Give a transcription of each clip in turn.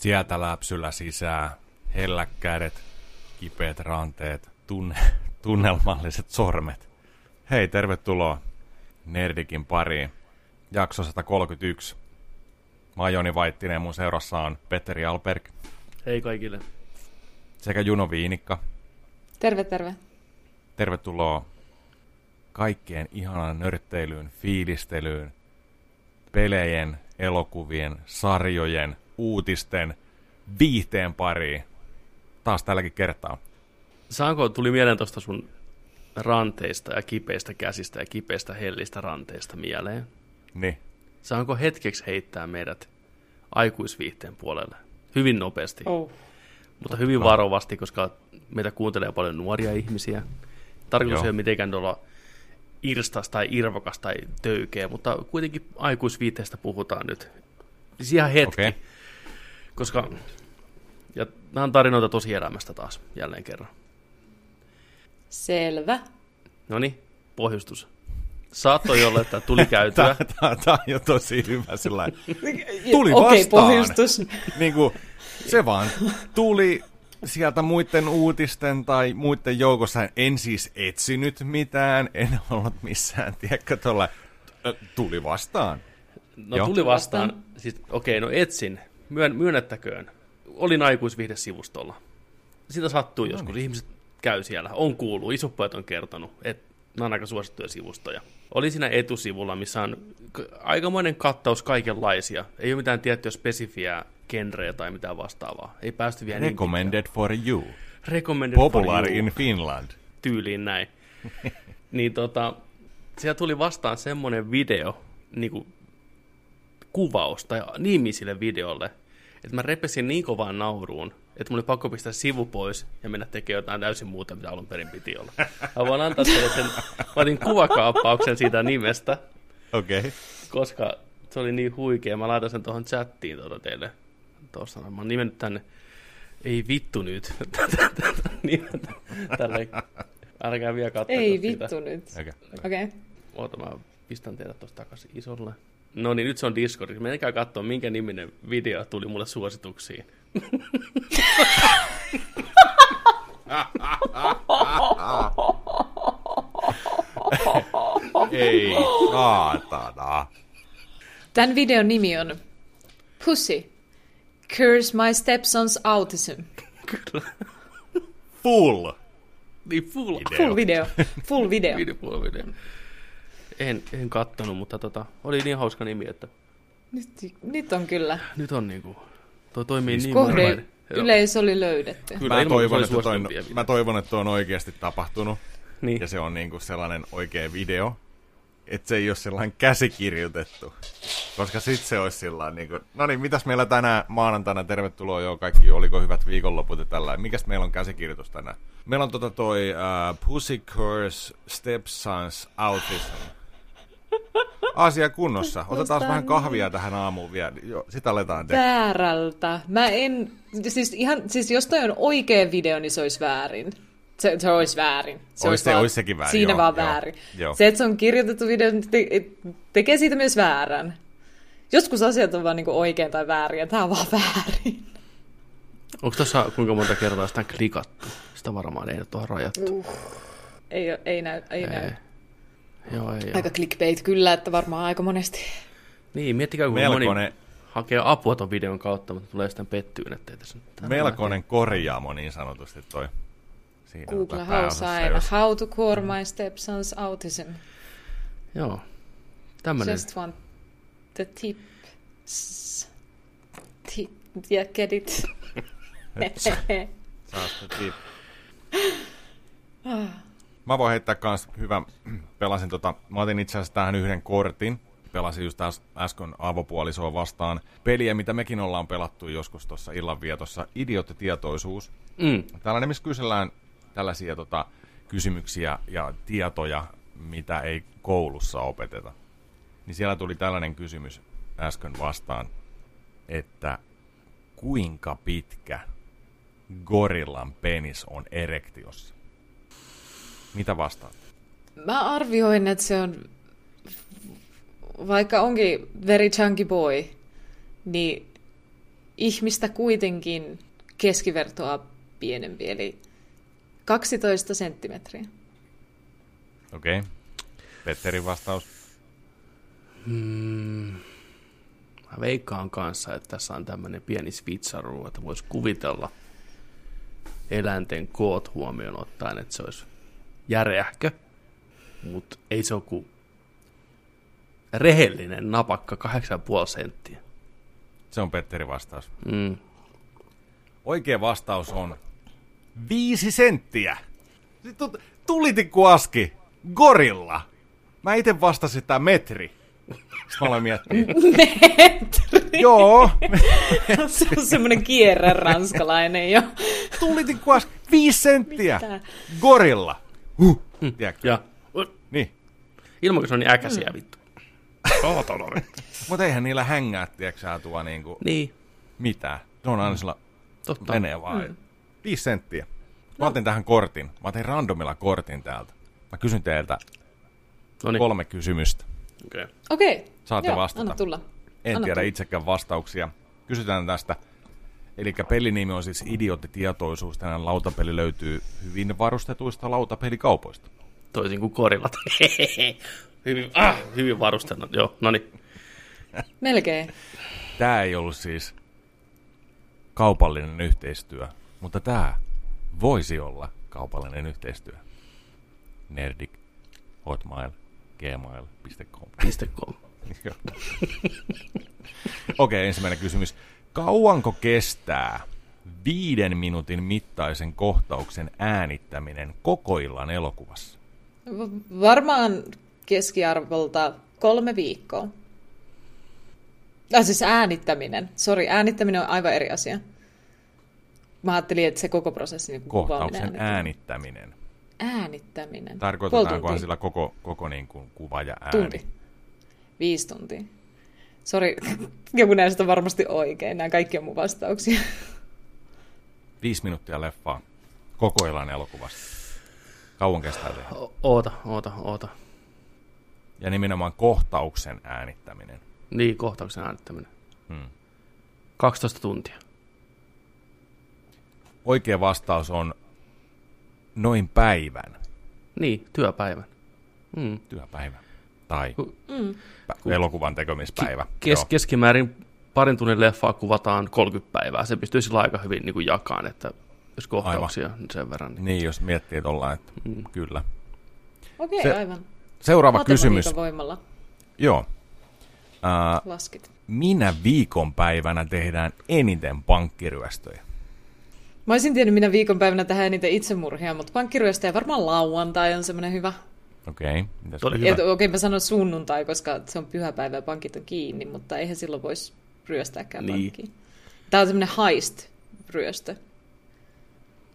Sieltä läpsyllä sisään, helläkädet, kipeät ranteet, tunne, tunnelmalliset sormet. Hei, tervetuloa Nerdikin pariin. Jakso 131. Mä oon Joni Vaittinen ja mun seurassa on Petteri Alberg Hei kaikille. sekä Juno Viinikka. Terve, terve. Tervetuloa kaikkeen ihanan nörtteilyyn, fiilistelyyn, pelejen, elokuvien, sarjojen, uutisten, viihteen pariin. Taas tälläkin kertaa. Saanko, tuli mieleen tuosta sun ranteista ja kipeistä käsistä ja kipeistä hellistä ranteista mieleen. Niin. Saanko hetkeksi heittää meidät aikuisviihteen puolelle? Hyvin nopeasti, Oh. mutta hyvin varovasti, koska meitä kuuntelee paljon nuoria ihmisiä. Tarkoitus Joo. ei ole mitenkään olla irstas tai irvokas tai töykeä, mutta kuitenkin aikuisviihteestä puhutaan nyt. Siis ihan hetki, Okei. okay. Koska ja nämä on tarinoita tosi elämästä taas jälleen kerran. Selvä. No niin, pohjustus. Saattoi olla, että tuli käytyä. Tää on jo tosi hyvä sellainen. Tuli Okei, vastaan. pohjustus. niin kuin, se vaan tuli sieltä muiden uutisten tai muiden joukossa. En siis etsinyt mitään, en ollut missään, tiedätkö, tuolla tuli vastaan. No Joo. tuli vastaan. Siis, okei, no etsin. Myön, myönnettäköön. Olin aikuisvihdesivustolla. Sitä sattuu No joskus. niin. Ihmiset käy siellä. On kuullut. Isopojat on kertonut. Että nämä on aika suosittuja sivustoja. Oli siinä etusivulla, missä on aikamoinen kattaus kaikenlaisia. Ei ole mitään tiettyä spesifiä genreä tai mitään vastaavaa. Ei päästy vielä niin Recommended for you. Recommended Popular for you. in Finland. tyyliin näin. niin tota, siellä tuli vastaan semmoinen video, niinku kuvaus tai nimi sille videolle, että mä repesin niin kovaan nauruun, että mun oli pakko pistää sivu pois ja mennä tekemään jotain täysin muuta, mitä alun perin piti olla. Mä voin antaa teille sen, mä otin kuvakaappauksen siitä nimestä, Okei. Okay. koska se oli niin huikea. Mä laitan sen tuohon chattiin tuota teille. Tuossa, mä oon nimennyt tänne, ei vittu nyt, tälle, älkää vielä katsoa Ei siitä. vittu nyt. Okay. Okei. Okay. Oota, mä pistän teidät tuosta takaisin isolle. No niin, nyt se on Discordissa. Menkää katsoa, minkä niminen video tuli mulle suosituksiin. Ei saatana. Tämän videon nimi on Pussy. Curse my stepson's autism. Kyllä. Full. Niin full Video. Full video. Full video. video. Full video. En, en kattonut, mutta tota, oli niin hauska nimi, että Nyt, nyt on kyllä. nyt on niinku, toi toimii niin Kohde Joo. yleisö oli löydetty. Kyllä, Mä toivon, että toi, mä toivon, että toi on oikeasti tapahtunut. Niin. Ja se on niinku sellainen oikea video. Että se ei ole sellainen käsikirjoitettu. Koska sit se olisi sellainen niinku... No niin, mitäs meillä tänään maanantaina, tervetuloa jo kaikki, oliko hyvät viikonloput ja tällainen. Mikäs meillä on käsikirjoitus tänään? Meillä on tota toi uh, Pussy Curse Stepsons Autism. Asia kunnossa. Otetaan vähän kahvia tähän aamuun vielä. Jo, sitä aletaan tehdä. Väärältä. Mä en, siis, ihan, siis jos toi on oikea video, niin se olisi väärin. Se, se olisi väärin. Se Ois se- vaan, ois sekin väärin, Siinä joo, vaan joo, väärin. joo. Se, että se on kirjoitettu video, niin te, tekee siitä myös väärän. Joskus asiat on vaan niinku oikein tai väärin, ja tää on vaan väärin. Onko tässä kuinka monta kertaa sitä klikattu? Sitä varmaan ei ole tuohon rajattu. Ei, oo- ei näy, ei, näy. Joo, ei Aika clickbait kyllä, että varmaan aika monesti. Niin, miettikää, kun moni Melkoinen, hakee apua ton videon kautta, mutta tulee sitten pettyyn, ettei tässä melkoinen korjaamo niin sanotusti toi. Siinä Google pääosassa aina. just. How to cure my stepson's autism. Joo. Tämmönen. Just want the tips. Tip, yeah, get it. Saa sitä tip. Mä voin heittää kans hyvän, pelasin tota, mä otin itse asiassa tähän yhden kortin. Pelasin just äs, äsken avopuolisoa vastaan peliä, mitä mekin ollaan pelattu joskus tuossa illanvietossa. Idiottitietoisuus. Mm. Tällainen, missä kysellään tällaisia tota, kysymyksiä ja tietoja, mitä ei koulussa opeteta. Niin siellä tuli tällainen kysymys äsken vastaan, että kuinka pitkä gorillan penis on erektiossa? Mitä vastaat? Mä arvioin, että se on, vaikka onkin very chunky boy, niin ihmistä kuitenkin keskivertoa pienempi, eli 12 senttimetriä. Okei. Okay. Petterin vastaus. Mä veikkaan kanssa, että tässä on tämmöinen pieni svitsaru, että voisi kuvitella eläinten koot huomioon ottaen, että se olisi järeähkö, mutta ei se ole kuin rehellinen napakka 8,5 senttiä. Se on Petterin vastaus. Mm. Oikea vastaus on viisi senttiä. Sitten tulitikku aski. Gorilla. Mä itse vastasin tää metri. Sitten mä aloin miettiä. Joo, Se on semmoinen kierre ranskalainen jo. tulitikku aski. Viisi senttiä. Mitä? Gorilla. Huh. Tiedätkö? Ja Niin. ilman, kun se on niin äkäisiä vittu. Saatana. Mutta eihän niillä hängää, tiedätkö sä, tuo niinku niin, mitään. Se on aina sillä totta. menee vaan. Mm. Viisi senttiä. Mä otin tähän kortin. Mä otin randomilla kortin täältä. Mä kysyn teiltä No niin, kolme kysymystä. okay. Okei. Saatte Joo, vastata. Anna tulla. En Anna tiedä tulla. itsekään vastauksia. Kysytään tästä. Eli pelinimi on siis Idioottitietoisuus. Tänään lautapeli löytyy hyvin varustetuista lautapelikaupoista. Toisin kuin korillat. hyvin, ah, hyvin varusteltu. Joo, no niin. Melkein. Tämä ei ollut siis kaupallinen yhteistyö, mutta tämä voisi olla kaupallinen yhteistyö. Nerdik, Hotmail, gmail.com. Okei, ensimmäinen kysymys. Kauanko kestää viiden minuutin mittaisen kohtauksen äänittäminen koko illan elokuvassa? Varmaan keskiarvolta kolme viikkoa. Ah, siis äänittäminen. Sori, äänittäminen on aivan eri asia. Mä ajattelin, että se koko prosessi niin Kohtauksen äänittäminen. Äänittäminen. Tarkoitetaankohan sillä koko, koko niin kuin kuva ja ääni? Tunti. Viisi tuntia. Sori, joku näistä on varmasti oikein. Nämä kaikki on mun vastauksia. Viisi minuuttia leffaa. Koko illan elokuvassa. Kauan kestää tehdä. O- Oota, oota, oota. Ja nimenomaan kohtauksen äänittäminen. Niin, kohtauksen äänittäminen. Hmm. 12 tuntia. Oikea vastaus on noin päivän Niin, työpäivän. Mm. työpäivä. Tai Mm. elokuvan tekemispäivä. Kes- keskimäärin parin tunnin leffaa kuvataan 30 päivää. Se pystyy sillä aika hyvin niin kuin jakaan, että jos kohtauksia Aivan. sen verran. Niin. Niin, jos miettii, että ollaan, että Mm. kyllä. Okei, Se- aivan. Seuraava Matematiikan kysymys. voimalla Joo. Ää, laskit. minä viikonpäivänä tehdään eniten pankkiryöstöjä? Mä olisin tiennyt, minä viikonpäivänä tähän eniten itsemurhia, mutta pankkiryöstäjä varmaan lauantai on semmoinen hyvä. Okei. Et, okei, mä sanon sunnuntai, koska se on pyhäpäivä ja pankit on kiinni, mutta eihän silloin voisi ryöstääkään Niin. pankkiin. Tämä on semmoinen heist-ryöstö.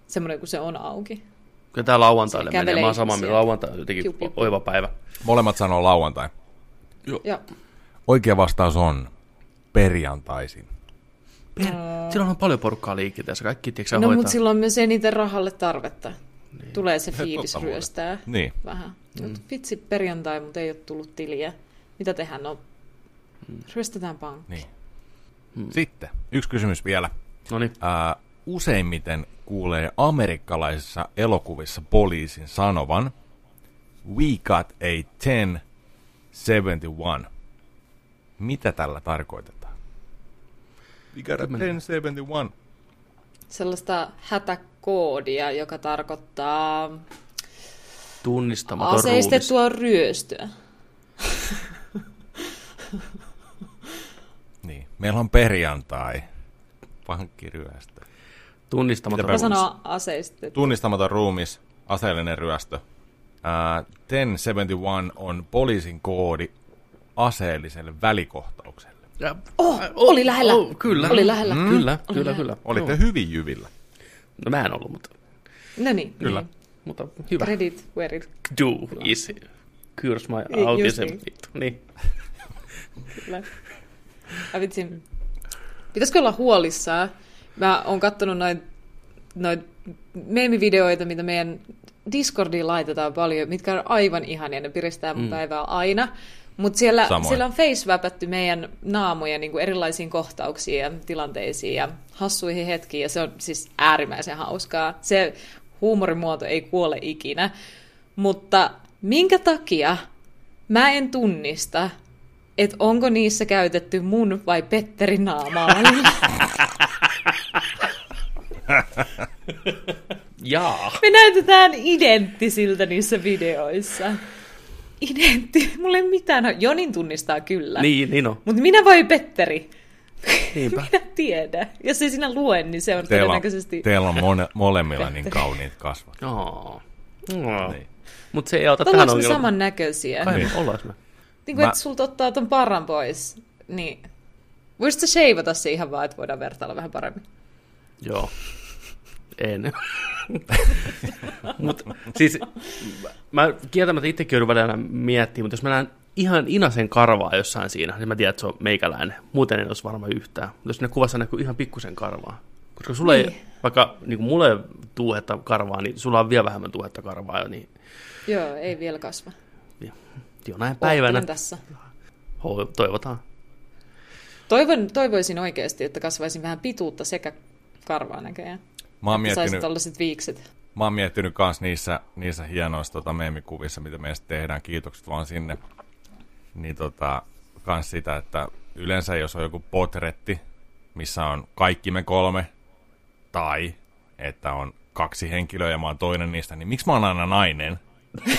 Semmoinen, kun se on auki. Kyllä tämä lauantaille Se menee. Mä oon samaa mieltä. Lauantai on jotenkin oiva päivä. Molemmat sanoo lauantai. Ja, Oikea vastaus on perjantaisin. Per... Silloin on paljon porukkaa liikenteessä. Kaikki tiedätkö, no, hoitaa. mutta silloin on myös eniten rahalle tarvetta. Niin. Tulee se fiilis ryöstää Niin. vähän. Mm. Vitsi perjantai, mutta ei ole tullut tiliä. Mitä tehdään? No, ryöstetään pankki. niin. Sitten, yksi kysymys vielä. No niin. Ää, useimmiten kuulee amerikkalaisissa elokuvissa poliisin sanovan We got a 1071. Mitä tällä tarkoitetaan? We got a 1071. Sellaista hätäkoodia, joka tarkoittaa Tunnistamaton ruumis. aseistettua ryöstöä. Niin. Meillä on perjantai. Pankkiryöstö. Tunnistamaton ruumis. sanoo aseistettu. Tunnistamaton ruumis, aseellinen ryöstö. Ää, 1071 on poliisin koodi aseelliselle välikohtaukselle. Ja, Oh, oli lähellä. Oh, kyllä. Oli lähellä. Mm. Kyllä, Oli kyllä, lähellä. kyllä. Olitte Joo. hyvin jyvillä. No mä en ollut, mutta, No niin. Kyllä. Niin. mutta hyvä. Credit where it Do is cures my autism. niin. Niin. Kyllä. Mä vitsin. Pitäisikö olla huolissaan? Mä oon kattonut noin noit meemivideoita, mitä meidän Discordiin laitetaan paljon, mitkä on aivan ihania, ne piristää mun Mm. päivää aina. Mutta siellä, Samoin. siellä on face meidän naamoja niin kuin erilaisiin kohtauksiin ja tilanteisiin ja hassuihin hetkiin, ja se on siis äärimmäisen hauskaa. Se huumorimuoto ei kuole ikinä, mutta minkä takia mä en tunnista, että onko niissä käytetty mun vai Petterin naamaa. Jaa. Me näytetään identtisiltä niissä videoissa. Identti. Mulla ei mitään. Jonin tunnistaa kyllä. Niin, niin on. Mutta minä vai Petteri? Niinpä. Minä tiedä. Jos ei sinä lue, niin se on Teillä on, todennäköisesti... teillä on mone, molemmilla niin kauniit kasvot. Oh. Oh. Niin. Mutta se ei auta tähän Ollaanko ongelmaan. samannäköisiä? Kai Niin. me ollaan me. Niin kuin, Mä- että sulta ottaa ton paran pois. Niin. Voisitko sheivata se ihan vaan, että voidaan vertailla vähän paremmin? Joo. En. Mut siis mä kieltämättä itsekin joudun välillä miettimään, mutta jos mä näen ihan inasen karvaa jossain siinä, niin mä tiedän, että se on meikäläinen. Muuten en olisi varmaan yhtään. Mutta jos ne kuvassa näkyy ihan pikkusen karvaa. Koska sulla niin. ei, Niin. vaikka niin kuin ole tuuhetta karvaa, niin sulla on vielä vähemmän tuuhetta karvaa jo, niin Joo, ei vielä kasva. jonain päivänä Oottelen tässä. ho- toivotaan. Toivon, toivoisin oikeasti, että kasvaisin vähän pituutta sekä karvaa näköjään. Mä oon Saisit miettinyt, tällaiset viikset. mä oon miettinyt kans niissä, niissä hienoissa tota, meemikuvissa, mitä meistä tehdään, kiitokset vaan sinne, niin tota, kans sitä, että yleensä jos on joku potretti, missä on kaikki me kolme, tai että on kaksi henkilöä ja mä oon toinen niistä, niin miksi mä oon aina nainen?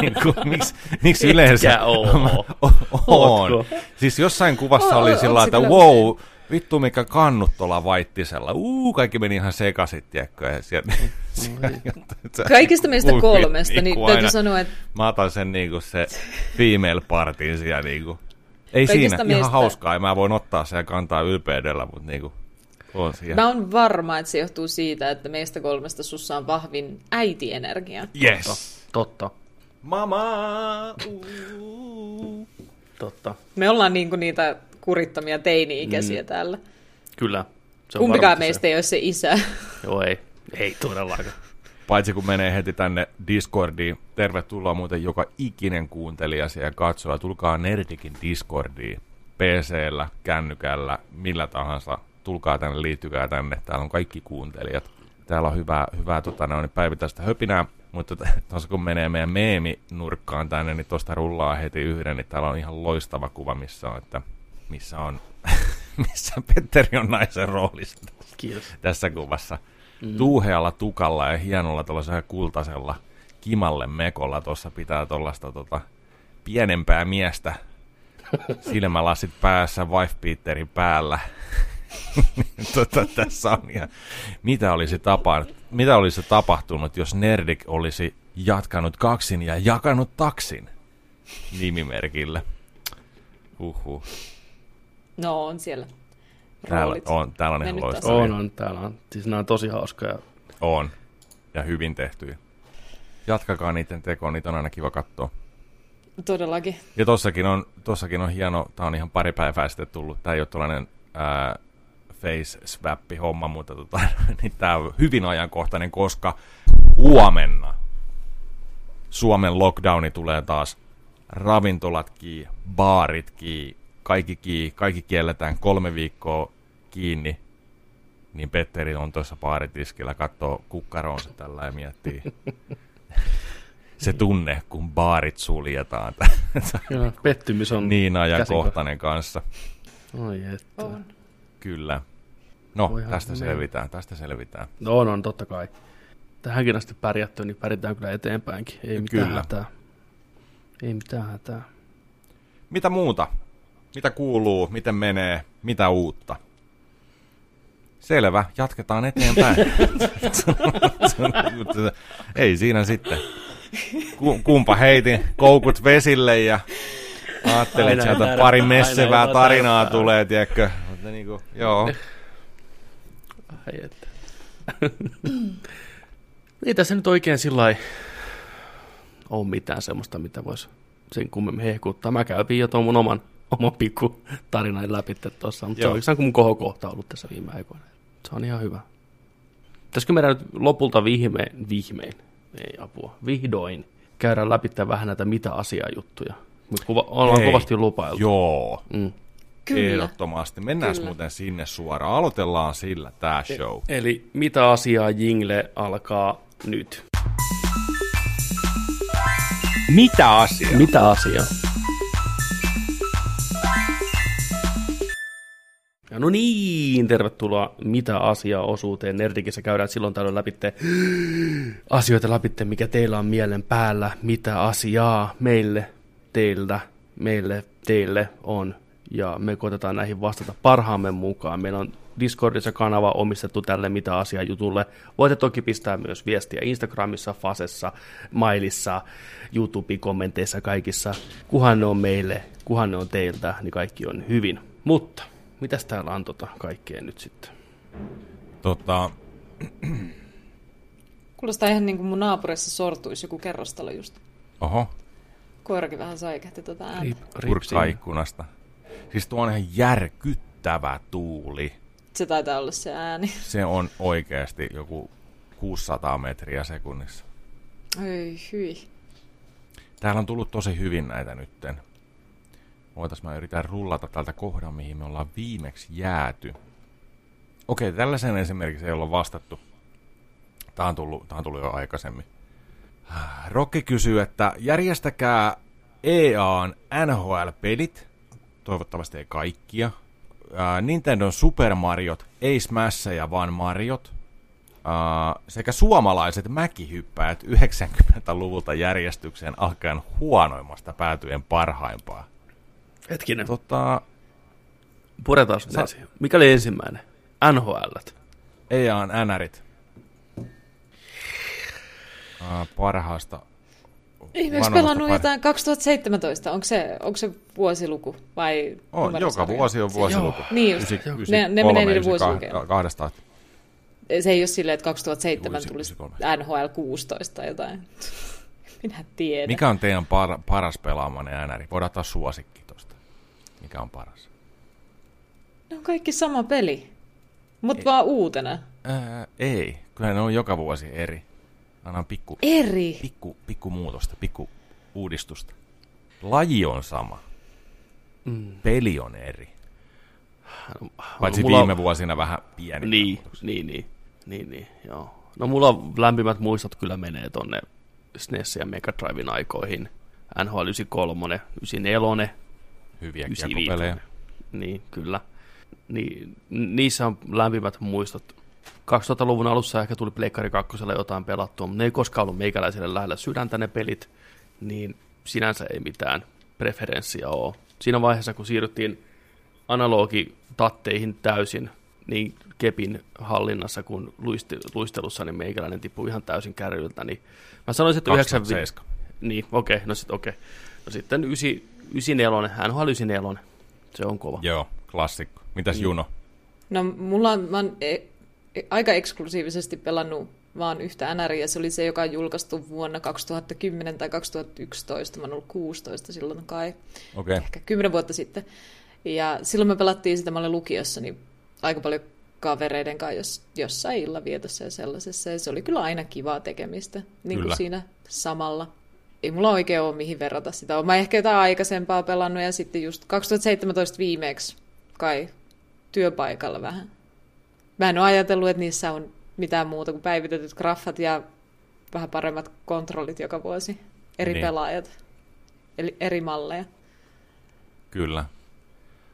niin kuin, miksi, miksi yleensä? Etkä oo. Ootko? on. Siis jossain kuvassa O- oli sillä että wow, vittu mikä kannut tuolla vaittisella. Uu, kaikki meni ihan sekasit, tiedätkö? Ja sieltä, Kaikista meistä kolmesta, niin kuin täytyy aina. sanoa, että Mä otan sen niinku se female partin siellä niinku. Ei Kaikista siinä, ihan meistä- hauskaa. Ja mä voin ottaa sen ja kantaa ylpeydellä, mutta niinku on siellä. mä oon varma, että se johtuu siitä, että meistä kolmesta sussa on vahvin äitienergia. Yes! Totta, Mama! Uu. totta. Me ollaan niinku niitä kurittomia teini-ikäisiä mm. täällä. Kyllä. Se on Kumpikaan meistä ei ole se isä. Se. Joo, ei. Ei todellakaan. Paitsi kun menee heti tänne Discordiin. Tervetuloa muuten joka ikinen kuuntelija siellä katsoa. Tulkaa Nerdikin Discordiin. PCllä, kännykällä, millä tahansa. Tulkaa tänne, liittykää tänne. Täällä on kaikki kuuntelijat. Täällä on hyvää, hyvää tota, päivittäistä höpinää. Mutta tuossa kun menee meidän meeminurkkaan tänne, niin tuosta rullaa heti yhden. Niin täällä on ihan loistava kuva, missä on, että missä on missä Petteri on naisen roolissa Kiitos. tässä kuvassa. Mm. Tuuhealla tukalla ja hienolla tuollaisella kultaisella kimalle mekolla tuossa pitää tuollaista tota, pienempää miestä silmälasit päässä, wife päällä. tota, tässä on ihan, mitä olisi, tapa, mitä olisi tapahtunut, jos Nerdik olisi jatkanut kaksin ja jakanut taksin nimimerkille. Huhhuh. No, on siellä Täällä on, täällä on ihan loistavia. On, on, täällä on. Siis nämä on tosi hauskoja. On. Ja hyvin tehtyjä. Jatkakaa niiden tekoon, niitä on aina kiva katsoa. Todellakin. Ja tossakin on, tossakin on hieno, tää on ihan pari päivää sitten tullut. Tää ei ole tällainen ää, face swappi homma, mutta tota, niin tää on hyvin ajankohtainen, koska huomenna Suomen lockdowni tulee taas. Ravintolat kiinni, baarit kiinni, kaikki kiinni, kaikki kielletään kolme viikkoa kiinni. Niin Petteri on tuossa baaritiskillä, katsoo kukkaroonsa tällä ja miettii se tunne, kun baarit suljetaan. Kyllä, pettymys on niin ajankohtainen kanssa. Oi että. On. Kyllä. No, Voihan tästä se selvitään, tästä selvitään. No on, on, totta kai. Tähänkin asti pärjätty, niin pärjätään kyllä eteenpäinkin. Ei mitään Kyllä. hätää. Ei mitään hätää. Mitä muuta? Mitä kuuluu? Miten menee? Mitä uutta? Selvä, jatketaan eteenpäin. Ei siinä sitten. Ku- Kumpa heitin koukut vesille ja ajattelin, että sieltä pari messevää tarinaa tulee, tiedätkö? Mutta niinku, joo. Ai että. Ei tässä nyt oikein sillä ole mitään semmoista, mitä voisi sen kummemmin hehkuttaa. Mä kävin jo tuon mun oman, oman pikku tarinan läpi tuossa, mutta se Joo. on oikeastaan kuin mun kohokohta ollut tässä viime aikoina. Se on ihan hyvä. Pitäisikö meidän nyt lopulta vihmein, vihmein, ei apua, vihdoin käydään läpi vähän näitä mitä asiaa juttuja. Mutta kuva, ollaan Hei, kovasti lupailtu. Joo, Mm. Kyllä. ehdottomasti. Mennään Kyllä. muuten sinne suoraan. Aloitellaan sillä tämä show. Eli mitä asiaa Jingle alkaa nyt? Mitä asiaa? Mitä asiaa? Ja no niin, tervetuloa Mitä asiaa osuuteen. Nerdikissä käydään silloin tällöin läpitte asioita läpitte, mikä teillä on mielen päällä. Mitä asiaa meille, teiltä, meille, teille on. Ja me koitetaan näihin vastata parhaamme mukaan. Meillä on Discordissa kanava omistettu tälle Mitä asiaa jutulle. Voitte toki pistää myös viestiä Instagramissa, Fasessa, Mailissa, YouTube-kommenteissa, kaikissa. Kuhan ne on meille, kuhan ne on teiltä, niin kaikki on hyvin. Mutta, mitäs täällä on tota kaikkea nyt sitten? Tota, Kuulostaa ihan niin kuin mun naapurissa sortuisi joku kerrostalo just. oho, Koirakin vähän säikähti tuota ääntä. Ikkunasta. Siis tuo on ihan järkyttävä tuuli. Se taitaa olla se ääni. Se on oikeasti joku 600 metriä sekunnissa. Oi hyi. Täällä on tullut tosi hyvin näitä nytten. Voitais mä yritän rullata tältä kohdan, mihin me ollaan viimeksi jääty. Okei, tällaisen esimerkiksi ei olla vastattu. Tää on tullut, tää on tullut jo aikaisemmin. Rokki kysyy, että järjestäkää EAN NHL-pelit. Toivottavasti ei kaikkia. Ää, Nintendon Super Mariot, ei Smashia, vaan Mariot. Sekä suomalaiset mäkihyppäjät 90-luvulta järjestykseen alkaen huonoimmasta päätyen parhaimpaa. Hetkinen, Tota, puretaan Sä- Sa-. Mikä oli ensimmäinen? NHL. EAN NRit. Ää, parhaasta. Ihmeeksi vanhasta pelannut par- jotain 2017. Onko se, onko se vuosiluku vai On, joka vuosi on vuosiluku. Niin just. Ysi- ysi- Ne- ne menee niiden vuosilukeen. kah- Kahdesta. Se ei ole silleen, että 2007 Juu, tulisi 93. NHL 16 tai jotain. Minä tiedän. Mikä on teidän par- paras pelaamanne NR? Voidaan ottaa suosikki. Mikä on paras? Ne on kaikki sama peli. Mutta vaan uutena. Ää, ei, kyllä ne on joka vuosi eri. Annan pikku, Eri. pikku, pikku muutosta, pikku uudistusta. Laji on sama. Mm. Peli on eri. Paitsi Mulla on- viime vuosina vähän pieni. Niin, niin, niin, niin, niin, joo. No mulla on lämpimät muistot kyllä menee tonne SNES ja Mega Driven aikoihin. NHL 93, 94, Hyviä 95. kiekkopelejä. Niin, kyllä. Niin, niissä on lämpimät muistot. 2000-luvun alussa ehkä tuli Pleikkari 2 jotain pelattua, mutta ne ei koskaan ollut meikäläiselle lähellä sydäntä ne pelit, niin sinänsä ei mitään preferenssiä ole. Siinä vaiheessa, kun siirryttiin analogitatteihin täysin, niin kepin hallinnassa kuin luiste- luistelussa, niin meikäläinen tippui ihan täysin kärryltä. Niin mä sanoisin, että 95... 2007. Niin, okei, okay, no sitten okei. Okay. Sitten 9, 94, NHL 94, se on kova. Joo, klassikko. Mitäs Mm. Juno? No mulla on, mä oon e- e- aika eksklusiivisesti pelannut vaan yhtä NRiä, ja se oli se, joka on julkaistu vuonna 2010 tai 2011. Mä oon ollut 16 silloin kai, Okei. Okay. ehkä 10 vuotta sitten. Ja silloin me pelattiin sitä, mä olin lukiossa, niin aika paljon kavereiden kanssa jos, jossain illanvietossa ja sellaisessa. Ja se oli kyllä aina kivaa tekemistä, niin kuin siinä samalla. Ei mulla oikein ole mihin verrata sitä. Oon mä ehkä jotain aikaisempaa pelannut ja sitten just 2017 viimeksi kai työpaikalla vähän. Mä en ole ajatellut, että niissä on mitään muuta kuin päivitetyt graffat ja vähän paremmat kontrollit joka vuosi. Eri niin. pelaajat, eli eri malleja. Kyllä.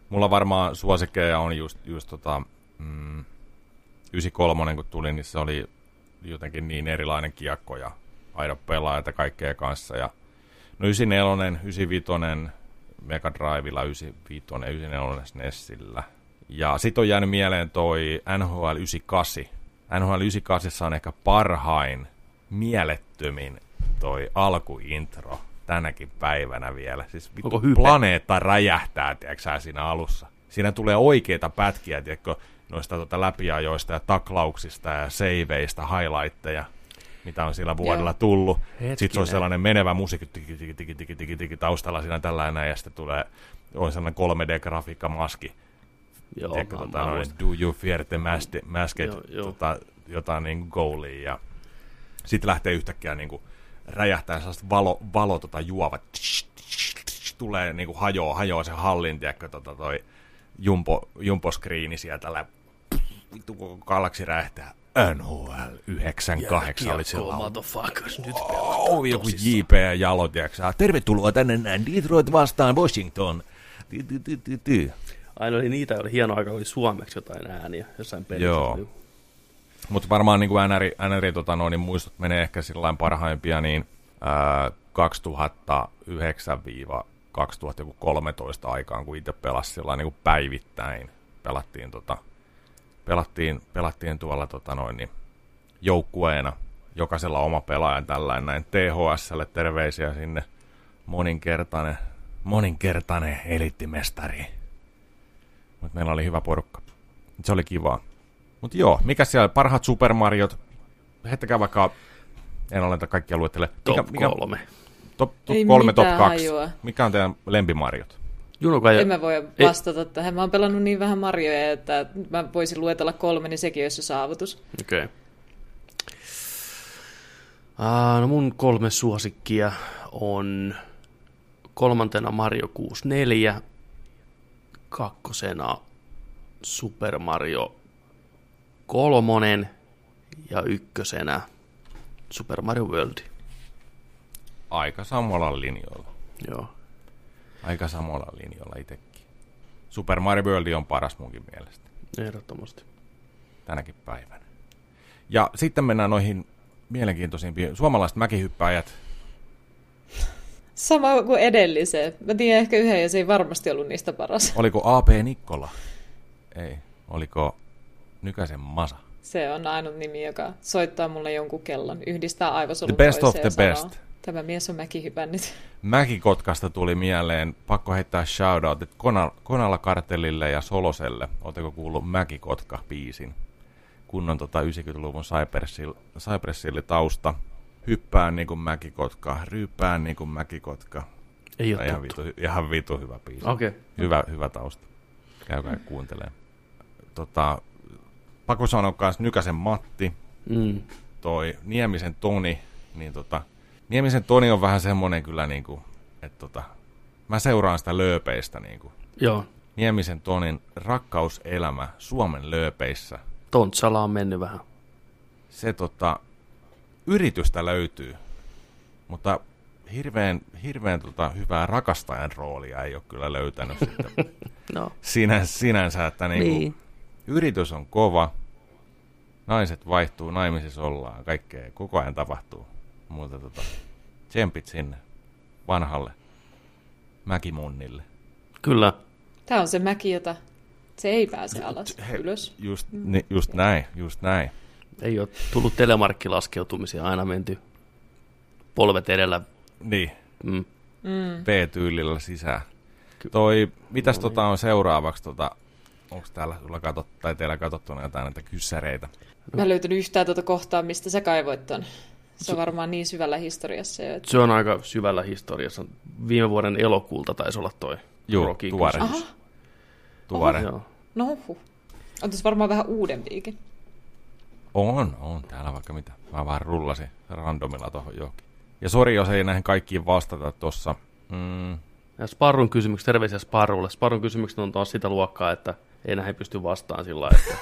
Mulla varmaan suosikkeja on just, just tota, mm, 93, kun tuli, niin se oli jotenkin niin erilainen kiekko ja aina pelaajat ja kaikkea kanssa. Ja, no 94, 95, Mega Drivella, 95, 94 SNESillä. Ja sit on jäänyt mieleen toi NHL 98. NHL 98 on ehkä parhain, mielettömin toi alkuintro tänäkin päivänä vielä. Siis vittu, hype. planeetta räjähtää, tiedätkö siinä alussa. Siinä tulee oikeita pätkiä, tiedätkö, noista tuota läpiajoista ja taklauksista ja seiveistä, highlightteja, mitä on sillä vuodella Joo. tullut. Sitten se on Hetkinen. sellainen menevä musiikki tiki, tiki, tiki, tiki, tiki, tiki, taustalla siinä tällainen, ja sitten tulee on sellainen 3D-grafiikka-maski. Joo, Tiedätkö, mä, tota, mä noin, do you fear the masked, masked Joo, joo. tota, jotain niin goalia ja sitten lähtee yhtäkkiä niin kuin, räjähtää sellaiset valo, valo tota, juovat, tulee niinku hajoaa, hajoaa se hallin, tiedätkö, tota, toi jumpo, jumposkriini sieltä, vittu koko galaksi räjähtää. NHL 98 oli sillä motherfuckers, nyt Oh, joku JP ja Jalo, tervetuloa tänne näin, Detroit vastaan Washington. Aina oli niitä, oli hieno aika, oli suomeksi jotain ääniä jossain pelissä. Joo. Mutta varmaan niin kuin NR, NR tota, noin, niin muistot menee ehkä sillain parhaimpia, niin ää, 2009-2013 aikaan, kun itse pelasin sillä niin päivittäin. Pelattiin, tota, pelattiin, pelattiin tuolla tota, noin, niin, joukkueena, jokaisella oma pelaaja tällainen näin THSlle terveisiä sinne moninkertainen, moninkertainen elittimestari. Mutta meillä oli hyvä porukka. Se oli kivaa. Mutta joo, mikä siellä parhaat Super Mariot? Heittäkää vaikka, en ole näitä kaikkia luettele. Top mikä, kolme. top, top Ei kolme, top kaksi. hajua. Mikä on teidän lempimariot? Junuka ja... En mä voi vastata tähän. Mä oon pelannut niin vähän Marjoja, että mä voisin luetella kolme, niin sekin olisi jo saavutus. Okei. Okay. Uh, no mun kolme suosikkia on kolmantena Mario 64, kakkosena Super Mario kolmonen ja ykkösenä Super Mario World. Aika samalla linjoilla. Joo. Aika samalla linjoilla itsekin. Super Mario World on paras munkin mielestä Ehdottomasti. tänäkin päivänä. Ja sitten mennään noihin mielenkiintoisimpiin suomalaiset mäkihyppäjät. Sama kuin edelliseen. Mä tiedän ehkä yhden ja se ei varmasti ollut niistä paras. Oliko AP Nikkola? Ei. Oliko Nykäsen Masa? Se on ainut nimi, joka soittaa mulle jonkun kellon, yhdistää aivosolun The best of the ja sanoo, best. Tämä mies on mäki hypännyt. Mäkikotkasta tuli mieleen, pakko heittää shoutoutit Kona, Konalla Kartellille ja Soloselle. Oletteko kuullut Mäkikotka-biisin? Kunnon tota 90-luvun Cypress- Cypress tausta. Hyppää niin kuin Mäkikotka, ryyppää niin kuin Mäkikotka. Ei ole ihan, vitu, ihan vitu hyvä biisi. Okei. Okay. Hyvä, hyvä tausta. Käykää kuuntelemaan. Tota, pakko sanoa myös Nykäsen Matti, Mm. toi Niemisen Toni, niin tota, Niemisen Toni on vähän semmonen kyllä niinku, että tota, mä seuraan sitä lööpeistä niinku. Joo. Niemisen Tonin rakkauselämä Suomen lööpeissä. Tontsala on mennyt vähän. Se tota, yritystä löytyy, mutta hirveän, hirveän tota, hyvää rakastajan roolia ei ole kyllä löytänyt sitten No. sinänsä, sinänsä että niinku, niin. yritys on kova, naiset vaihtuu, naimisissa ollaan, kaikkea koko ajan tapahtuu. Mutta tota, tsempit sinne vanhalle mäkimunnille. Kyllä. Tämä on se mäki, jota se ei pääse alas He- ylös. Just, ni, just näin, just näin. Ei ole tullut telemarkkilaskeutumisia, aina menty polvet edellä. Niin, Mm. P-tyylillä sisään. Toi, mitäs tota on seuraavaksi, tota, onko täällä sulla katot, tai teillä katsottuna jotain näitä kyssäreitä? Mä en löytänyt yhtään tuota kohtaa, mistä sä kaivoit ton. Se on varmaan niin syvällä historiassa jo, että... Se on aika syvällä historiassa. Viime vuoden elokuulta taisi olla toi Rocky tuore. Tuore. Joo. No huhhuh. On tässä varmaan vähän uudempiikin. On, on täällä vaikka mitä. Mä vaan rullasin randomilla tuohon johonkin. Ja sori, jos ei näihin kaikkiin vastata tuossa. Mm, Ja Sparrun kysymykset, terveisiä Sparrulle. Sparrun kysymykset on taas sitä luokkaa, että ei näihin pysty vastaamaan sillä lailla, että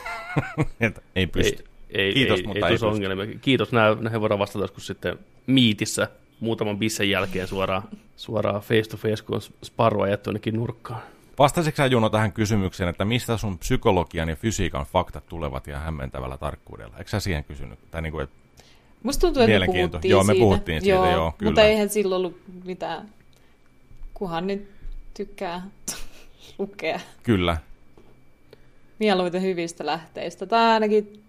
et, ei pysty. ei, ei, Kiitos, ei, mutta ei, ei ongelmia. Kiitos, näihin, voidaan vastata joskus sitten miitissä muutaman bissen jälkeen suoraan, suoraan face to face, kun on Sparru ajettu jonnekin nurkkaan. Vastasitko Juno tähän kysymykseen, että mistä sun psykologian ja fysiikan faktat tulevat ja hämmentävällä tarkkuudella? Eikö sä siihen kysynyt? Tai niin kuin, että Musta tuntuu, että me puhuttiin Joo, me siitä. puhuttiin siitä, joo, kyllä. Mutta eihän silloin ollut mitään, kuhan nyt tykkää lukea kyllä, mieluiten hyvistä lähteistä, tai ainakin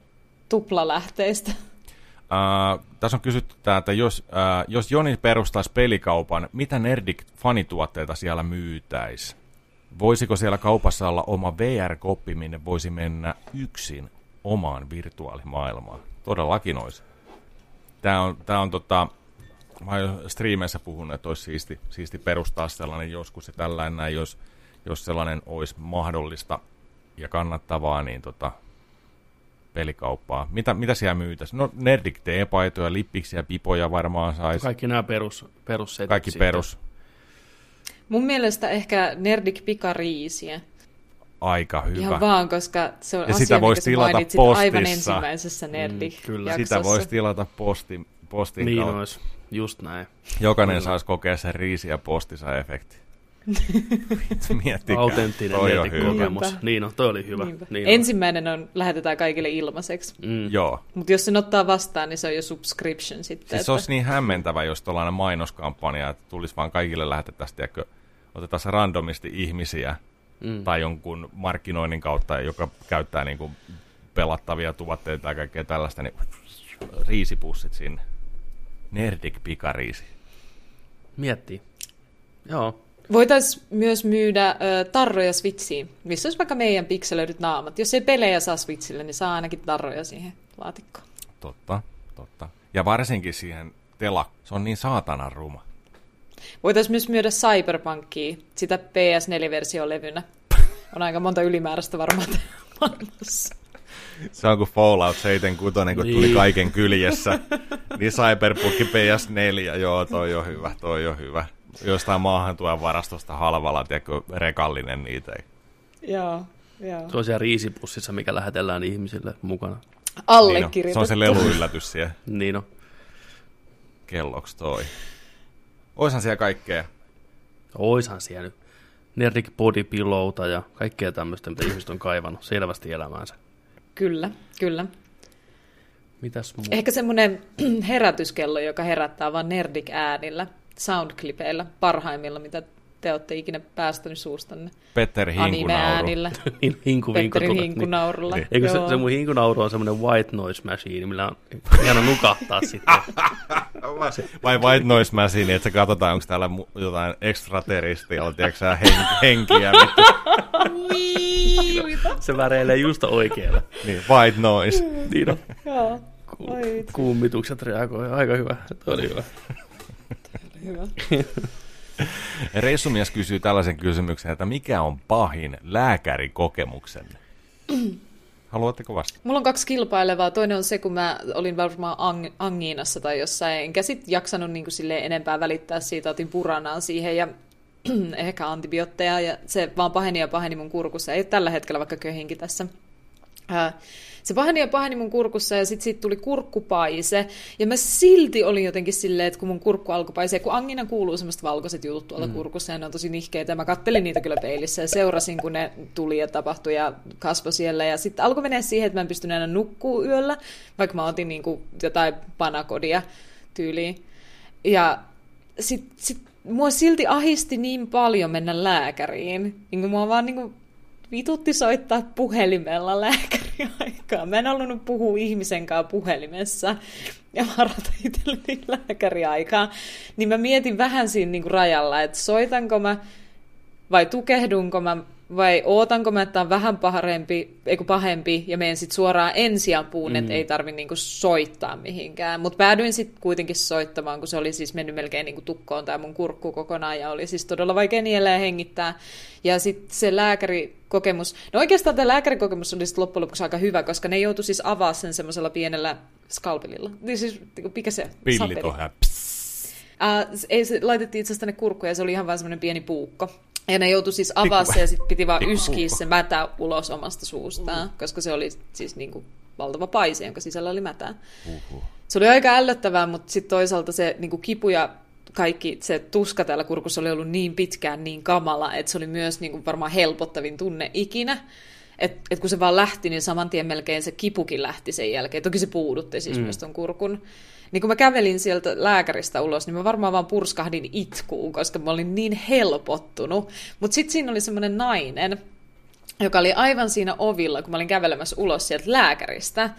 tuplalähteistä. Uh, tässä on kysytty tää, että jos, uh, jos Joni perustaisi pelikaupan, mitä Nerdik-fanituotteita siellä myytäisi? Voisiko siellä kaupassa olla oma VR-koppi, minne voisi mennä yksin omaan virtuaalimaailmaan? Todellakin olisi. Tämä on, tää on tota, mä oon striimeissä puhunut, että olisi siisti, siisti perustaa sellainen joskus ja tällainen jos, jos sellainen olisi mahdollista ja kannattavaa, niin tota, pelikauppaa. Mitä, mitä siellä myytäisi? No Nerdik T-paitoja, lippiksiä, pipoja varmaan saisi. Kaikki nämä perus, perussetit Kaikki sitten. perus. Mun mielestä ehkä Nerdik pikariisiä. Aika hyvä. Ihan vaan, koska se on Ja asia, sitä voisi tilata mainitsit aivan postissa. ensimmäisessä Nerdik Mm, kyllä. Sitä voisi tilata posti, postin Niin kautta. olisi, just näin. Jokainen Kyllä. saisi kokea sen riisi- ja postisa efekti. Miettikää. Autenttinen Toi on hyvä. Nerdik-kokemus. Niinpä. Niin on, toi oli hyvä. Niinpä. Niin on. Ensimmäinen on, lähetetään kaikille ilmaiseksi. Mm. Joo. Mutta jos sen ottaa vastaan, niin se on jo subscription sitten. Siis se olisi niin hämmentävä, jos tuollainen mainoskampanja, että tulisi vaan kaikille lähetettäisiin, tiedätkö, otetaan se randomisti ihmisiä Mm. tai jonkun markkinoinnin kautta, joka käyttää niin kuin pelattavia tuotteita ja kaikkea tällaista, niin riisipussit sinne. Nerdik pikariisi. Miettii. Joo. Voitaisiin myös myydä ö, tarroja Switchiin, missä olisi vaikka meidän pikselöidyt naamat. Jos ei pelejä saa Switchille, niin saa ainakin tarroja siihen laatikkoon. Totta, totta. Ja varsinkin siihen telak. Se on niin saatanan ruma. Voitaisiin myös myydä Cyberpunkia, sitä PS4-versiolevynä. On aika monta ylimääräistä varmaan maailmassa. Se on kuin Fallout 76, kun Niin. tuli kaiken kyljessä. Niin Cyberpunk PS4, joo, toi on hyvä, toi on hyvä. Jostain maahan tuo varastosta halvalla, tiedätkö, rekallinen niitä. Joo, joo. Se on siellä riisipussissa, mikä lähetellään ihmisille mukana. Niin on. Se Allekirjoitettu. on se leluyllätys siellä Niin on. kelloks toi. Oishan siellä kaikkea. Oishan siellä nyt. Nerdik bodypillowta ja kaikkea tämmöistä, mitä ihmiset on kaivannut selvästi elämäänsä. Kyllä, kyllä. Mitäs muu? Ehkä semmoinen herätyskello, joka herättää vain nerdik-äänillä, soundclipeillä, parhaimmilla, mitä te olette ikinä päästänyt suustanne. Petteri Hinkunauru. Niin, hinku, Petterin tuota, hinkunaurulla. Niin. Eikö se, se mun hinkunauru on semmoinen white noise machine, millä on ihana nukahtaa sitten. Vai White Noise Machine, että se katsotaan, onko täällä jotain extraterrestrial, tiedätkö sä, hen- henkiä. Se väreilee just oikealle. niin, White Noise. Niin on. Joo, Ku- Oi. Kuumitukset reagoi. Aika hyvä. Toi oli hyvä. Hyvä. Reissumies kysyy tällaisen kysymyksen, että mikä on pahin lääkärikokemuksenne? Haluatteko vastata? Mulla on kaksi kilpailevaa. Toinen on se, kun mä olin varmaan ang- angiinassa tai jossain, enkä sit jaksanut niin kuin enempää välittää siitä, otin puranaa siihen ja ehkä antibiootteja, ja se vaan paheni ja paheni mun kurkussa. Ei tällä hetkellä vaikka köhinki tässä. Ää, Se paheni ja paheni mun kurkussa ja sitten siitä tuli kurkkupaise. Ja mä silti olin jotenkin silleen, että kun mun kurkku alkoi paisee, kun angina kuuluu semmoista valkoiset jutut tuolla mm. kurkussa ja ne on tosi nihkeitä. Mä kattelin niitä kyllä peilissä ja seurasin, kun ne tuli ja tapahtui ja kasvoi siellä. Ja sitten alkoi mennä siihen, että mä en pystynyt enää nukkuu yöllä, vaikka mä otin niinku jotain panakodia tyyliin. Ja sitten sit, mua silti ahisti niin paljon mennä lääkäriin. Niin kuin mua vaan niin kuin vitutti soittaa puhelimella lääkäriaikaa. Mä en halunnut puhua ihmisen kanssa puhelimessa ja varata itselleni lääkäriaikaa. Niin mä mietin vähän siinä niin kuin rajalla, että soitanko mä vai tukehdunko mä vai ootanko mä, että on vähän parempi, ei kun pahempi, ja menen sitten suoraan ensiapuun, mm. että ei tarvi niinku soittaa mihinkään. Mutta päädyin sitten kuitenkin soittamaan, kun se oli siis mennyt melkein niinku tukkoon tai mun kurkku kokonaan, ja oli siis todella vaikea niellä hengittää. Ja sitten se lääkärikokemus, no oikeastaan tämä lääkärikokemus oli sitten loppujen lopuksi aika hyvä, koska ne joutui siis avaa sen semmoisella pienellä skalpelilla. Niin siis, mikä se? Hää. Äh, ei, se laitettiin itse asiassa tänne kurkkuun ja se oli ihan vaan semmoinen pieni puukko. Ja ne joutui siis avaa se ja sitten piti vaan Pikku yskiä puukko. se mätä ulos omasta suustaan, koska se oli siis niinku valtava paise, jonka sisällä oli mätää. Uhuh. Se oli aika ällöttävää, mutta sitten toisaalta se niinku kipu ja kaikki se tuska täällä kurkussa oli ollut niin pitkään niin kamala, että se oli myös niinku varmaan helpottavin tunne ikinä. Et, et kun se vaan lähti, niin saman tien melkein se kipukin lähti sen jälkeen. Toki se puudutti siis mm. myös ton kurkun. Niin kun mä kävelin sieltä lääkäristä ulos, niin mä varmaan vaan purskahdin itkuun, koska mä olin niin helpottunut. Mutta sitten siinä oli semmoinen nainen, joka oli aivan siinä ovilla, kun mä olin kävelemässä ulos sieltä lääkäristä.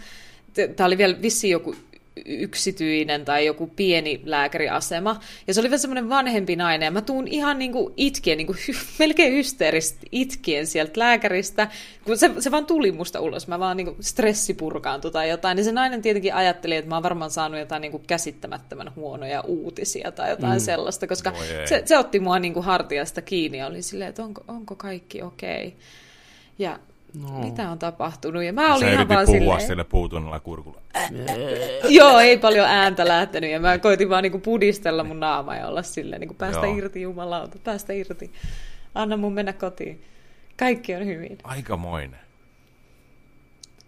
Tämä oli vielä vissi joku yksityinen tai joku pieni lääkäriasema. Ja se oli vielä semmoinen vanhempi nainen. Ja mä tuun ihan niinku itkien, niinku hy, melkein hysteerisesti itkien sieltä lääkäristä. Kun se, se vaan tuli musta ulos. Mä vaan niinku stressi purkaantui tai jotain. Ja se nainen tietenkin ajatteli, että mä oon varmaan saanut jotain niinku käsittämättömän huonoja uutisia tai jotain mm. sellaista. Koska ei. se, se otti mua niinku hartiasta kiinni ja oli silleen, että onko, onko kaikki okei. Okay. Ja No. mitä on tapahtunut. Ja mä Sä olin ihan yritit vaan puhua silleen, sille puutunnella kurkulla. joo, ei paljon ääntä lähtenyt. Ja mä koitin vaan niinku pudistella mun naamaa ja olla silleen, niinku päästä Joo. irti, jumalauta, päästä irti. Anna mun mennä kotiin. Kaikki on hyvin. Aikamoinen.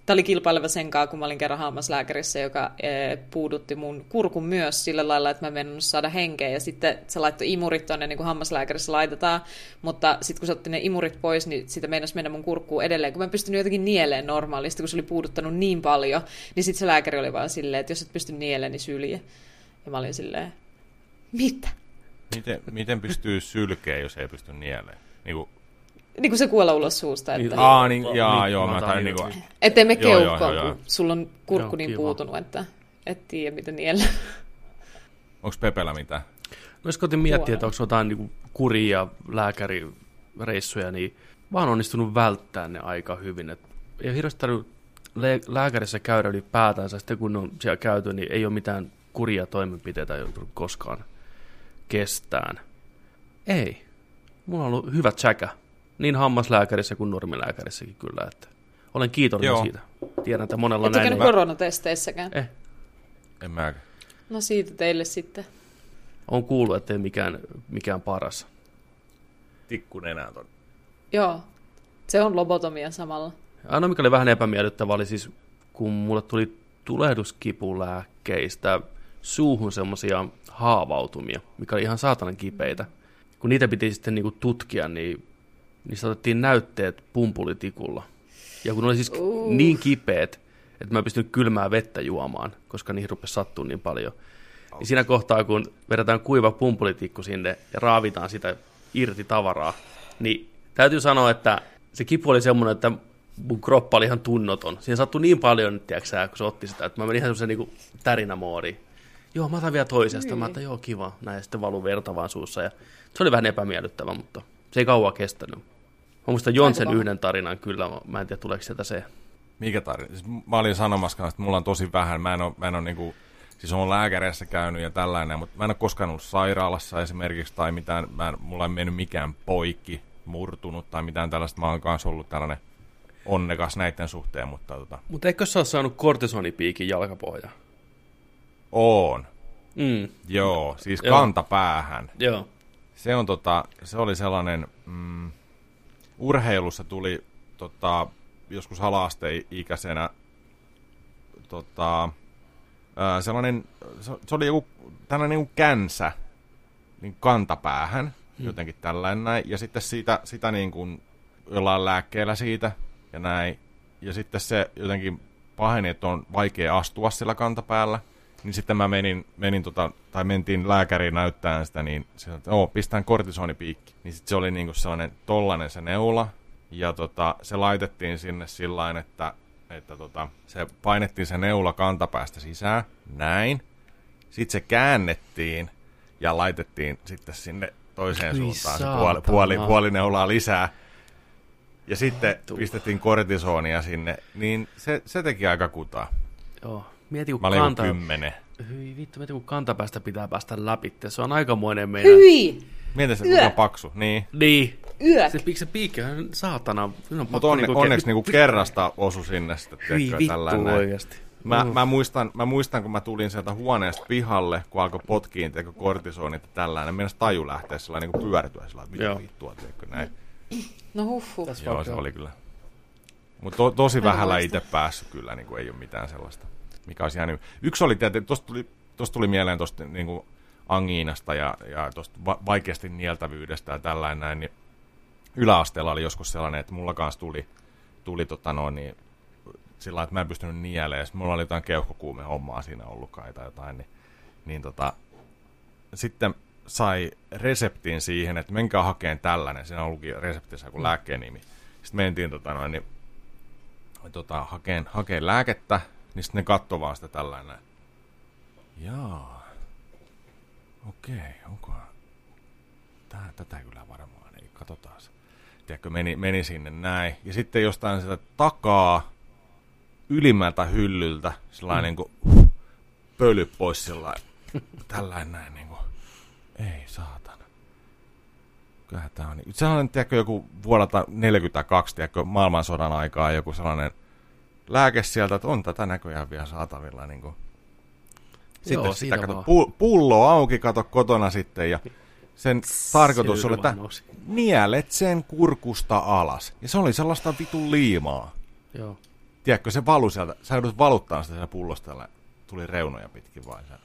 Tämä oli kilpaileva sen kanssa, kun mä olin kerran hammaslääkärissä, joka eh, puudutti mun kurkun myös sillä lailla, että mä en saada henkeä. Ja sitten se laittoi imurit tonne, niin kuin hammaslääkärissä laitetaan. Mutta sitten kun se otti ne imurit pois, niin sitä meinasi mennä mun kurkkuun edelleen. Kun mä en pystynyt jotenkin nieleen normaalisti, kun se oli puuduttanut niin paljon, niin sitten se lääkäri oli vaan silleen, että jos et pysty nieleen, niin sylje. Ja mä olin silleen, mitä? Miten, miten pystyy sylkeä, jos ei pysty nieleen? Niin kuin, Niin kuin se kuolla ulos suusta, että Niin, aa, niin, jaa, niin, joo, mä mä tain niin niinku, kuin- ettei me joo. kun sulla on kurkku Joo, niin kiva. puutunut, että et tiedä, mitä niellä. onks Pepellä mitään? No jos koitin miettiä, että onko jotain niin kuria ja lääkärireissuja, niin mä oon onnistunut välttämään ne aika hyvin. Et ei ole hirveästi tarvinnut lää- lääkärissä käydä ylipäätänsä. Sitten kun on siellä käyty, niin ei ole mitään kuria toimenpiteitä joutunut koskaan kestään. Ei. Mulla on ollut hyvä tsäkä. Niin hammaslääkärissä kuin normilääkärissäkin kyllä. Että olen kiitollinen Joo. siitä. Tiedän, että monella on Et näin. käynyt koronatesteissäkään. Eh, En mä. No siitä teille sitten. on kuullut, että ei mikään, mikään paras. Tikkun enää ton. Joo, se on lobotomia samalla. Ainoa, mikä oli vähän epämiellyttävä, oli siis, kun mulle tuli tulehduskipulääkkeistä suuhun semmoisia haavautumia, mikä oli ihan saatanan kipeitä. Kun niitä piti sitten niinku tutkia, niin niistä otettiin näytteet pumpulitikulla. Ja kun ne oli siis Uh. niin kipeät, että mä en pystynyt kylmää vettä juomaan, koska niihin rupesi sattua niin paljon. Niin siinä kohtaa, kun vedetään kuiva pumpulitikku sinne ja raavitaan sitä irti tavaraa, niin täytyy sanoa, että se kipu oli semmoinen, että mun kroppa oli ihan tunnoton. Siinä sattui niin paljon, tiedätkö sä, kun se otti sitä, että mä menin ihan semmoisen niin tärinämoodiin. Joo, mä otan vielä toisesta. Mä ajattelin, joo, kiva. Näin ja sitten valuu verta vaan suussa. Ja se oli vähän epämiellyttävä, mutta se ei kauan kestänyt. Mä muistan Jonsen yhden tarinan kyllä. Mä en tiedä, tuleeko sieltä se. Mikä tarina? Siis mä olin sanomassa kanssa, että mulla on tosi vähän. Mä en ole, mä en ole niinku, siis on lääkäreissä käynyt ja tällainen, mutta mä en ole koskaan ollut sairaalassa esimerkiksi tai mitään, mä en, mulla ei mennyt mikään poikki, murtunut tai mitään tällaista. Mä oon kanssa ollut tällainen onnekas näiden suhteen, mutta tota, Mutta eikö sä ole saanut kortisonipiikin jalkapohjaan? oon. Mm, Joo, siis Joo. kantapäähän. joo. Se on tota, se oli sellainen, mm, urheilussa tuli tota, joskus ala-asteikäisenä tota, ää, sellainen, se, se oli joku tällainen joku känsä niin kantapäähän, hmm. jotenkin tällainen näin, ja sitten siitä, sitä niin kuin jollain lääkkeellä siitä ja näin, ja sitten se jotenkin paheni, että on vaikea astua sillä kantapäällä, niin sitten mä menin, menin tota, tai mentiin lääkäriin näyttämään sitä, niin se sanoi, että oo, pistään kortisonipiikki. Niin sitten se oli niinku sellainen tollanen se neula, ja tota, se laitettiin sinne sillä että, että tota, se painettiin se neula kantapäästä sisään, näin. Sitten se käännettiin ja laitettiin sitten sinne toiseen Hyi suuntaan se puoli, puoli, puoli neulaa lisää. Ja sitten Vittu. pistettiin kortisonia sinne, niin se, se teki aika kutaa. Joo. Mieti, kun Mä olin kanta... kymmenen. Hyi vittu, mieti, kun kantapäästä pitää päästä läpi. Se on aikamoinen meidän... Hyi! Mietin se, kuinka paksu. Niin. Niin. Yök! Se, se piikki on saatana. On Mutta onne, niinku onneksi ke- niinku kerrasta osu sinne sitten, Hyi tiedätkö, vittu tällainen. oikeasti. Mä, Mm. mä, muistan, mä muistan, kun mä tulin sieltä huoneesta pihalle, kun alkoi potkiin, tiedätkö, kortisonit ja tällainen. Meidän taju lähtee sillä niin kuin pyörtyä sillä mitä vittua, tiedätkö, näin. No huffu. Joo, se oli kyllä. Mutta to, tosi vähällä itse päässyt kyllä, niin kuin ei ole mitään sellaista, mikä olisi jäänyt. Yksi oli tietysti, tuosta tuli, tosta tuli mieleen tuosta niin kuin angiinasta ja, ja tuosta va- vaikeasti nieltävyydestä ja tällainen näin, niin yläasteella oli joskus sellainen, että mulla kanssa tuli, tuli tota noin, niin, sillä että mä en pystynyt nieleen, sitten mulla oli jotain keuhkokuume hommaa siinä ollut kai tai jotain, niin, niin tota, sitten sai reseptin siihen, että menkää hakeen tällainen, siinä luki reseptissä kuin lääkkeen nimi. Sitten mentiin tota noin, niin, tota, hakeen, hakeen lääkettä, niin sitten ne katsoi vaan sitä tällainen. Jaa. Okei, onko... Tää, tätä kyllä varmaan ei, katsotaan. Tiedätkö, meni, meni sinne näin. Ja sitten jostain sitä takaa ylimmältä hyllyltä sellainen mm. niin pöly pois sellainen, tällainen näin niin kuin, ei saatana. Kyllähän tää on. niin- Sellainen, tiedätkö, joku vuodelta 42, tiedätkö, maailmansodan aikaa joku sellainen lääke sieltä, että on tätä näköjään vielä saatavilla. Niin kuin. Sitten Joo, sitä kato, pu- pullo auki, kato kotona sitten ja sen tarkoitus Selry oli, että nousi. nielet sen kurkusta alas. Ja se oli sellaista vitun liimaa. Joo. Tiedätkö, se valui sieltä, sä joudut valuttaa sitä sieltä pullosta, ja tuli reunoja pitkin vaan. Sä,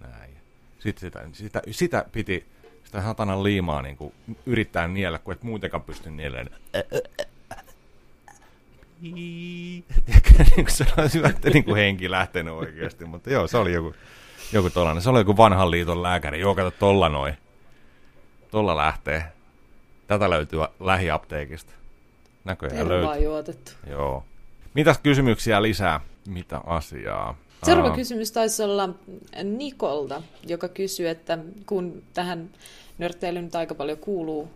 näin. Sitten sitä, sitä, sitä piti, sitä satanan liimaa niin kuin, yrittää niellä, kun et muutenkaan pysty nielemään. Tiedätkö, niin kuin hyvä, että niin kuin henki lähtenyt oikeasti, mutta joo, se oli joku, joku tollainen. Se oli joku vanhan liiton lääkäri. Joo, kato, tolla noin. Tolla lähtee. Tätä löytyy lähiapteekista. Näköjään löytyy. Tervaa juotettu. Joo. Mitäs kysymyksiä lisää? Mitä asiaa? Seuraava Aa, kysymys taisi olla Nikolta, joka kysyy, että kun tähän nörtteilyyn nyt aika paljon kuuluu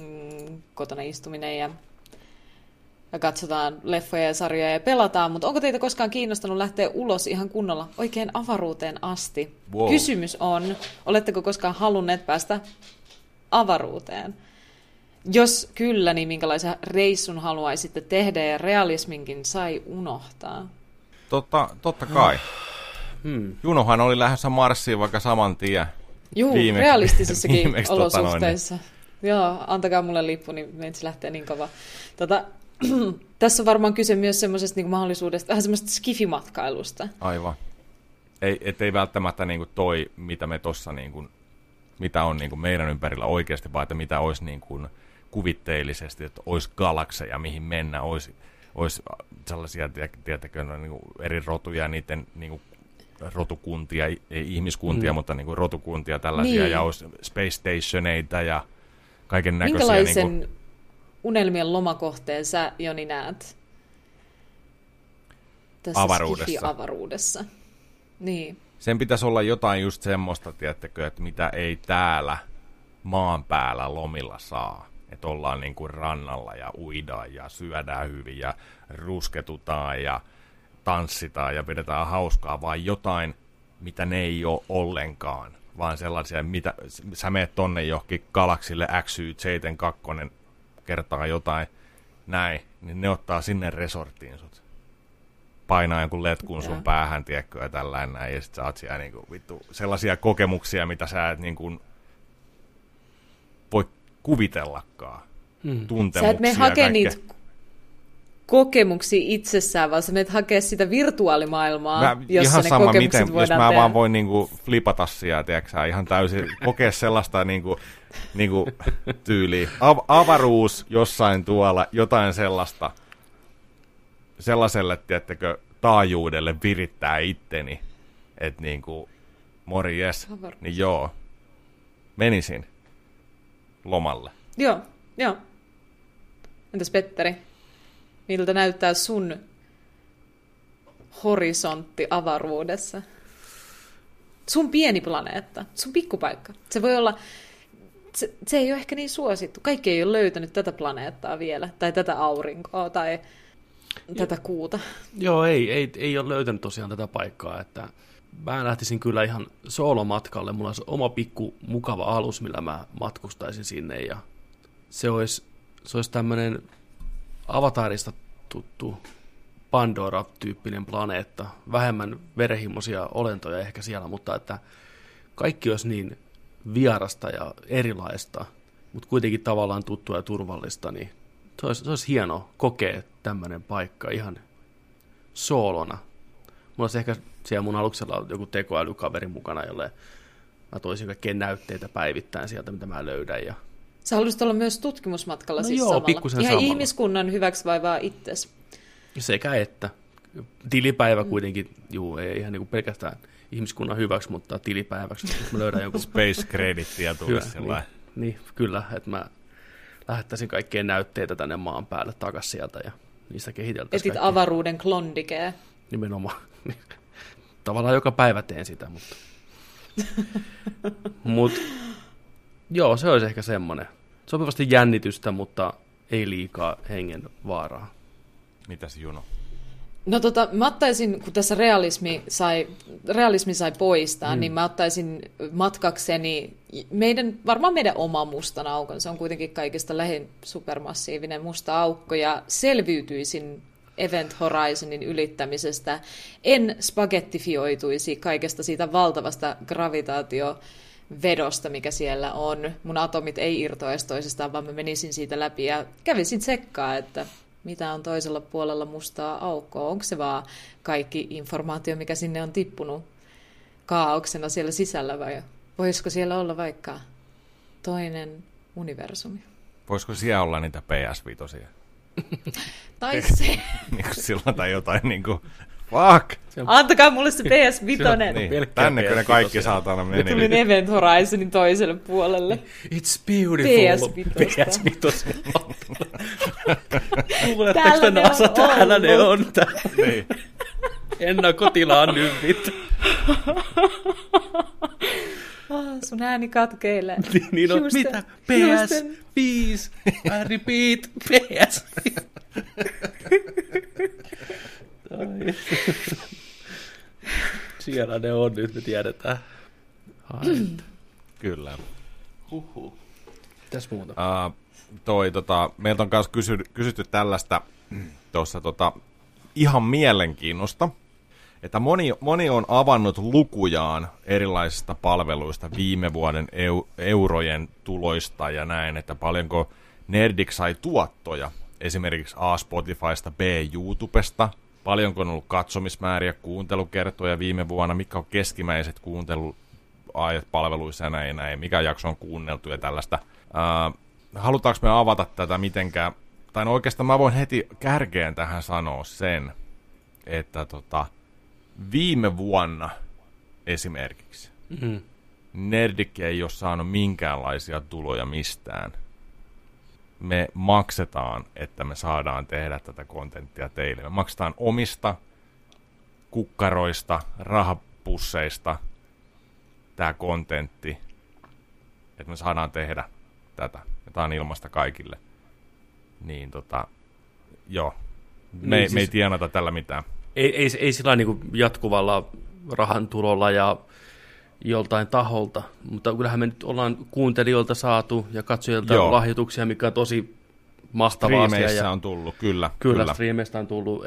mm, kotona istuminen ja, ja katsotaan leffoja ja sarjoja ja pelataan, mutta onko teitä koskaan kiinnostanut lähteä ulos ihan kunnolla oikein avaruuteen asti? Wow. Kysymys on, oletteko koskaan halunneet päästä avaruuteen? Jos kyllä, niin minkälaisen reissun haluaisitte tehdä ja realisminkin sai unohtaa? Totta, totta kai. Hmm. Junohan oli lähdössä Marsiin vaikka saman tien. Juu, Viime- realistisissakin viimeksi tota noin, olosuhteissa. Joo, antakaa mulle lippu, niin meitä lähtee niin kova. Tota, tässä on varmaan kyse myös semmoisesta niin mahdollisuudesta, vähän semmoisesta skifimatkailusta. Aivan. Ei, et ei välttämättä niinku toi, mitä me tossa niinku, mitä on niinku meidän ympärillä oikeasti, vaan että mitä olisi niinku kuvitteellisesti, että olisi galakseja, mihin mennä, olisi, olisi sellaisia, tie- tiedättekö, no, niinku eri rotuja, niiden niinku rotukuntia, ei ihmiskuntia, mm. mutta niinku rotukuntia tällaisia, Niin. ja olisi space stationeita ja kaiken näköisiä. Minkälaisen Niinku, unelmien lomakohteen sä, Joni, näet tässä Avaruudessa. avaruudessa? Niin. sen pitäisi olla jotain just semmoista, tiedättekö, että mitä ei täällä maan päällä lomilla saa. Että ollaan niin kuin rannalla ja uidaan ja syödään hyvin ja rusketutaan ja tanssitaan ja pidetään hauskaa, vaan jotain, mitä ne ei ole ollenkaan. Vaan sellaisia, mitä sä meet tonne johonkin galaksille XY72 kertaa jotain näin, niin ne ottaa sinne resorttiin sut painaa jonkun letkun sun päähän, tiedätkö, ja tällainen näin, ja sit sä oot siellä niinku, vittu, sellaisia kokemuksia, mitä sä et niinku voi kuvitellakaan. Hmm. Tuntemuksia. Sä et mene hakea kaikkea. niitä kokemuksia itsessään, vaan sä menet hakea sitä virtuaalimaailmaa, Mä, jossa ihan ne sama kokemukset miten, jos voidaan mä tehdä. vaan voin niinku flipata siellä, tiedätkö, ihan täysin kokea sellaista niinku, niinku tyyliä. Av- avaruus jossain tuolla, jotain sellaista, sellaiselle, tiedättekö, taajuudelle virittää itteni, että niinku, morjes, Avaruus. niin joo, menisin lomalle. Joo, joo. Entäs Petteri? Miltä näyttää sun horisontti avaruudessa? Sun pieni planeetta, sun pikkupaikka. Se voi olla, se, se ei ole ehkä niin suosittu. Kaikki ei ole löytänyt tätä planeettaa vielä, tai tätä aurinkoa, tai tätä kuuta. Joo, ei, ei, ei ole löytänyt tosiaan tätä paikkaa, että mä lähtisin kyllä ihan soolomatkalle. Mulla olisi oma pikku mukava alus, millä mä matkustaisin sinne ja se olisi, se olisi tämmöinen avatarista tuttu Pandora-tyyppinen planeetta. Vähemmän verehimoisia olentoja ehkä siellä, mutta että kaikki olisi niin vierasta ja erilaista, mutta kuitenkin tavallaan tuttua ja turvallista, niin se olisi, se olisi hieno kokea tämmöinen paikka ihan soolona. Mulla olisi ehkä siellä mun aluksella joku tekoälykaveri mukana, jolle mä toisin kaikkea näytteitä päivittäin sieltä, mitä mä löydän. Ja... Sä haluaisit olla myös tutkimusmatkalla No siis joo, samalla. pikkusen Ihan samalla. ihmiskunnan hyväksi vai vaan itses? Sekä että. Tilipäivä kuitenkin, juu, ei ihan niin kuin pelkästään ihmiskunnan hyväksi, mutta tilipäiväksi, jos mä löydän jonkun Space credittiä Hyvä, sillä niin, niin, kyllä, että mä lähettäisin kaikkea näytteitä tänne maan päälle takas sieltä ja niistä kehiteltäisiin Etit kaikki. avaruuden klondikea. Nimenomaan. Tavallaan joka päivä teen sitä, mutta... Mut, joo, se olisi ehkä semmoinen. Sopivasti jännitystä, mutta ei liikaa hengen vaaraa. Mitäs Juno? No tota, mä ottaisin, kun tässä realismi sai, realismi sai poistaa, mm. niin mä ottaisin matkakseni meidän, varmaan meidän oma mustan aukon. Se on kuitenkin kaikista lähin supermassiivinen musta aukko ja selviytyisin Event Horizonin ylittämisestä. En spagettifioituisi kaikesta siitä valtavasta gravitaatio vedosta, mikä siellä on. Mun atomit ei irtoaisi toisestaan, vaan mä menisin siitä läpi ja kävisin tsekkaa, että mitä on toisella puolella mustaa aukkoa. Onko se vaan kaikki informaatio, mikä sinne on tippunut kaauksena siellä sisällä vai voisiko siellä olla vaikka toinen universumi? Voisiko siellä olla niitä PS5? tai se. niin kuin silloin tai jotain niin kuin, fuck! Antakaa mulle se PS5. niin, tänne kyllä ne kaikki saatana meni. Mä tulin Event Horizonin toiselle puolelle. It's beautiful. PS5. PS5. Luuletteko te NASA? Täällä ne on. niin. Ennakkotilaan nyt vittu. Ah, sun ääni katkeilee. niin, niin on, mitä? PS, 5, I repeat, PS. Siellä ne on nyt, me tiedetään. Kyllä. Huhhuh. Mitäs muuta? Uh, toi, tota, meiltä on myös kysy, kysytty tällaista tuossa tota, ihan mielenkiinnosta, että moni, moni on avannut lukujaan erilaisista palveluista viime vuoden eu, eurojen tuloista ja näin, että paljonko Nerdik sai tuottoja esimerkiksi A Spotifysta, B YouTubesta, paljonko on ollut katsomismääriä, kuuntelukertoja viime vuonna, mikä on keskimäiset kuunteluajat palveluissa ja näin, ja näin, mikä jakso on kuunneltu ja tällaista. Uh, halutaanko me avata tätä mitenkään, tai no oikeastaan mä voin heti kärkeen tähän sanoa sen, että tota, viime vuonna esimerkiksi mm-hmm. Nerdik ei ole saanut minkäänlaisia tuloja mistään. Me maksetaan, että me saadaan tehdä tätä kontenttia teille. Me maksetaan omista kukkaroista, rahapusseista tämä kontentti, että me saadaan tehdä tätä. Ja tämä on ilmasta kaikille. Niin tota, joo. Me, niin, siis... me ei tienata tällä mitään ei, ei, ei sillä niin jatkuvalla rahan tulolla ja joltain taholta, mutta kyllähän me nyt ollaan kuuntelijoilta saatu ja katsojilta Joo. lahjoituksia, mikä on tosi mahtavaa asia. Ja, on tullut, kyllä. Kyllä, kyllä. striimeistä on tullut,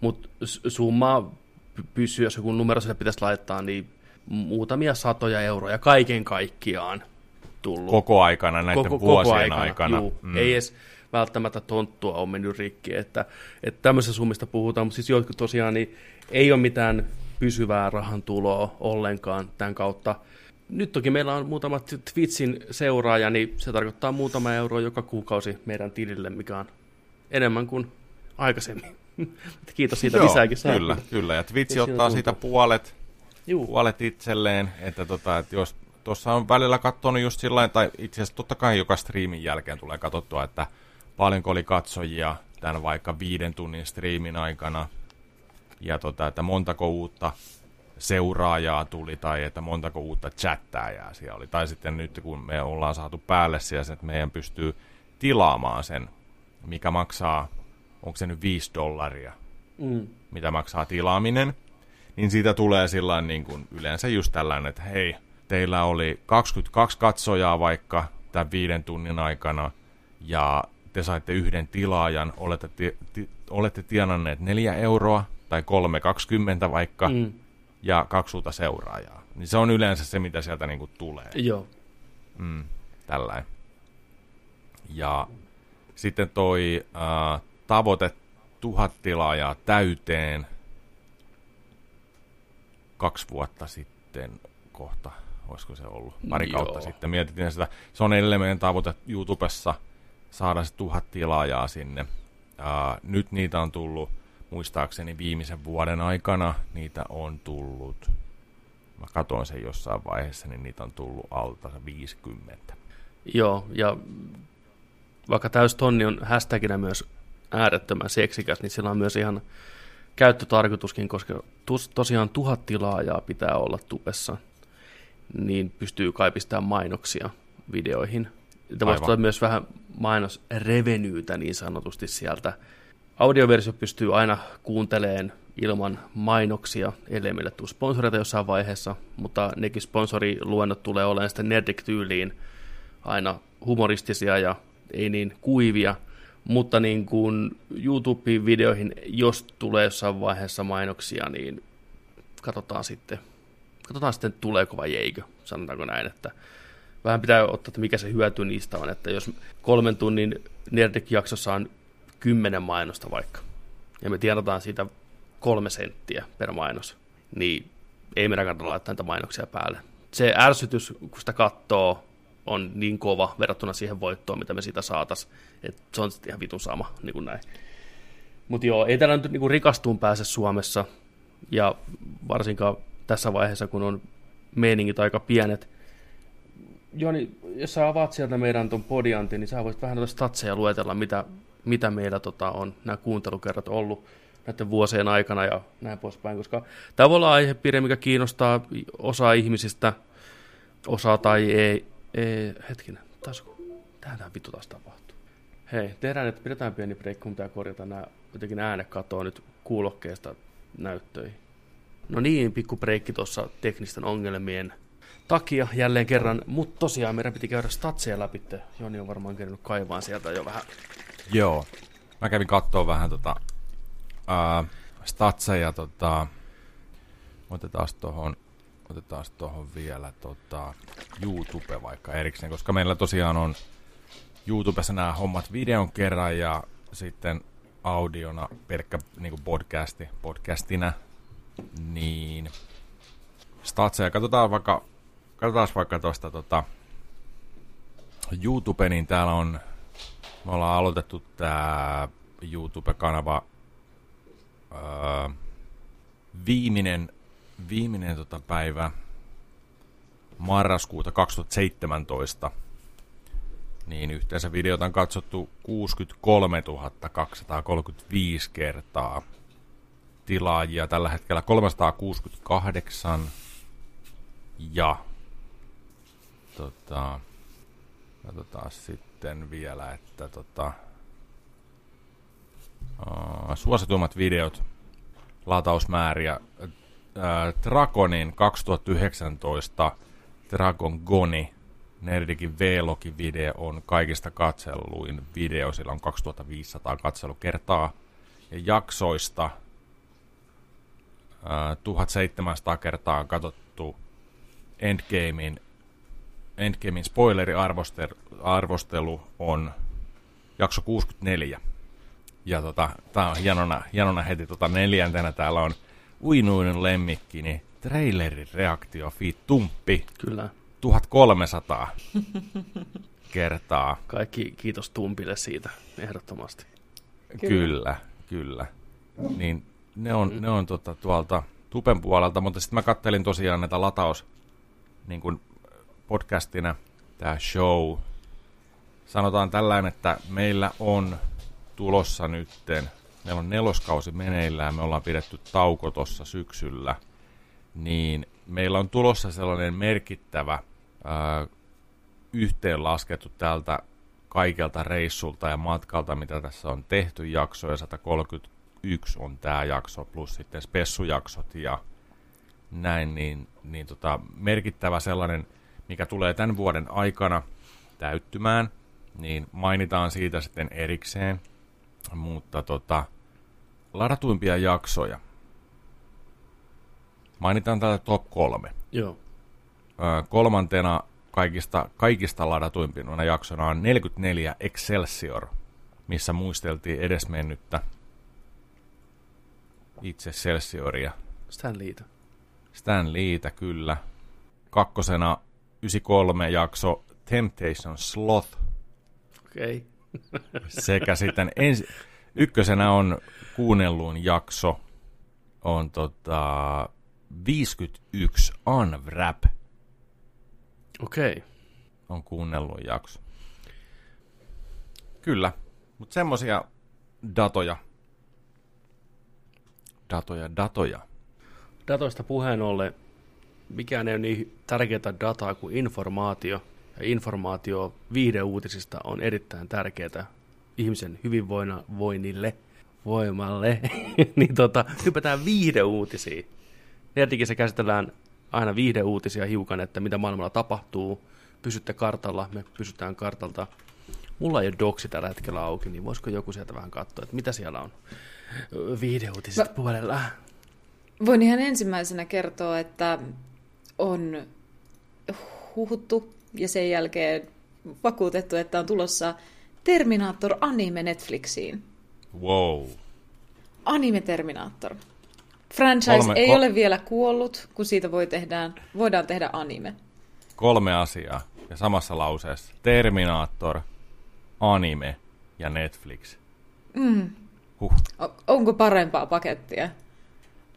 mutta summa pysyy, jos joku numero sille pitäisi laittaa, niin muutamia satoja euroja kaiken kaikkiaan tullut. Koko aikana, näiden koko, vuosien koko aikana. aikana. Juu, mm. Ei edes välttämättä tonttua on mennyt rikki, että, että tämmöisessä summista puhutaan, mutta siis jotkut tosiaan niin ei ole mitään pysyvää rahan tuloa ollenkaan tämän kautta. Nyt toki meillä on muutama Twitchin seuraaja, niin se tarkoittaa muutama euro joka kuukausi meidän tilille, mikä on enemmän kuin aikaisemmin. Kiitos siitä Joo, lisääkin. Saa. Kyllä, kyllä. Ja Twitch ottaa siitä puolet, Juu. puolet itselleen, että, tota, että jos tuossa on välillä katsonut just sillä tai itse asiassa totta kai joka striimin jälkeen tulee katsottua, että paljonko oli katsojia tämän vaikka viiden tunnin striimin aikana, ja tota, että montako uutta seuraajaa tuli, tai että montako uutta chattaajaa siellä oli. Tai sitten nyt kun me ollaan saatu päälle siellä, että meidän pystyy tilaamaan sen, mikä maksaa, onko se nyt 5 dollaria, mm. mitä maksaa tilaaminen, niin siitä tulee sillä niin kuin yleensä just tällainen, että hei, teillä oli 22 katsojaa vaikka tämän viiden tunnin aikana, ja te saitte yhden tilaajan, olette, ti, ti, olette tienanneet neljä euroa tai 3,20 vaikka, mm. ja kaksi uutta seuraajaa. Niin se on yleensä se, mitä sieltä niinku tulee. Joo. Mm, tällainen. Ja sitten toi äh, tavoite tuhat tilaajaa täyteen kaksi vuotta sitten kohta, olisiko se ollut, pari Joo. kautta sitten. Mietittiin sitä, se on edelleen meidän tavoite YouTubessa – saada se tuhat tilaajaa sinne. Uh, nyt niitä on tullut, muistaakseni viimeisen vuoden aikana, niitä on tullut, mä katoin sen jossain vaiheessa, niin niitä on tullut alta 50. Joo, ja vaikka täystonni on hashtaginä myös äärettömän seksikäs, niin sillä on myös ihan käyttötarkoituskin, koska tos, tosiaan tuhat tilaajaa pitää olla tupessa, niin pystyy kai pistämään mainoksia videoihin. Tämä voisi tulla myös vähän mainosrevenyytä niin sanotusti sieltä Audioversio pystyy aina kuuntelemaan ilman mainoksia, ellei meille tule sponsoreita jossain vaiheessa, mutta nekin sponsoriluennot tulee olemaan sitten Nerdic-tyyliin aina humoristisia ja ei niin kuivia, mutta niin kuin YouTube-videoihin, jos tulee jossain vaiheessa mainoksia, niin katsotaan sitten, katsotaan sitten tuleeko vai eikö, sanotaanko näin, että vähän pitää ottaa, että mikä se hyöty niistä on, että jos kolmen tunnin Nerdic-jaksossa on kymmenen mainosta vaikka, ja me tiedotaan siitä kolme senttiä per mainos, niin ei meidän kannata laittaa näitä mainoksia päälle. Se ärsytys, kun sitä katsoo, on niin kova verrattuna siihen voittoon, mitä me siitä saatas, että se on sitten ihan vitun sama, niin kuin näin. Mutta joo, ei täällä nyt niin rikastuun pääse Suomessa, ja varsinkaan tässä vaiheessa, kun on meiningit aika pienet. Joni, jos sä avaat sieltä meidän tuon podiantin, niin sä voisit vähän noita statseja luetella, mitä, mitä meillä tota, on nämä kuuntelukerrat ollut näiden vuosien aikana ja näin poispäin, koska tämä voi olla aihepiiri, mikä kiinnostaa osaa ihmisistä, osaa tai ei. ei hetkinen, taas tähän tämä vittu taas tapahtuu. Hei, tehdään, että pidetään pieni break, kun pitää korjata nämä, jotenkin ääne katoaa nyt kuulokkeesta näyttöihin. No niin, pikku breikki tuossa teknisten ongelmien takia jälleen kerran, mutta tosiaan meidän piti käydä statseja läpi. Joni on varmaan kerännyt kaivaan sieltä jo vähän. Joo. Mä kävin katsoa vähän tota, uh, statseja. Tota, otetaan tuohon otetaan tuohon vielä tota, YouTube vaikka erikseen, koska meillä tosiaan on YouTubessa nämä hommat videon kerran ja sitten audiona pelkkä niin podcasti, podcastina, niin statseja. Katsotaan vaikka, katsotaan vaikka tuosta tota, YouTube, niin täällä on, me ollaan aloitettu tämä YouTube-kanava öö, viimeinen, viimeinen tota päivä marraskuuta 2017 niin yhteensä videota on katsottu 63 235 kertaa. Tilaajia tällä hetkellä 368 ja tota, katsotaan sitten vielä, että tota, uh, suosituimmat videot, latausmääriä, uh, Dragonin 2019 Dragon Goni Nerdikin V-login video on kaikista katselluin video, sillä on 2500 katselukertaa. Ja jaksoista ää, 1700 kertaa katsottu Endgamein, Endgamein spoileriarvostelu on jakso 64. Ja tota, tää on hienona, hienona heti tota neljäntenä täällä on uinuinen lemmikki, niin trailerin reaktio feed tumppi. Kyllä. 1300 kertaa. Kaikki kiitos Tumpille siitä, ehdottomasti. Kyllä, kyllä. kyllä. Niin ne on, mm. ne on tota, tuolta Tupen puolelta, mutta sitten mä kattelin tosiaan näitä lataus niin kuin podcastina, tämä show. Sanotaan tällainen, että meillä on tulossa nytten, meillä on neloskausi meneillään, me ollaan pidetty tauko tuossa syksyllä, niin meillä on tulossa sellainen merkittävä ää, yhteenlaskettu tältä kaikelta reissulta ja matkalta, mitä tässä on tehty jaksoja. 131 on tämä jakso, plus sitten spessujaksot ja näin, niin, niin tota, merkittävä sellainen, mikä tulee tämän vuoden aikana täyttymään, niin mainitaan siitä sitten erikseen. Mutta tota, ladatuimpia jaksoja. Mainitaan täällä top kolme. Joo. Ö, kolmantena kaikista, kaikista ladatuimpina jaksona on 44 Excelsior, missä muisteltiin edesmennyttä itse Celsioria. Stan Leeta. Stan Leeta, kyllä. Kakkosena 93 jakso Temptation Sloth. Okei. Okay. Sekä sitten ensi, ykkösenä on kuunnelluin jakso on tota 51 Unwrap. Okei. Okay. On kuunnellut jakso. Kyllä, mutta semmosia datoja. Datoja, datoja. Datoista puheen ollen, mikään ei ole niin tärkeää dataa kuin informaatio. Ja informaatio viihdeuutisista on erittäin tärkeää ihmisen hyvinvoinnille. voimalle. niin tota, hypätään viihdeuutisiin. Nerdikissä käsitellään aina viihdeuutisia hiukan, että mitä maailmalla tapahtuu. Pysytte kartalla, me pysytään kartalta. Mulla ei ole doksi tällä hetkellä auki, niin voisiko joku sieltä vähän katsoa, että mitä siellä on viihdeuutiset Mä- puolella. Voin ihan ensimmäisenä kertoa, että on huhuttu ja sen jälkeen vakuutettu, että on tulossa Terminator anime Netflixiin. Wow. Anime Terminator. Franchise Kolme- ei kol- ole vielä kuollut, kun siitä voi tehdään, voidaan tehdä anime. Kolme asiaa ja samassa lauseessa. Terminator, anime ja Netflix. Mm. Huh. O- onko parempaa pakettia?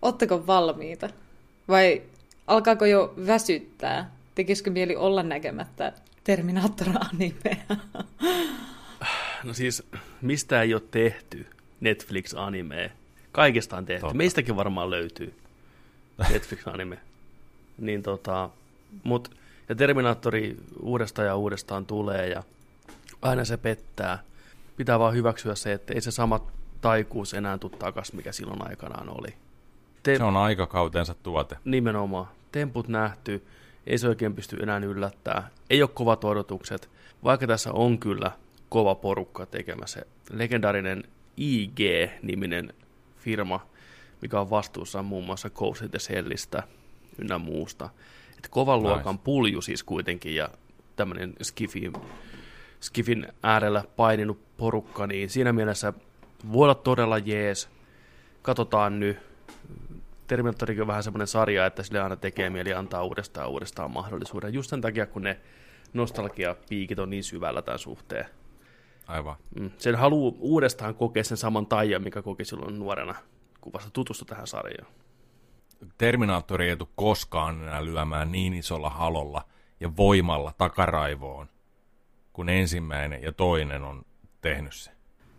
Otteko valmiita? Vai alkaako jo väsyttää? Tekisikö mieli olla näkemättä Terminator-animea? No siis, mistä ei ole tehty Netflix-animea? Kaikesta on tehty. Totta. Meistäkin varmaan löytyy Netflix-anime. Niin tota, mut, ja Terminaattori uudestaan ja uudestaan tulee ja aina se pettää. Pitää vaan hyväksyä se, että ei se sama taikuus enää tule takas, mikä silloin aikanaan oli. Te, Se on aikakautensa tuote. Nimenomaan. Temput nähty, ei se oikein pysty enää yllättää. Ei ole kovat odotukset, vaikka tässä on kyllä kova porukka tekemässä. Legendaarinen IG-niminen firma, mikä on vastuussa muun muassa Ghost the ynnä muusta. Et kovan Nice. luokan pulju siis kuitenkin ja tämmöinen Skifi, Skifin äärellä paininut porukka, niin siinä mielessä voi olla todella jees. Katsotaan nyt. Terminatorikin on vähän semmoinen sarja, että sille aina tekee mieli antaa uudestaan uudestaan mahdollisuuden. Just sen takia, kun ne nostalgiapiikit on niin syvällä tämän suhteen. Aivan. Mm. Sen haluaa uudestaan kokea sen saman taian, mikä koki silloin nuorena, kun vasta tutustui tähän sarjaan. Terminaattori ei tule koskaan enää lyömään niin isolla halolla ja voimalla takaraivoon, kun ensimmäinen ja toinen on tehnyt se.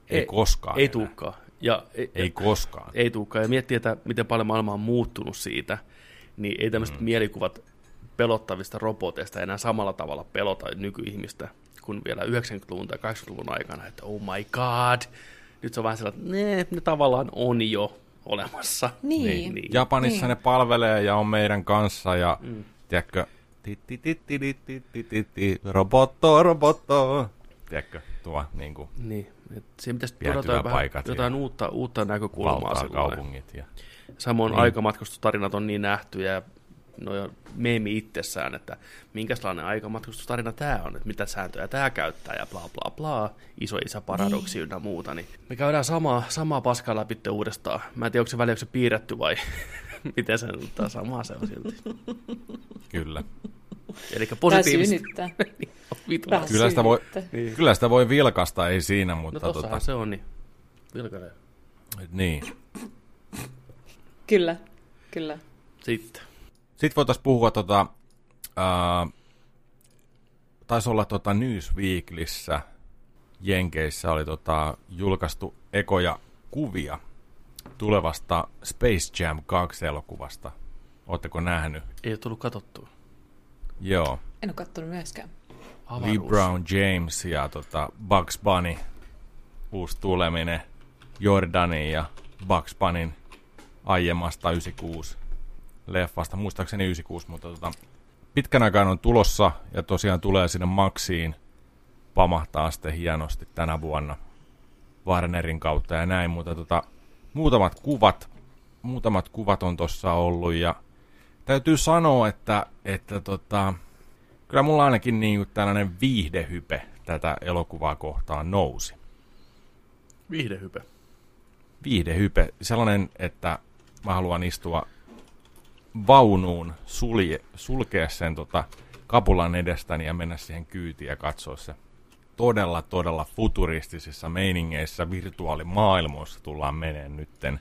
Ei, ei koskaan Ei enää. tuukkaan. Ja, e- ei, ja, koskaan. Ei tulekaan. Ja miettiä, että miten paljon maailma on muuttunut siitä, niin ei tämmöiset mm. mielikuvat pelottavista roboteista enää samalla tavalla pelota nykyihmistä kuin vielä 90-luvun tai 80-luvun aikana, että oh my god, nyt se on vähän sellainen, että ne, ne tavallaan on jo olemassa. Niin. niin, niin. Japanissa niin. ne palvelee ja on meidän kanssa ja mm. tiedätkö, robotto, robotto, tiedätkö, tuo niin kuin. Niin et siihen pitäisi todeta vähän paikat jotain ja uutta, uutta näkökulmaa. valtaa kaupungit. Ja... Samoin Niin. aikamatkustustarinat on niin nähty ja no jo meemi itsessään, että minkälainen aikamatkustustarina tämä on, että mitä sääntöjä tämä käyttää ja bla bla bla, iso isä paradoksi niin. ynnä muuta, niin me käydään samaa, samaa paskaa läpi uudestaan. Mä en tiedä, onko se väliä, onko se piirretty vai miten se mutta samaa se on silti. Kyllä. Eli positiivista. Väsynyttä. Kyllä sitä, voi, Niin. kyllä sitä voi vilkasta, ei siinä, No mutta tossahan tota, se on, niin vilkainen. niin. Kyllä, kyllä. Sitten. Sitten voitaisiin puhua tota, ää, taisi olla tota Newsweeklissä Jenkeissä oli tota, julkaistu ekoja kuvia tulevasta Space Jam 2 elokuvasta. Oletteko nähnyt? Ei ole tullut katsottua. Joo. En ole kattonut myöskään. Lee Brown James ja tota Bugs Bunny, uusi tuleminen, Jordanin ja Bugs Bunnyn aiemmasta 96 leffasta, muistaakseni 96, mutta tota, pitkän aikaan on tulossa ja tosiaan tulee sinne Maxiin, pamahtaa sitten hienosti tänä vuonna Warnerin kautta ja näin, mutta tota, muutamat kuvat, muutamat kuvat on tossa ollut ja täytyy sanoa, että, että tota, kyllä mulla ainakin niin kuin tällainen viihdehype tätä elokuvaa kohtaan nousi. Viihdehype. Viihdehype, sellainen, että mä haluan istua vaunuun, sulje, sulkea sen tota kapulan edestäni ja mennä siihen kyytiin ja katsoa se todella, todella futuristisissa meiningeissä virtuaalimaailmoissa tullaan meneen nytten.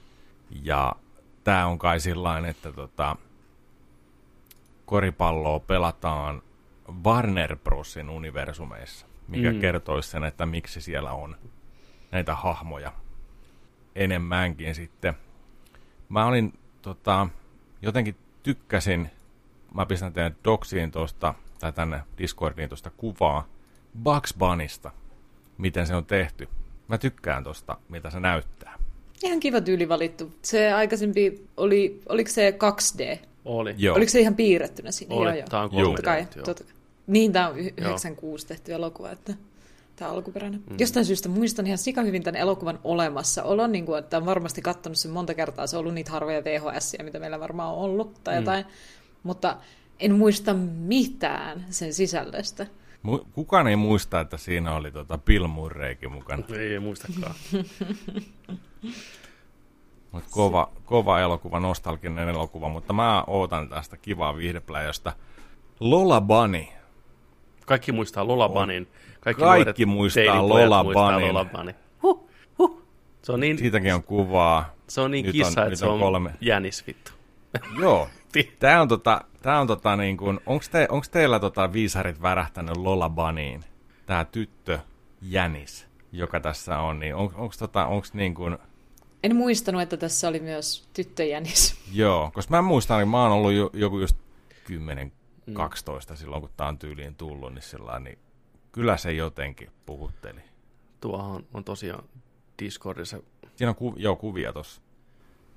Ja tää on kai sillain, että tota, koripalloa pelataan Warner Brosin universumeissa, mikä mm. Kertoisi sen, että miksi siellä on näitä hahmoja enemmänkin sitten. Mä olin tota, jotenkin tykkäsin, mä pistän teidän doksiin tuosta, tai tänne Discordiin tuosta kuvaa, Bugs Bunnysta, miten se on tehty. Mä tykkään tosta, mitä se näyttää. Ihan kiva tyyli valittu. Se aikaisempi oli, oliko se 2D? Oli. Joo. Oliko se ihan piirrettynä sinne? Oli. Joo, joo. Tämä on Juu. 3D. Totta kai, joo. kai. Niin, tämä on y- 96 tehty elokuva, että tämä on alkuperäinen. Mm. Jostain syystä muistan ihan sika hyvin tämän elokuvan olemassaolon, niin kuin, että olen varmasti katsonut sen monta kertaa. Se on ollut niitä harvoja VHS, mitä meillä varmaan on ollut tai mm. jotain. Mutta en muista mitään sen sisällöstä. Kukaan ei muista, että siinä oli tota Bill Murraykin mukana. Ei, ei muistakaan. Mut kova, kova elokuva, nostalginen elokuva, mutta mä ootan tästä kivaa viihdepläjästä. Lola Bunny. Kaikki muistaa Lola Bunnin. Kaikki, Kaikki muistaa Lola Bunnin. Lola Bunny. Huh, huh. Se on niin, Siitäkin on kuvaa. se on niin nyt kissa, on- että se on on kolme. jänis vittu. Joo. Tää on tota, tää on tota niin kuin, onks, te, onks teillä tota viisarit värähtänyt Lola Bunnyin? Tää tyttö Jänis, joka tässä on, niin on, onks tota, onks niin kuin, En muistanut, että tässä oli myös tyttöjänis. joo, koska mä muistan, että mä oon ollut jo, joku just 10, 12 silloin, kun tää on tyyliin tullut, niin sillä niin kyllä se jotenkin puhutteli. Tuohan on tosiaan Discordissa. Siinä on ku, joo, kuvia tossa.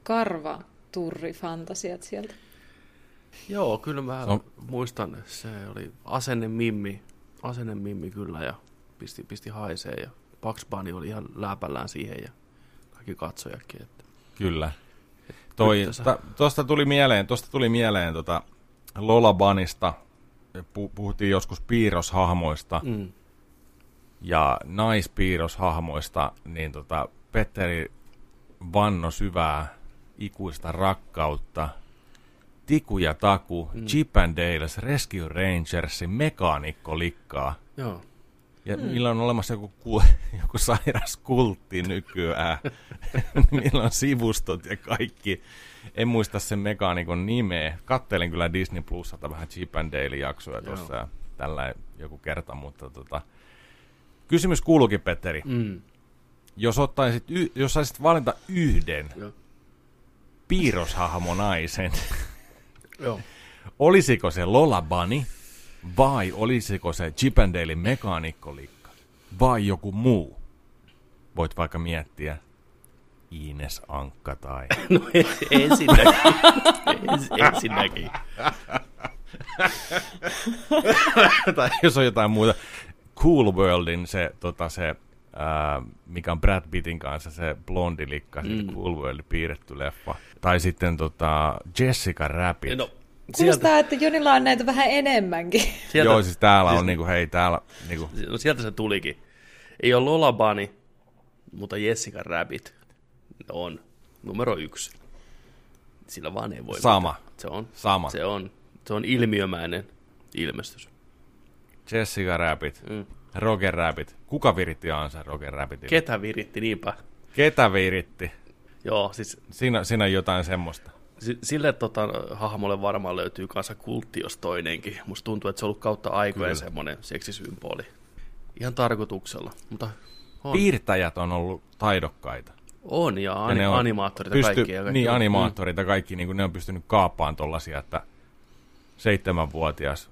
Karva, turri, fantasiat sieltä. Joo, kyllä mä on- muistan. Se oli asenne mimmi. Asenne mimmi kyllä ja pisti, pisti haisee ja Bugs Bunny oli ihan läpällään siihen ja kaikki katsojakin. Että. Kyllä. Toi, Tyttönsä. ta, tosta tuli mieleen, tosta tuli mieleen tota Lola Bunnysta. Pu, puhuttiin joskus piirroshahmoista Mm. ja naispiirroshahmoista, niin tota, Petteri vanno syvää ikuista rakkautta. Tiku ja Taku, mm. Chip and Dales, Rescue Rangersin, Mekaanikko likkaa. Joo. Ja mm. niillä on olemassa joku, ku, joku sairas kultti nykyään. niillä on sivustot ja kaikki. En muista sen mekaanikon nimeä. Kattelin kyllä Disney Plusalta vähän Chip and Dale jaksoja tuossa ja tällä joku kerta, mutta tota... Kysymys kuuluukin, Petteri. Mm. Jos, ottaisit y- jos saisit valita yhden Joo. piirroshahmonaisen, Joo. olisiko se Lola Bunny vai olisiko se Chip and Dalein mekaanikkolikka vai joku muu? Voit vaikka miettiä Ines Ankka tai... No ensinnäkin. Ens, ensinnäkin. tai jos on jotain muuta. Cool Worldin se, tota, se ää, mikä on Brad Pittin kanssa se blondilikka, mm. Cool World piirretty leffa. Tai sitten tota, Jessica Rabbit. No, sieltä, Kuulostaa, että Jonilla on näitä vähän enemmänkin. sieltä, Joo, siis täällä siis- on niinku, hei, täällä niinku, no sieltä se tulikin. Ei ole Lola Bunny, mutta Jessica Rabbit on numero yksi. Sillä vaan ei voi Sama. mitään. Se on, Sama. Se on, se on ilmiömäinen ilmestys. Jessica Rabbit, Mm. Roger Rabbit. Kuka viritti Ansa Roger Rabbitin? Ketä viritti niinpä? Ketä viritti? Joo, siis Siinä, siinä on jotain semmoista. Si- sille tota, hahmolle varmaan löytyy kanssa kultti, jos toinenkin. Musta tuntuu, että se on ollut kautta aikojen Kyllä. semmoinen seksisymboli. Ihan tarkoituksella, mutta on. Piirtäjät on ollut taidokkaita. on ja, Ja ani- on animaattorit ja pysty, kaikki. Ja kaikki. Niin, animaattorit ja kaikki, niin ne on pystynyt kaappaan tollasia, että seitsemänvuotias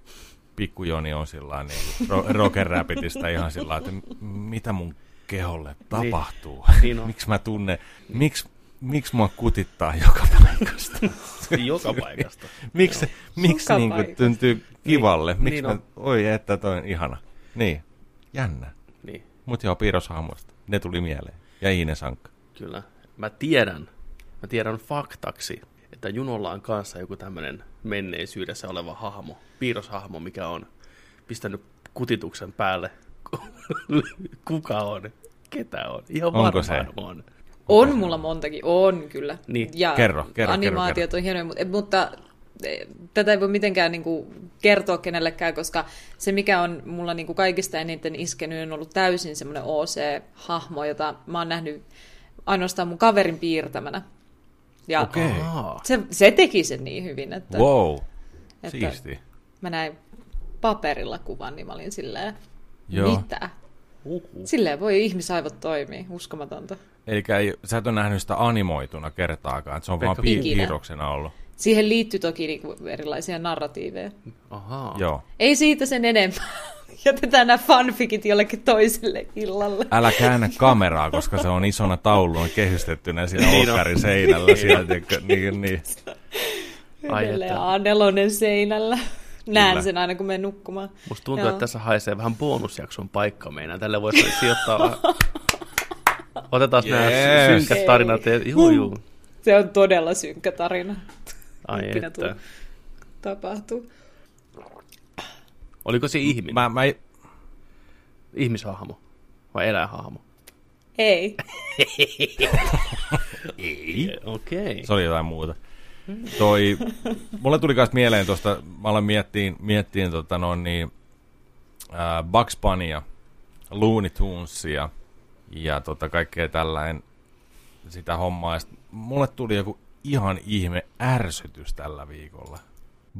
pikkujoni on sillä niin ro- Roger Rabbitista ihan sillä että mitä mun keholle tapahtuu? Niin on. miksi mä tunnen, miksi, miksi mua kutittaa joka paikasta? Niin joka paikasta. miksi miksi Joka niin kuin tuntuu kivalle? Niin, Miksi niin mä, on. oi että toi on ihana. Niin, jännä. Niin, Mut joo, piirroshahmoista. Ne tuli mieleen. Ja Ines Ankka. kyllä. Mä tiedän, mä tiedän faktaksi, että Junolla on kanssa joku tämmöinen menneisyydessä oleva hahmo, piirroshahmo, mikä on pistänyt kutituksen päälle. Kuka on? Ketä on? Ihan Onko varmaan se? on. On mulla montakin, on kyllä. Niin. Ja Kerro, kerro, animaatiot kerro, on hienoja, mutta, mutta eh, tätä ei voi mitenkään niin kuin, kertoa kenellekään, koska se mikä on mulla niin kuin, kaikista eniten iskenyt on ollut täysin semmoinen OC-hahmo, jota mä oon nähnyt ainoastaan mun kaverin piirtämänä. Ja Okei. Aa, se, se teki sen niin hyvin, että, Wow, että siisti. mä näin paperilla kuvan, niin mä olin silleen, Joo. mitä? uhu. Silleen voi ihmisaivot toimia, uskomatonta. Eli ei, sä et ole nähnyt sitä animoituna kertaakaan, että se on vaan Pekka, pi- ikinä. piirroksena ollut. Siihen liittyy toki niinku erilaisia narratiiveja. Ahaa. Joo. Ei siitä sen enempää. Jätetään nämä fanfikit jollekin toiselle illalle. Älä käännä kameraa, koska se on isona tauluna kehystettynä siinä olkkarin seinällä. Siellä, tiedätkö, niin, niin. Ai Edelleen että. A4 seinällä. Näen Kyllä. sen aina, kun menen nukkumaan. Musta tuntuu, Joo. että tässä haisee vähän bonusjakson paikka meinaan. Tälle voisi sijoittaa Otetaan nämä Yes. synkät tarinat. Juu, juu. Se on todella synkkä tarina. Ai Ikinä että. tuu- Tapahtuu. Oliko se ihminen? Mä, mä, Ihmishahmo? Vai eläinhahmo? Ei. Ei. Okei. Okay. se oli jotain muuta. Toi, mulle tuli myös mieleen tuosta, mä aloin miettiin, miettiin tota noin niin, ää, Bugs Bunya, Looney Tunesia ja tota kaikkea tällainen sitä hommaa. Ja sit mulle tuli joku ihan ihme ärsytys tällä viikolla.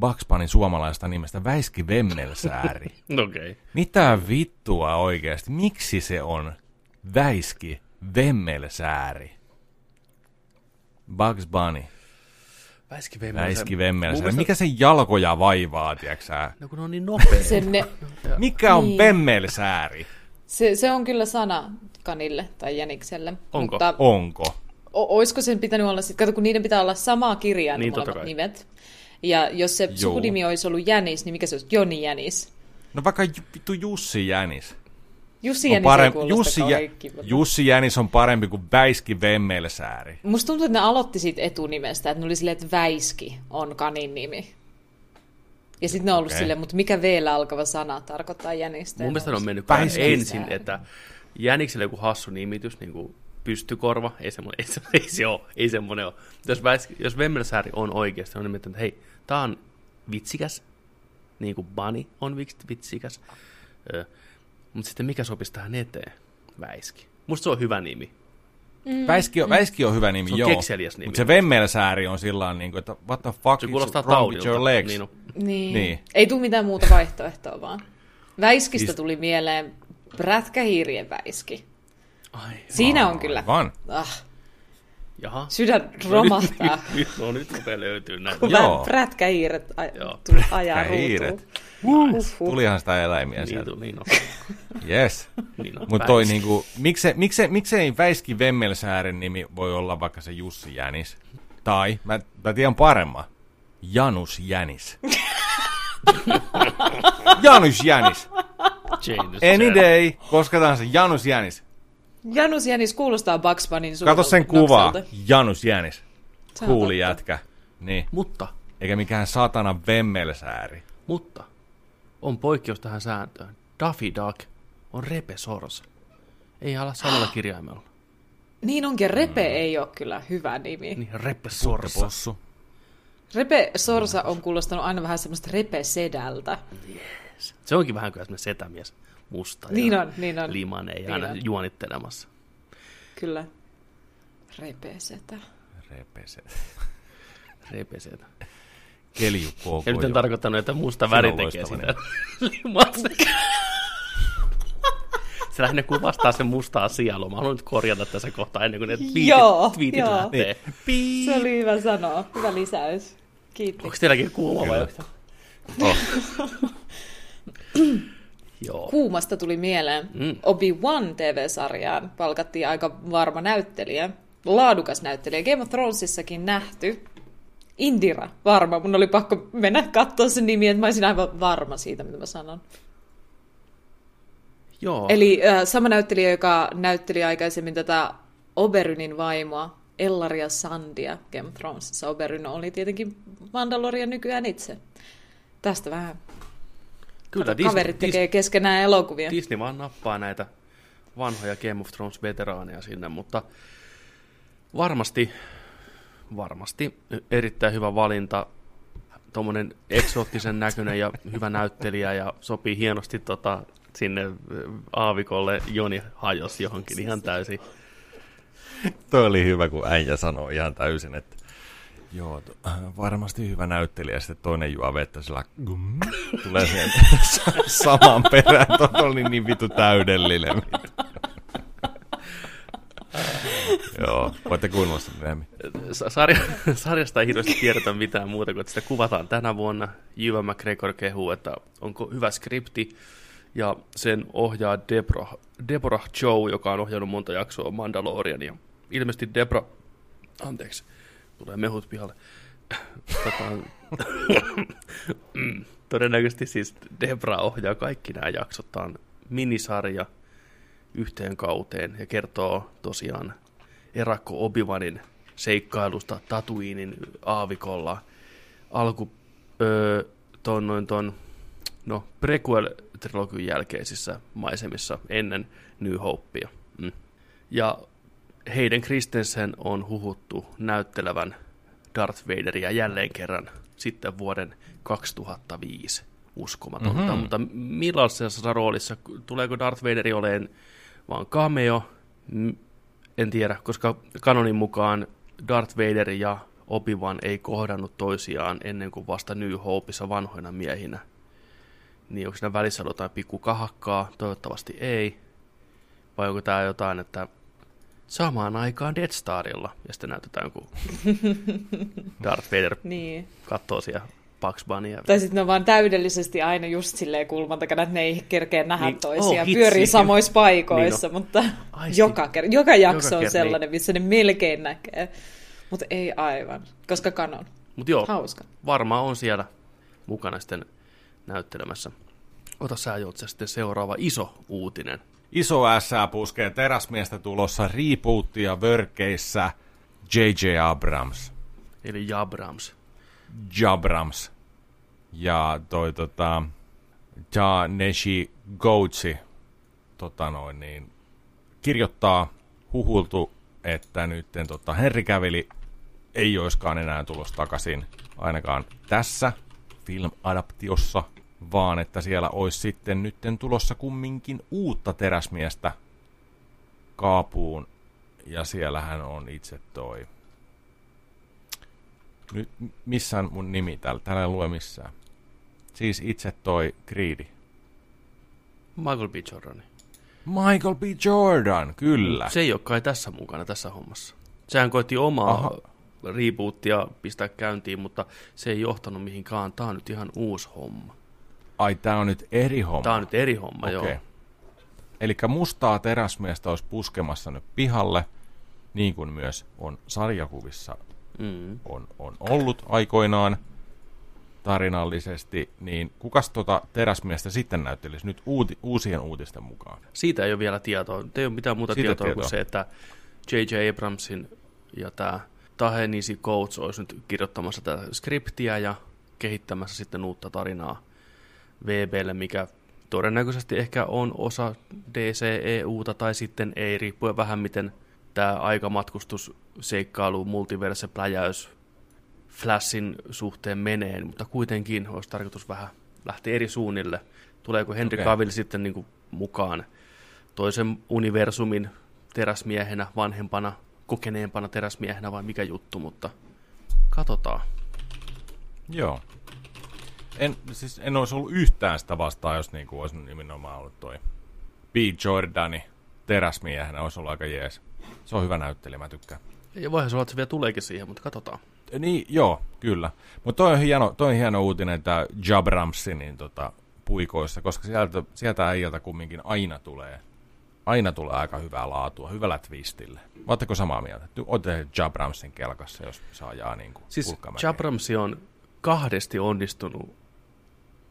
Bugs Bunny suomalaista nimestä Väiski Vemmelsääri. Okei. Mitä vittua oikeasti? Miksi se on Väiski Vemmelsääri? Bugs Bunny. Väiski Vemmelsä. Väiski Vemmelsääri. mielestä- Mikä sen jalkoja vaivaa, tiiäksä? No kun on niin nopea. Sen ne, Mikä on Niin. Vemmelsääri? se, se on kyllä sana kanille tai jänikselle. Onko? Mutta Onko? o, olisiko sen pitänyt olla sitten, kato kun niiden pitää olla samaa kirjaa Niin, molemmat kai. nimet. Ja jos se Joo. sukunimi olisi ollut Jänis, niin mikä se olisi? Joni Jänis. No vaikka vittu Jussi Jänis. Jussi On Jänis parem- ei kuulosta Jussi, Jä-. Jussi Jänis on parempi kuin Väiski Vemmelsääri. Musta tuntuu, että ne aloitti siitä etunimestä, että ne oli silleen, että Väiski on kanin nimi. Ja sitten ne on ollut okay. silleen, mutta mikä v alkava sana tarkoittaa jänistä? Mun mielestä ne on mennyt ensin, että Jänikselle joku hassu nimitys, niin kuin pystykorva, ei semmoinen, ei, se, ei se ole, ei semmoinen ole. Jos, väis, jos Vemmelsääri on oikeasti, on nimittäin, että hei, tää on vitsikäs, niin kuin Bunny on vits- vitsikäs, Ö, mutta sitten mikä sopisi tähän eteen? Väiski. Musta se on hyvä nimi. Väiski, on, Väiski on hyvä nimi, Se on joo. kekseliäs nimi. Mutta se Vemmelsääri on sillä niin kuin, että what the fuck Se is kuulostaa wrong with taudilta. your legs? Niin. Niin. Niin. niin. Ei tule mitään muuta vaihtoehtoa vaan. Väiskistä Siis- tuli mieleen prätkähiirien väiski. Ai, Siinä on kyllä. Van. Ah, jaha. sydän romahtaa. Nyt, nyt, no nyt rupeaa löytyy näitä. kun Joo. vähän prätkähiiret Joo. tuli ajaa ruutuun. Uhuh. Tulihan sitä eläimiä Niin, sieltä. niin on. Yes. Niin on. Mutta toi niinku, miksei, miksei, miksei Väiski Vemmelsäären nimi voi olla vaikka se Jussi Jänis? Tai, mä, mä tiedän paremman, Janus Jänis. Janus Jänis. James Any day, koska tahansa Janus Jänis. Janus Jänis kuulostaa Bugs Bunnyn Kato sen kuvaa. Janus Jänis. Se Kuuli jätkä. Niin. Mutta, Eikä mikään satana Vemmelsääri. mutta, on poikkeus tähän sääntöön. Daffy Duck on Repe Sorsa. Ei ala samalla kirjaimella. Niin onkin, Repe ei ole kyllä hyvä nimi. Niin, Repe Sorsa. Possu. Repe Sorsa on kuulostanut aina vähän semmoista Repe Sedältä. Se onkin vähän kuin semmoinen setämies. Musta Niin ja on, niin on. limanen ja Niin aina on. juonittelemassa. Kyllä. Repe Setä. Repese. Repe setä. Kelju koko. Ja nyt en tarkoittanut, että musta Se väri tekee sitä limasen. Se lähinnä kuvastaa sen mustaa sielua. Mä haluan nyt korjata tässä kohtaa ennen kuin ne twiitit, Joo, twiitit joo. lähtee. Niin. Se oli hyvä sanoa. Hyvä lisäys. Kiitos. Onko teilläkin kuuma vai? Oh. Joo. Kuumasta tuli mieleen. Mm. Obi-Wan TV-sarjaan palkattiin aika varma näyttelijä. Laadukas näyttelijä. Game of Thronesissakin nähty. Indira, varma. Mun oli pakko mennä katsoa sen nimi, että mä olisin aivan varma siitä, mitä mä sanon. Joo. Eli äh, sama näyttelijä, joka näytteli aikaisemmin tätä Oberynin vaimoa, Ellaria Sandia Game of Thronesissa. Oberyn oli tietenkin Mandalorian nykyään itse. Tästä vähän Kyllä, kaverit tekee keskenään elokuvia. Disney vaan nappaa näitä vanhoja Game of Thrones-veteraaneja sinne, mutta varmasti, varmasti erittäin hyvä valinta. Tuommoinen eksoottisen näköinen ja hyvä näyttelijä ja sopii hienosti tota, sinne ö, aavikolle. Joni hajos johonkin ihan täysin. Toi oli hyvä, kun äijä sanoi ihan täysin, että joo, to, äh, varmasti hyvä näyttelijä. Sitten toinen juo vettä sillä gum, tulee sieltä saman perään. Toi oli niin vitu täydellinen. joo, voitte kuunnella sitä myöhemmin. Sa- Sarja, sarjasta ei hirveästi tiedetä mitään muuta kuin, että sitä kuvataan tänä vuonna. Jyvä McGregor kehuu, että onko hyvä skripti Ja sen ohjaa Deborah, Deborah Joe, joka on ohjannut monta jaksoa Mandaloriania. Ilmeisesti Deborah, anteeksi, tulee mehut pihalle. Tota, mm, todennäköisesti siis Debra ohjaa kaikki nämä jaksot. Tämä on minisarja yhteen kauteen ja kertoo tosiaan Erakko Obivanin seikkailusta Tatuinin aavikolla alku öö, ton, noin ton, no, prequel-trilogian jälkeisissä maisemissa ennen New Hopea. Mm. Ja Heiden Kristensen on huhuttu näyttelevän Darth Vaderia jälleen kerran sitten vuoden 2005 uskomatonta, mm-hmm. mutta millaisessa roolissa, tuleeko Darth Vader oleen vaan cameo, en tiedä, koska kanonin mukaan Darth Vader ja Obi-Wan ei kohdannut toisiaan ennen kuin vasta New Hopeissa vanhoina miehinä. Niin onko siinä välissä jotain pikku kahakkaa? Toivottavasti ei. Vai onko tämä jotain, että samaan aikaan Dead Starilla, ja sitten näytetään, kun Darth Vader niin. katsoo siellä Bugs Bunnya. Tai sitten ne on vaan täydellisesti aina just silleen kulman takana, että ne ei kerkeä nähdä niin, toisiaan, oh, pyörii samoissa paikoissa, niin no. mutta joka, ker- joka jakso joka on ker- sellainen, niin. missä ne melkein näkee. Mutta ei aivan, koska kanon. Mut joo, Hauska. varmaan on siellä mukana sitten näyttelemässä. Ota sä Joutse sitten seuraava iso uutinen. Iso S puskee teräsmiestä tulossa rebootia vörkeissä J.J. Abrams. Eli Jabrams. Jabrams. Ja toi tota, Ja Neshi Goutsi tota noin, niin, kirjoittaa huhultu, että nyt tota, Henry Käveli ei olisikaan enää tulossa takaisin ainakaan tässä film-adaptiossa, vaan että siellä olisi sitten nytten tulossa kumminkin uutta teräsmiestä kaapuun, ja siellähän on itse toi nyt missään mun nimi täällä, täällä ei lue missään. Siis itse toi Greedy. Michael B. Jordan. Michael B. Jordan, kyllä. Se ei ole kai tässä mukana tässä hommassa. Sehän koitti omaa Aha. rebootia pistää käyntiin, mutta se ei johtanut mihinkään. Tämä on nyt ihan uusi homma. Ai, tämä on nyt eri homma? Tämä on nyt eri homma, okay. joo. Eli mustaa teräsmiestä olisi puskemassa nyt pihalle, niin kuin myös on sarjakuvissa mm. on, on ollut aikoinaan tarinallisesti, niin kukas tuota teräsmiestä sitten näyttelisi nyt uuti, uusien uutisten mukaan? Siitä ei ole vielä tietoa. Ei ole mitään muuta tietoa, tietoa kuin se, että J.J. Abramsin ja tämä Tahenisi Coates olisi nyt kirjoittamassa tätä skriptiä ja kehittämässä sitten uutta tarinaa VBlle, mikä todennäköisesti ehkä on osa DCEUta tai sitten ei, riippuen vähän miten tämä aikamatkustus, seikkailu, multiverse, pläjäys Flashin suhteen menee, mutta kuitenkin olisi tarkoitus vähän lähteä eri suunnille. Tuleeko Henry okay. Cavill sitten niin kuin mukaan toisen universumin teräsmiehenä, vanhempana, kokeneempana teräsmiehenä vai mikä juttu, mutta katsotaan. Joo. En, siis en olisi ollut yhtään sitä vastaan, jos niin kuin olisi nimenomaan ollut toi B. Jordani teräsmiehenä, olisi ollut aika jees. Se on hyvä näyttelijä, mä tykkään. Ja voihan se olla, että se vielä tuleekin siihen, mutta katsotaan. Niin, joo, kyllä. Mutta toi on hieno, toi on hieno uutinen, että Jabramsi niin tota, puikoissa, koska sieltä, sieltä äijältä kumminkin aina tulee, aina tulee aika hyvää laatua, hyvällä twistille. Oletteko samaa mieltä? Olette Jabramsin kelkassa, jos saa ajaa niin kuin Siis Jabramsi on kahdesti onnistunut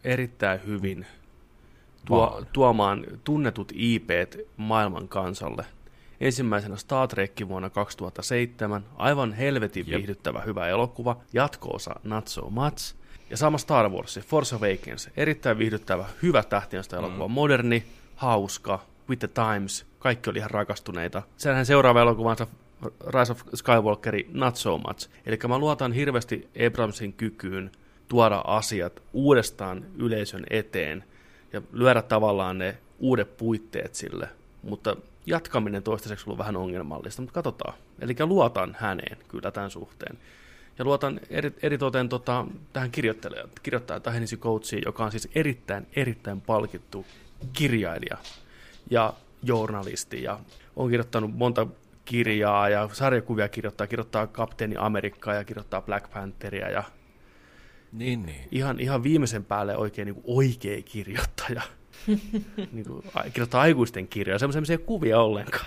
erittäin hyvin tuo, tuomaan tunnetut IPt maailman kansalle – Ensimmäisenä Star Trek vuonna 2007, aivan helvetin Jep. viihdyttävä hyvä elokuva, jatkoosa Not So Much. Ja sama Star Wars, Force Awakens, erittäin viihdyttävä, hyvä tähtiöstä elokuva, mm. moderni, hauska, with the times, kaikki oli ihan rakastuneita. Senhän seuraava elokuvansa Rise of Skywalkeri Not So Much. Eli mä luotan hirveästi Abramsin kykyyn tuoda asiat uudestaan yleisön eteen ja lyödä tavallaan ne uudet puitteet sille. Mutta jatkaminen toistaiseksi ollut vähän ongelmallista, mutta katsotaan. Eli luotan häneen kyllä tämän suhteen. Ja luotan eri, eritoten tota, tähän kirjoittajalle, kirjoittaja Tahenisi Coachiin, joka on siis erittäin, erittäin palkittu kirjailija ja journalisti. Ja on kirjoittanut monta kirjaa ja sarjakuvia kirjoittaa, kirjoittaa Kapteeni Amerikkaa ja kirjoittaa Black Pantheria ja niin, niin. Ihan, ihan viimeisen päälle oikein niin oikea kirjoittaja. niin kuin, a- kirjoittaa aikuisten kirjoja, semmoisia kuvia ollenkaan,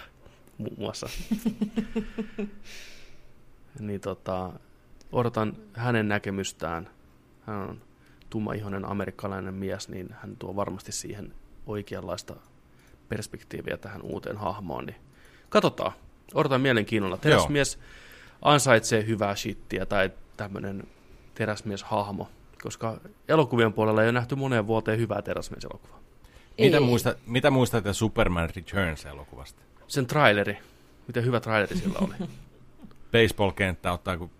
muun muassa. niin tota, odotan hänen näkemystään. Hän on tummaihoinen amerikkalainen mies, niin hän tuo varmasti siihen oikeanlaista perspektiiviä tähän uuteen hahmoon. Niin katsotaan. Odotan mielenkiinnolla. Teräsmies ansaitsee hyvää shittiä tai tämmöinen teräsmies-hahmo, koska elokuvien puolella ei ole nähty moneen vuoteen hyvää teräsmieselokuvaa. Mitä, muista, mitä muistatte Superman Returns-elokuvasta? Sen traileri, miten hyvä traileri sillä oli. Baseball-kenttä ottaa kuin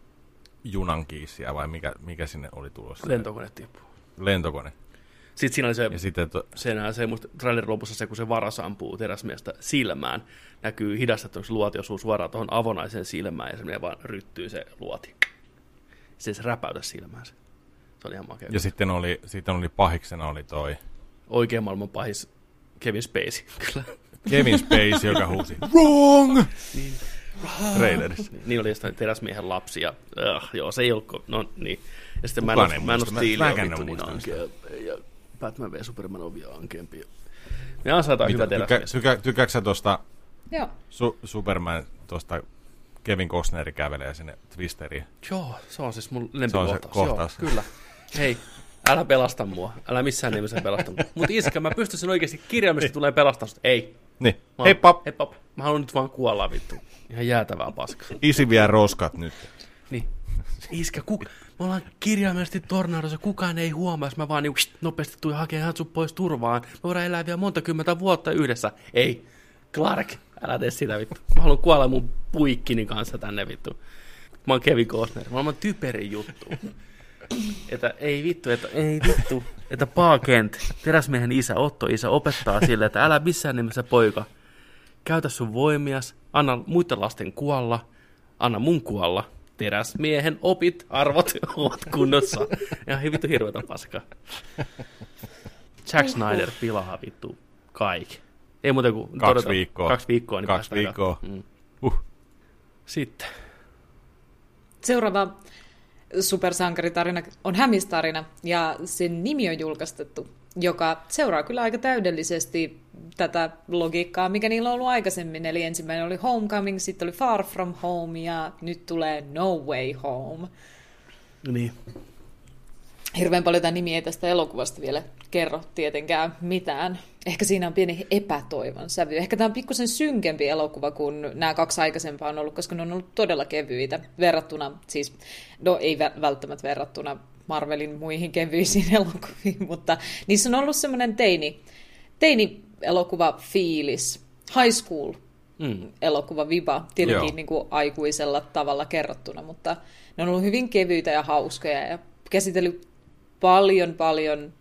junan kiisiä vai mikä, mikä sinne oli tulossa? Lentokone tippuu. Lentokone. Sitten siinä oli se, Ja sitten to, se, se musta trailerin lopussa se, kun se varas ampuu teräsmiestä silmään, näkyy hidastettu se luoti osuu suoraan tuohon avonaiseen silmään ja se menee vaan ryttyy se luoti. Se ei se räpäytä silmäänsä. Se oli ihan makea. ja sitten oli, sitten oli pahiksena oli toi Oikein maailman pahis Kevin Spacey, kyllä. Kevin Spacey, joka huusi Wrong! Trailerissa. Niin oli sitten teräsmiehen lapsi ja uh, joo, se ei ollut, no niin. Ja sitten Kukaan of muista. Mä- Steel mäkään on en vittu niin ankea, ja Batman v Superman on vielä ankeampi. Me ansaitaan hyvä Mitä, tykä, teräsmies. tykä, tykkääksä tuosta Joo. su, Superman, tuosta Kevin Costneri kävelee sinne Twisteriin? Joo, se on siis mun Se on lempikohtaus. se kohtaus. Joo, kyllä. Hei, älä pelasta mua. Älä missään nimessä pelasta mua. Mutta iskä, mä pystyisin oikeasti kirjaimellisesti tulee pelastamaan sut. Ei. Niin. Mä, Hei pap, Hei pap. Mä haluan nyt vaan kuolla vittu. Ihan jäätävää paskaa. isi vie roskat nyt. Niin. Iskä, ku... me ollaan kirjaimellisesti tornadossa, kukaan ei huomaa, jos mä vaan niin, nopeasti tuin hakemaan sut pois turvaan. Me voidaan elää vielä monta kymmentä vuotta yhdessä. Ei, Clark, älä tee sitä vittu. Mä haluan kuolla mun puikkini kanssa tänne vittu. Mä oon Kevin Costner, mä oon typerin juttu. Että ei vittu, että ei vittu, että Pa Kent, teräsmiehen isä, Otto isä, opettaa sille, että älä missään nimessä poika. Käytä sun voimias, anna muiden lasten kuolla, anna mun kuolla. Teräsmiehen opit, arvot ovat kunnossa. Ja vittu hirveätä paskaa. Jack Snyder pilaa vittu kaikki. Ei muuta kuin Kaksi todeta- viikkoa. Kaksi viikkoa. Niin Kaksi viikkoa. Mm. Uh. Sitten. Seuraava supersankaritarina on Hämistarina, ja sen nimi on julkistettu, joka seuraa kyllä aika täydellisesti tätä logiikkaa, mikä niillä on ollut aikaisemmin. Eli ensimmäinen oli Homecoming, sitten oli Far From Home, ja nyt tulee No Way Home. Niin. Hirveän paljon tämä nimi ei tästä elokuvasta vielä kerro tietenkään mitään. Ehkä siinä on pieni epätoivon sävy. Ehkä tämä on pikkusen synkempi elokuva kuin nämä kaksi aikaisempaa on ollut, koska ne on ollut todella kevyitä verrattuna, siis no ei vä- välttämättä verrattuna Marvelin muihin kevyisiin elokuviin, mutta niissä on ollut semmoinen teini, teini-elokuva fiilis, high school Mm. elokuva viba, tietenkin Joo. niin kuin aikuisella tavalla kerrottuna, mutta ne on ollut hyvin kevyitä ja hauskoja ja käsitellyt paljon paljon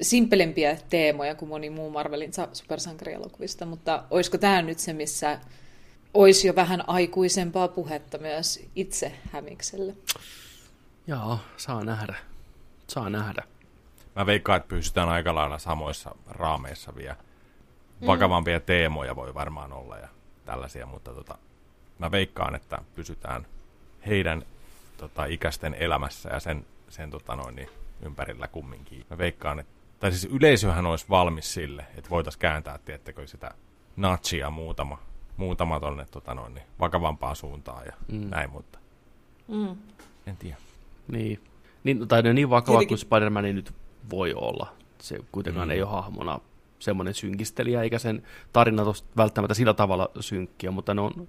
simpelempiä teemoja kuin moni muu Marvelin sa- supersankarielokuvista, mutta olisiko tämä nyt se, missä olisi jo vähän aikuisempaa puhetta myös itse Hämikselle? Joo, saa nähdä. Saa nähdä. Mä veikkaan, että pysytään aika lailla samoissa raameissa vielä. Vakavampia teemoja voi varmaan olla ja tällaisia, mutta tota, mä veikkaan, että pysytään heidän tota, ikäisten elämässä ja sen, sen tota, noin, niin, ympärillä kumminkin. Mä veikkaan, että, tai siis yleisöhän olisi valmis sille, että voitaisiin kääntää, tiettekö, sitä natsia muutama, muutama tonne tota, noin, niin, vakavampaan suuntaan ja mm. näin, mutta Mm. en tiedä. Niin. niin tai ne niin vakava Tietenkin. kuin Spider-Man nyt voi olla. Se kuitenkaan Mm. ei ole hahmona semmoinen synkistelijä, eikä sen tarina tos välttämättä sillä tavalla synkkiä, mutta ne on,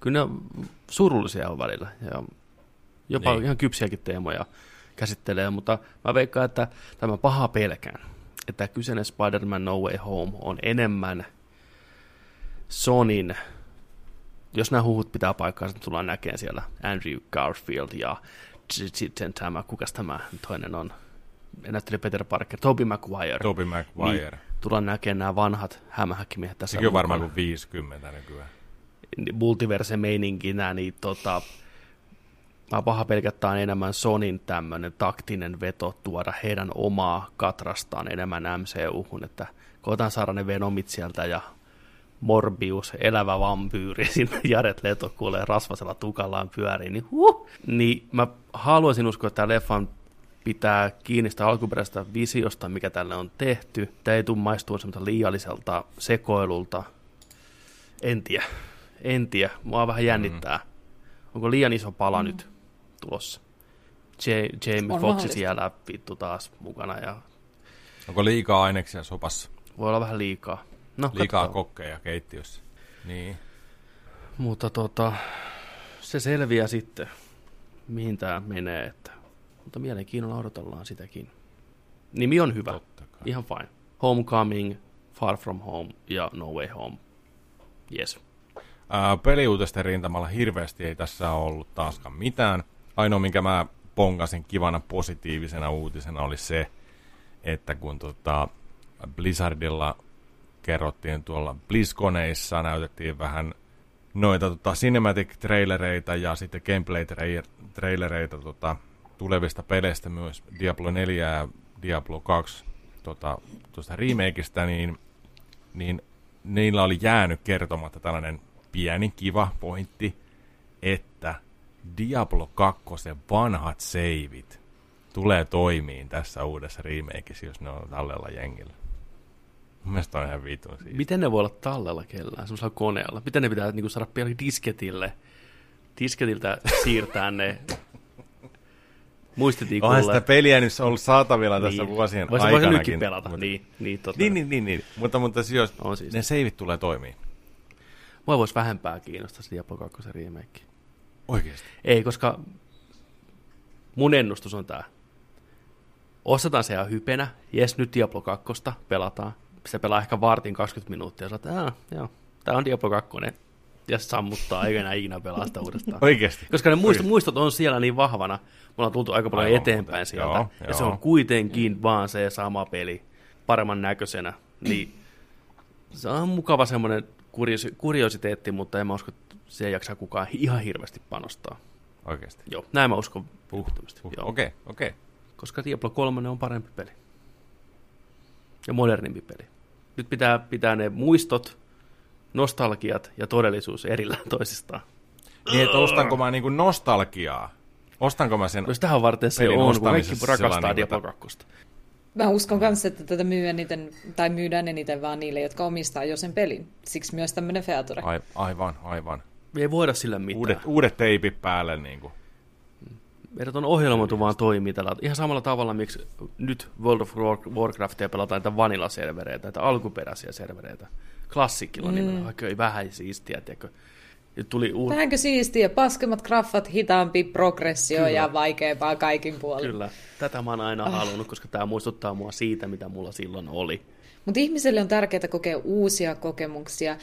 kyllä ne surullisia on välillä. Ja jopa niin. ihan kypsiäkin teemoja käsittelee, mutta mä veikkaan, että tämä paha pelkään, että kyseinen Spider-Man No Way Home on enemmän Sonin, jos nämä huhut pitää paikkaansa, niin tullaan näkemään siellä Andrew Garfield ja sitten tämä, kukas tämä toinen on, näytteli Peter Parker, Tobey Maguire. Tobey Maguire. Niin, tullaan näkemään nämä vanhat hämähäkkimiehet tässä Sekin on varmaan kuin 50 nykyään. multiverse-meininkinä, niin tota, mä paha pelkästään enemmän Sonin tämmöinen taktinen veto tuoda heidän omaa katrastaan enemmän MCU-hun, että koetaan saada ne Venomit sieltä ja Morbius, elävä vampyyri, sinne Jared Leto kuulee rasvasella tukallaan pyörii, niin huh! Niin mä haluaisin uskoa, että tämä leffa on pitää kiinni sitä alkuperäistä visiosta, mikä tälle on tehty. Tämä ei tule maistua semmoista liialliselta sekoilulta. En tiedä. En tiedä. Mua vähän jännittää. Mm. Onko liian iso pala mm. nyt tulossa? J- Jamie Foxi siellä vittu taas mukana. Ja... Onko liikaa aineksia sopassa? Voi olla vähän liikaa. No, liikaa katsotaan. kokkeja keittiössä. Niin. Mutta tota, se selviää sitten, mihin tämä menee. Että, mutta mielenkiinnolla odotellaan sitäkin. Nimi on hyvä. Ihan fine. Homecoming, Far From Home ja No Way Home. Yes. Peliuutisten rintamalla hirveästi ei tässä ollut taaskaan mitään. Ainoa, minkä mä pongasin kivana positiivisena uutisena oli se, että kun tota Blizzardilla kerrottiin tuolla BlizzConeissa, näytettiin vähän noita tota, cinematic-trailereita ja sitten gameplay-trailereita tota, tulevista peleistä myös Diablo 4 ja Diablo 2 tota, tuosta remakeista, niin, niin niillä oli jäänyt kertomatta tällainen pieni kiva pointti, että Diablo 2 vanhat seivit tulee toimiin tässä uudessa remakeissa, jos ne on tallella jengillä. Mielestäni on ihan vitun siitä. Miten ne voi olla tallella kellään, semmoisella koneella? Miten ne pitää niin saada pieni disketille, disketiltä siirtää ne muistitikulle? Onhan sitä peliä nyt ollut saatavilla tässä niin. vuosien Voisi, aikanakin. Voisi nytkin pelata, mutta... niin. Niin, totta. niin, niin, niin, niin. Mutta, mutta siis, on siis. ne seivit tulee toimii. Mua voisi vähempää kiinnostaa se Diablo 2 remake. Oikeasti? Ei, koska mun ennustus on tämä. Ostetaan se ihan hypenä, jes nyt Diablo 2 pelataan, se pelaa ehkä vartin 20 minuuttia, ja sä oot, joo, tää on Diablo 2, ja se sammuttaa, eikä enää ikinä pelaa sitä uudestaan. Oikeasti? Koska ne muistot, muistot on siellä niin vahvana, mulla on tultu aika paljon Aivan, eteenpäin muuten. sieltä, joo, ja joo. se on kuitenkin vaan se sama peli, paremman näköisenä, niin se on mukava semmoinen kuriositeetti, mutta en mä usko, että se ei jaksa kukaan ihan hirveästi panostaa. Oikeasti? Joo, näin mä uskon puhuttomasti. Uh, Okei, okay, okei. Okay. Koska Diablo 3 on parempi peli. Ja modernimpi peli. Nyt pitää pitää ne muistot, nostalgiat ja todellisuus erillään toisistaan. Niin, että ostanko mä niinku nostalgiaa? Ostanko mä sen No tähän varten se on, kun kaikki rakastaa niinku Diablo 2. Mä uskon myös, että tätä myy eniten, tai myydään eniten vaan niille, jotka omistaa jo sen pelin. Siksi myös tämmöinen feature. Ai, aivan, aivan. Me ei voida sillä mitään. Uudet, uudet teipit päälle. Niin kuin. Meidät on ohjelmoitu vaan toimii tällä. Ihan samalla tavalla, miksi nyt World of Warcraftia pelataan näitä vanilla-servereitä, näitä alkuperäisiä servereitä. Klassikilla mm. nimellä, vaikka ei vähän siistiä, tiedätkö. Tuli uut... Vähänkö siistiä, paskemmat graffat, hitaampi progressio Kyllä. ja vaikeampaa kaikin puolin. Kyllä, tätä mä oon aina oh. halunnut, koska tämä muistuttaa mua siitä, mitä mulla silloin oli. Mutta ihmiselle on tärkeää kokea uusia kokemuksia.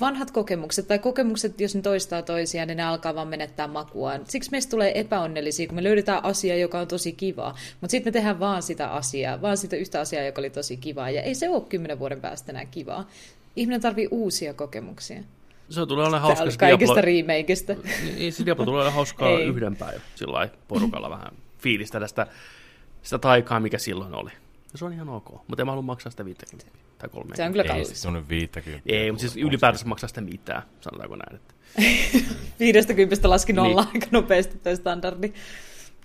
Vanhat kokemukset tai kokemukset, jos ne toistaa toisiaan, niin ne alkaa vaan menettää makuaan. Siksi meistä tulee epäonnellisia, kun me löydetään asia, joka on tosi kiva. Mutta sitten me tehdään vaan sitä asiaa, vaan sitä yhtä asiaa, joka oli tosi kivaa. Ja ei se ole kymmenen vuoden päästä enää kivaa. Ihminen tarvii uusia kokemuksia. Se tulee olemaan hauska. kaikista remakeista. Niin, se Diablo tulee olemaan hauskaa yhden päivän. Sillä porukalla vähän fiilistellä sitä, sitä taikaa, mikä silloin oli. Ja se on ihan ok, mutta en mä halua maksaa sitä 50 tai 30. Se on kyllä kallis. Ei, se on 50. Ei, mutta siis ylipäätänsä maksaa sitä mitään, sanotaanko näin. Että... 50 laski nolla niin. aika nopeasti toi standardi.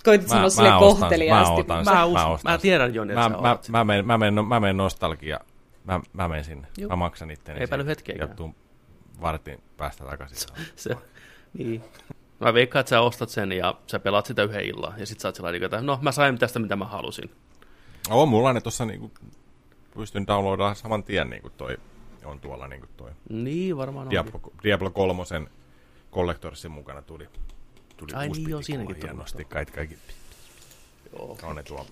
Koitit sanoa sille kohteliaasti. Mä, otan mä, mä, mä, mä tiedän Joni, että mä, mä, mä, menen, mä, menen, mä menen nostalgia. Mä, mä menen sinne. Juh. Mä maksan itteni. Ei paljon hetkeä. Vartin päästä takaisin. Se, se, niin. Mä veikkaan, että sä ostat sen ja sä pelaat sitä yhden illan. Ja sit sä oot sellainen, että no mä sain tästä mitä mä halusin. On mulla ne tuossa niinku, pystyn downloadaamaan saman tien niinku toi, on tuolla niinku toi. Niin, varmaan Diablo, on. Diablo 3 Collectorsin mukana tuli, tuli Ai niin, joo, siinäkin hienosti. Kaikki, kaikki. Joo. On ne tuolla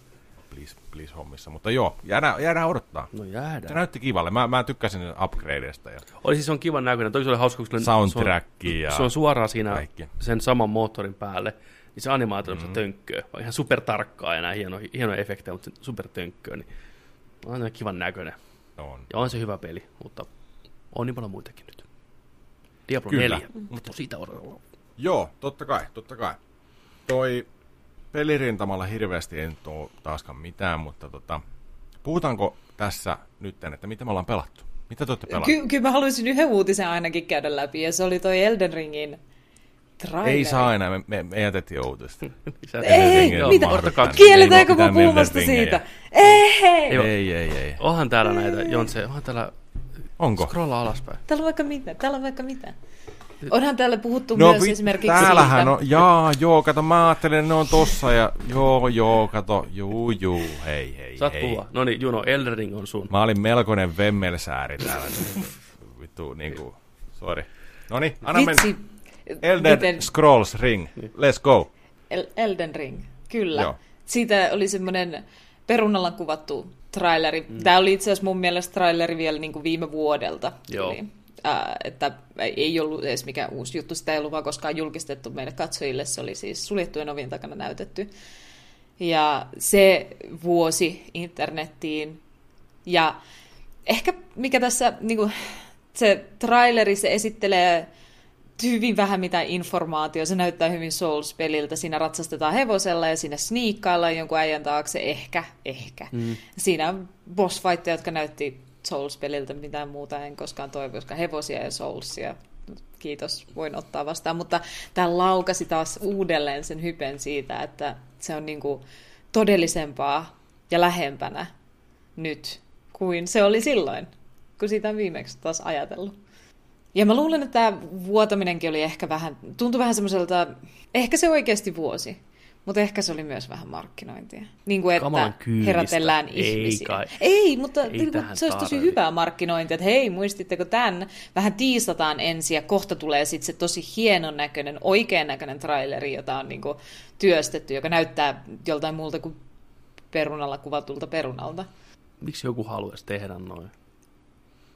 please, please hommissa. Mutta joo, jäädään, jäädään odottaa. No jäädään. Se näytti kivalle. Mä, mä tykkäsin upgradeista. Ja... Oli siis on kivan näköinen. Toki se oli hauska, kun Soundtrack se on, ja se on suoraan siinä kaikki. sen saman moottorin päälle niin se animaatio on mm. tönkköä. On ihan super tarkkaa ja näin hieno, hieno efektejä, mutta super tönkköä. Niin on kivan näköinen. On. Ja on se hyvä peli, mutta on niin paljon muitakin nyt. Diablo Kyllä. 4, mutta siitä odotellaan. Joo, totta kai, totta kai. Toi pelirintamalla hirveästi en tuo taaskaan mitään, mutta tota, puhutaanko tässä nyt, että mitä me ollaan pelattu? Mitä te olette pelanneet? Ky- kyllä mä haluaisin yhden uutisen ainakin käydä läpi, ja se oli toi Elden Ringin traileri. Ei saa enää, me, me, me jätettiin Outosta. Sä- Ei, mitä? Kielletäänkö Ei pitää puhumasta siitä? Ei! Joo. Ei, ei, ei. Onhan täällä näitä, Jonse, onhan täällä, Onko? scrolla alaspäin. Täällä on vaikka mitä, täällä on vaikka mitä. Onhan täällä puhuttu No myös vi- esimerkiksi täällähän siitä. on, jaa, joo, kato, mä ajattelin, ne on tossa ja joo, joo, kato, juu, juu, hei, hei, Saat hei. puhua. No niin, Juno, Elden Ring on sun. Mä olin melkoinen vemmelsääri täällä. Vittu, niinku, sorry. Noni, anna Vitsi, mennä. Elden miten- Scrolls Ring, let's go. El- Elden Ring, kyllä. Joo. Siitä oli semmoinen perunalla kuvattu traileri. Mm. Tämä oli itse asiassa mun mielestä traileri vielä niin kuin viime vuodelta. Joo. Eli, ää, että ei ollut edes mikään uusi juttu, sitä ei ollut vaan koskaan julkistettu meille katsojille. Se oli siis suljettujen ovien takana näytetty. Ja se vuosi internettiin. Ja ehkä mikä tässä, niin kuin, se traileri, se esittelee hyvin vähän mitään informaatiota. Se näyttää hyvin Souls-peliltä. Siinä ratsastetaan hevosella ja siinä sniikkaillaan jonkun äijän taakse. Ehkä, ehkä. Mm. Siinä on boss jotka näytti Souls-peliltä. Mitään muuta en koskaan toivo, koska hevosia ja Soulsia. Kiitos, voin ottaa vastaan. Mutta tämä laukasi taas uudelleen sen hypen siitä, että se on niinku todellisempaa ja lähempänä nyt kuin se oli silloin, kun siitä on viimeksi taas ajatellut. Ja mä luulen, että tämä vuotaminenkin oli ehkä vähän, tuntui vähän semmoiselta, ehkä se oikeasti vuosi, mutta ehkä se oli myös vähän markkinointia. Niin kuin, että herätellään Ei ihmisiä. kai. Ei, mutta Ei niin kuin, se olisi tosi hyvää markkinointia, että hei, muistitteko tämän? Vähän tiistataan ensin ja kohta tulee sitten se tosi hienon näköinen, oikean näköinen traileri, jota on niin kuin työstetty, joka näyttää joltain muulta kuin perunalla kuvatulta perunalta. Miksi joku haluaisi tehdä noin?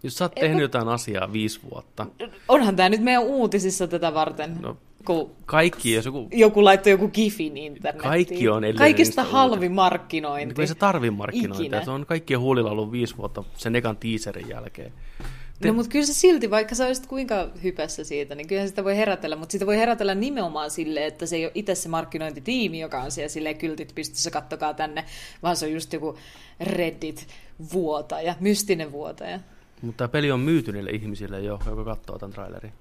Jos sä oot tehnyt jotain asiaa viisi vuotta, Onhan tämä nyt meidän uutisissa tätä varten, No. Kun kaikki, jos joku... joku laittoi joku gifin internettiin. Kaikki on Kaikista uutinen. markkinointi. Kun ei se tarvi markkinointia. Ikinä. Se on kaikkien huulilla ollut viisi vuotta sen ekan teaserin jälkeen. Te- No mutta kyllä se silti, vaikka sä olisit kuinka hypässä siitä, niin kyllä sitä voi herätellä, mutta sitä voi herätellä nimenomaan sille, että se ei ole itse se markkinointitiimi, joka on siellä silleen kyltit pystyssä, kattokaa tänne, vaan se on just joku Reddit-vuotaja, mystinen vuotaja. Mutta tämä peli on myyty niille ihmisille jo, joka katsoo tämän trailerin.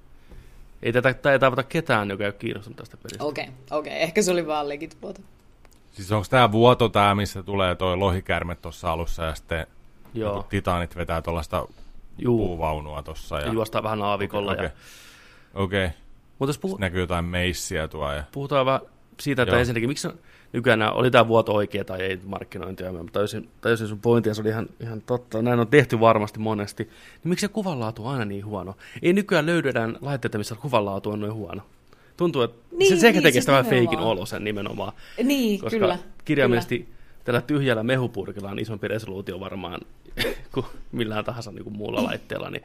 Ei tätä tämä ei tavata ketään, joka ei ole kiinnostunut tästä pelistä. Okei, okay, okei, okay. ehkä se oli vaan legit vuoto. Siis onko tää vuoto tää, missä tulee toi lohikärme tuossa alussa ja sitten Joo. titaanit vetää tuollaista puuvaunua tossa. ja Ja... juostaa vähän aavikolla. Okei, Ja... okei. Okay. Mutta jos puhu... Näkyy jotain meissiä tuo ja... puhutaan vähän siitä, että Joo. ensinnäkin, miksi on- nykyään oli tämä vuoto oikea tai ei markkinointia, mä tajusin, tajusin sun pointin, ja se oli ihan, ihan totta, näin on tehty varmasti monesti, niin miksi se kuvanlaatu on aina niin huono? Ei nykyään löydetään laitteita, missä kuvanlaatu on noin huono. Tuntuu, että niin, se sekä niin, tekee siis sitä vähän feikin nimenomaan. olo sen nimenomaan, Niin, koska kyllä. kirjaimellisesti tällä tyhjällä mehupurkilla on isompi resoluutio varmaan kuin millään tahansa niin kuin muulla laitteella, niin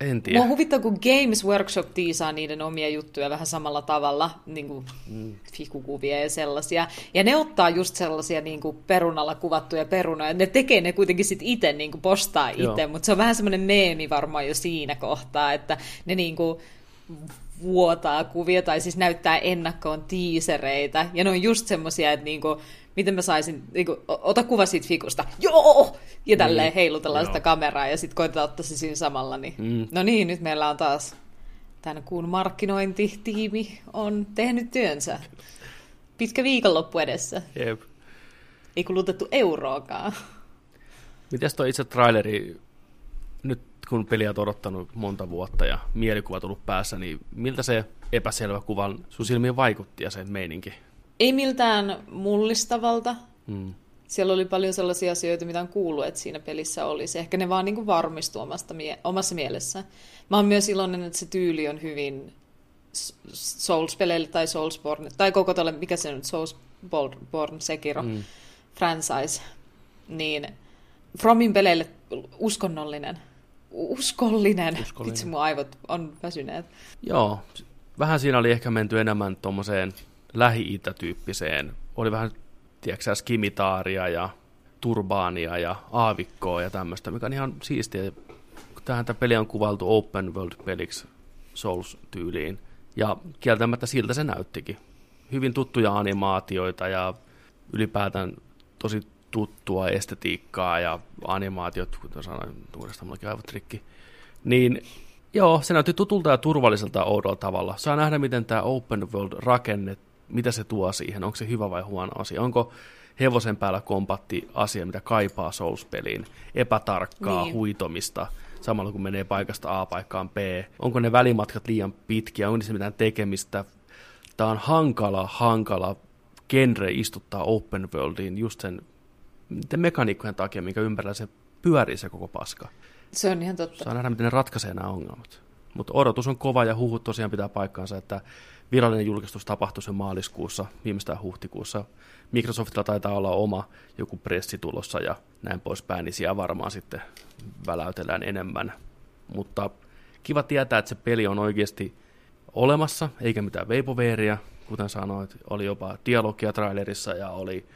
en tiedä. Mua huvittaa, kun Games Workshop tiisaa niiden omia juttuja vähän samalla tavalla, niin kuin mm. fikukuvia ja sellaisia. Ja ne ottaa just sellaisia niin kuin perunalla kuvattuja perunoja. Ne tekee ne kuitenkin sitten itse, niin kuin postaa itse, mutta se on vähän semmoinen meemi varmaan jo siinä kohtaa, että ne niin kuin vuotaa kuvia tai siis näyttää ennakkoon tiisereitä. Ja ne on just semmoisia, että niinku, miten mä saisin, niinku, ota kuva siitä fikusta, joo! Ja tälleen Niin, heilutellaan joo. sitä kameraa ja sitten koitetaan ottaa se siinä samalla. Niin. Mm. No niin, nyt meillä on taas tämän kuun markkinointitiimi on tehnyt työnsä. Pitkä viikonloppu edessä. Jep. Ei kulutettu euroakaan. Mites toi itse traileri, nyt kun peliä on odottanut monta vuotta ja mielikuva tullut päässä, niin miltä se epäselvä kuvan sun silmiin vaikutti ja se meininki? Ei miltään mullistavalta. Mm. Siellä oli paljon sellaisia asioita, mitä on kuullut, että siinä pelissä olisi. Ehkä ne vaan niin kuin varmistuu omasta mie- omassa mielessä. Mä oon myös iloinen, että se tyyli on hyvin Souls-peleille tai Soulsborne, tai koko tälle, mikä se nyt, Soulsborne Sekiro mm. franchise, niin Fromin peleille uskonnollinen. Uskollinen. Uskollinen. Vitsi, mun aivot on väsyneet. Joo, vähän siinä oli ehkä menty enemmän tuommoiseen lähi-itä-tyyppiseen. Oli vähän, tiedätkö skimitaaria ja turbaania ja aavikkoa ja tämmöistä, mikä on ihan siistiä. Tähän tämä peli on kuvailtu open world-peliksi Souls-tyyliin. Ja kieltämättä siltä se näyttikin. Hyvin tuttuja animaatioita ja ylipäätään tosi tuttua estetiikkaa ja animaatiot, kuten sanoin, uudestaan mullakin aivotrikki. Niin Joo, se näytti tutulta ja turvalliselta oudolla tavalla. Saa nähdä, miten tämä open world rakenne, mitä se tuo siihen. Onko se hyvä vai huono asia? Onko hevosen päällä kompatti asia, mitä kaipaa Souls-peliin? Epätarkkaa Niin. huitomista, samalla kun menee paikasta A paikkaan B. Onko ne välimatkat liian pitkiä? Onko niissä mitään tekemistä? Tämä on hankala, hankala genre istuttaa open worldiin just sen mekaniikkojen takia, minkä ympärillä se pyörii se koko paska. Se on ihan totta. Saa nähdä, miten ne ratkaisee nämä ongelmat. Mutta odotus on kova ja huhut tosiaan pitää paikkaansa, että virallinen julkistus tapahtui sen maaliskuussa, viimeistään huhtikuussa. Microsoftilla taitaa olla oma joku pressi tulossa ja näin poispäin, niin siellä varmaan sitten väläytellään enemmän. Mutta kiva tietää, että se peli on oikeasti olemassa, eikä mitään veipoveeriä, kuten sanoit, oli jopa dialogia trailerissa ja oli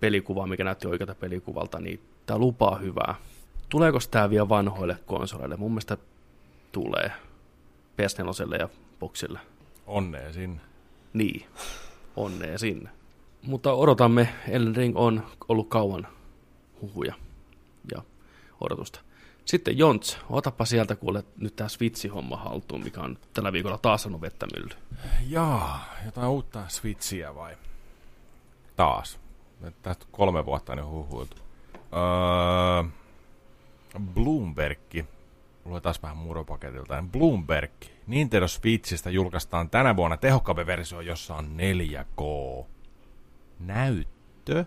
pelikuva, mikä näytti oikealta pelikuvalta, niin tämä lupaa hyvää. Tuleeko tämä vielä vanhoille konsoleille? Mun mielestä tulee PS4 ja Boxille. Onnea sinne. Niin, onnea sinne. Mutta odotamme, Elden Ring on ollut kauan huhuja ja odotusta. Sitten Jonts, otapa sieltä kuule nyt tämä Switch-homma haltuun, mikä on tällä viikolla taas saanut vettä mylly. Jaa, jotain uutta Switchiä vai? Taas. Tästä kolme vuotta on jo huhuiltu. Öö, Bloomberg, lue taas vähän muropaketilta. Bloomberg, Nintendo Switchistä julkaistaan tänä vuonna tehokkaampi versio, jossa on 4K näyttö.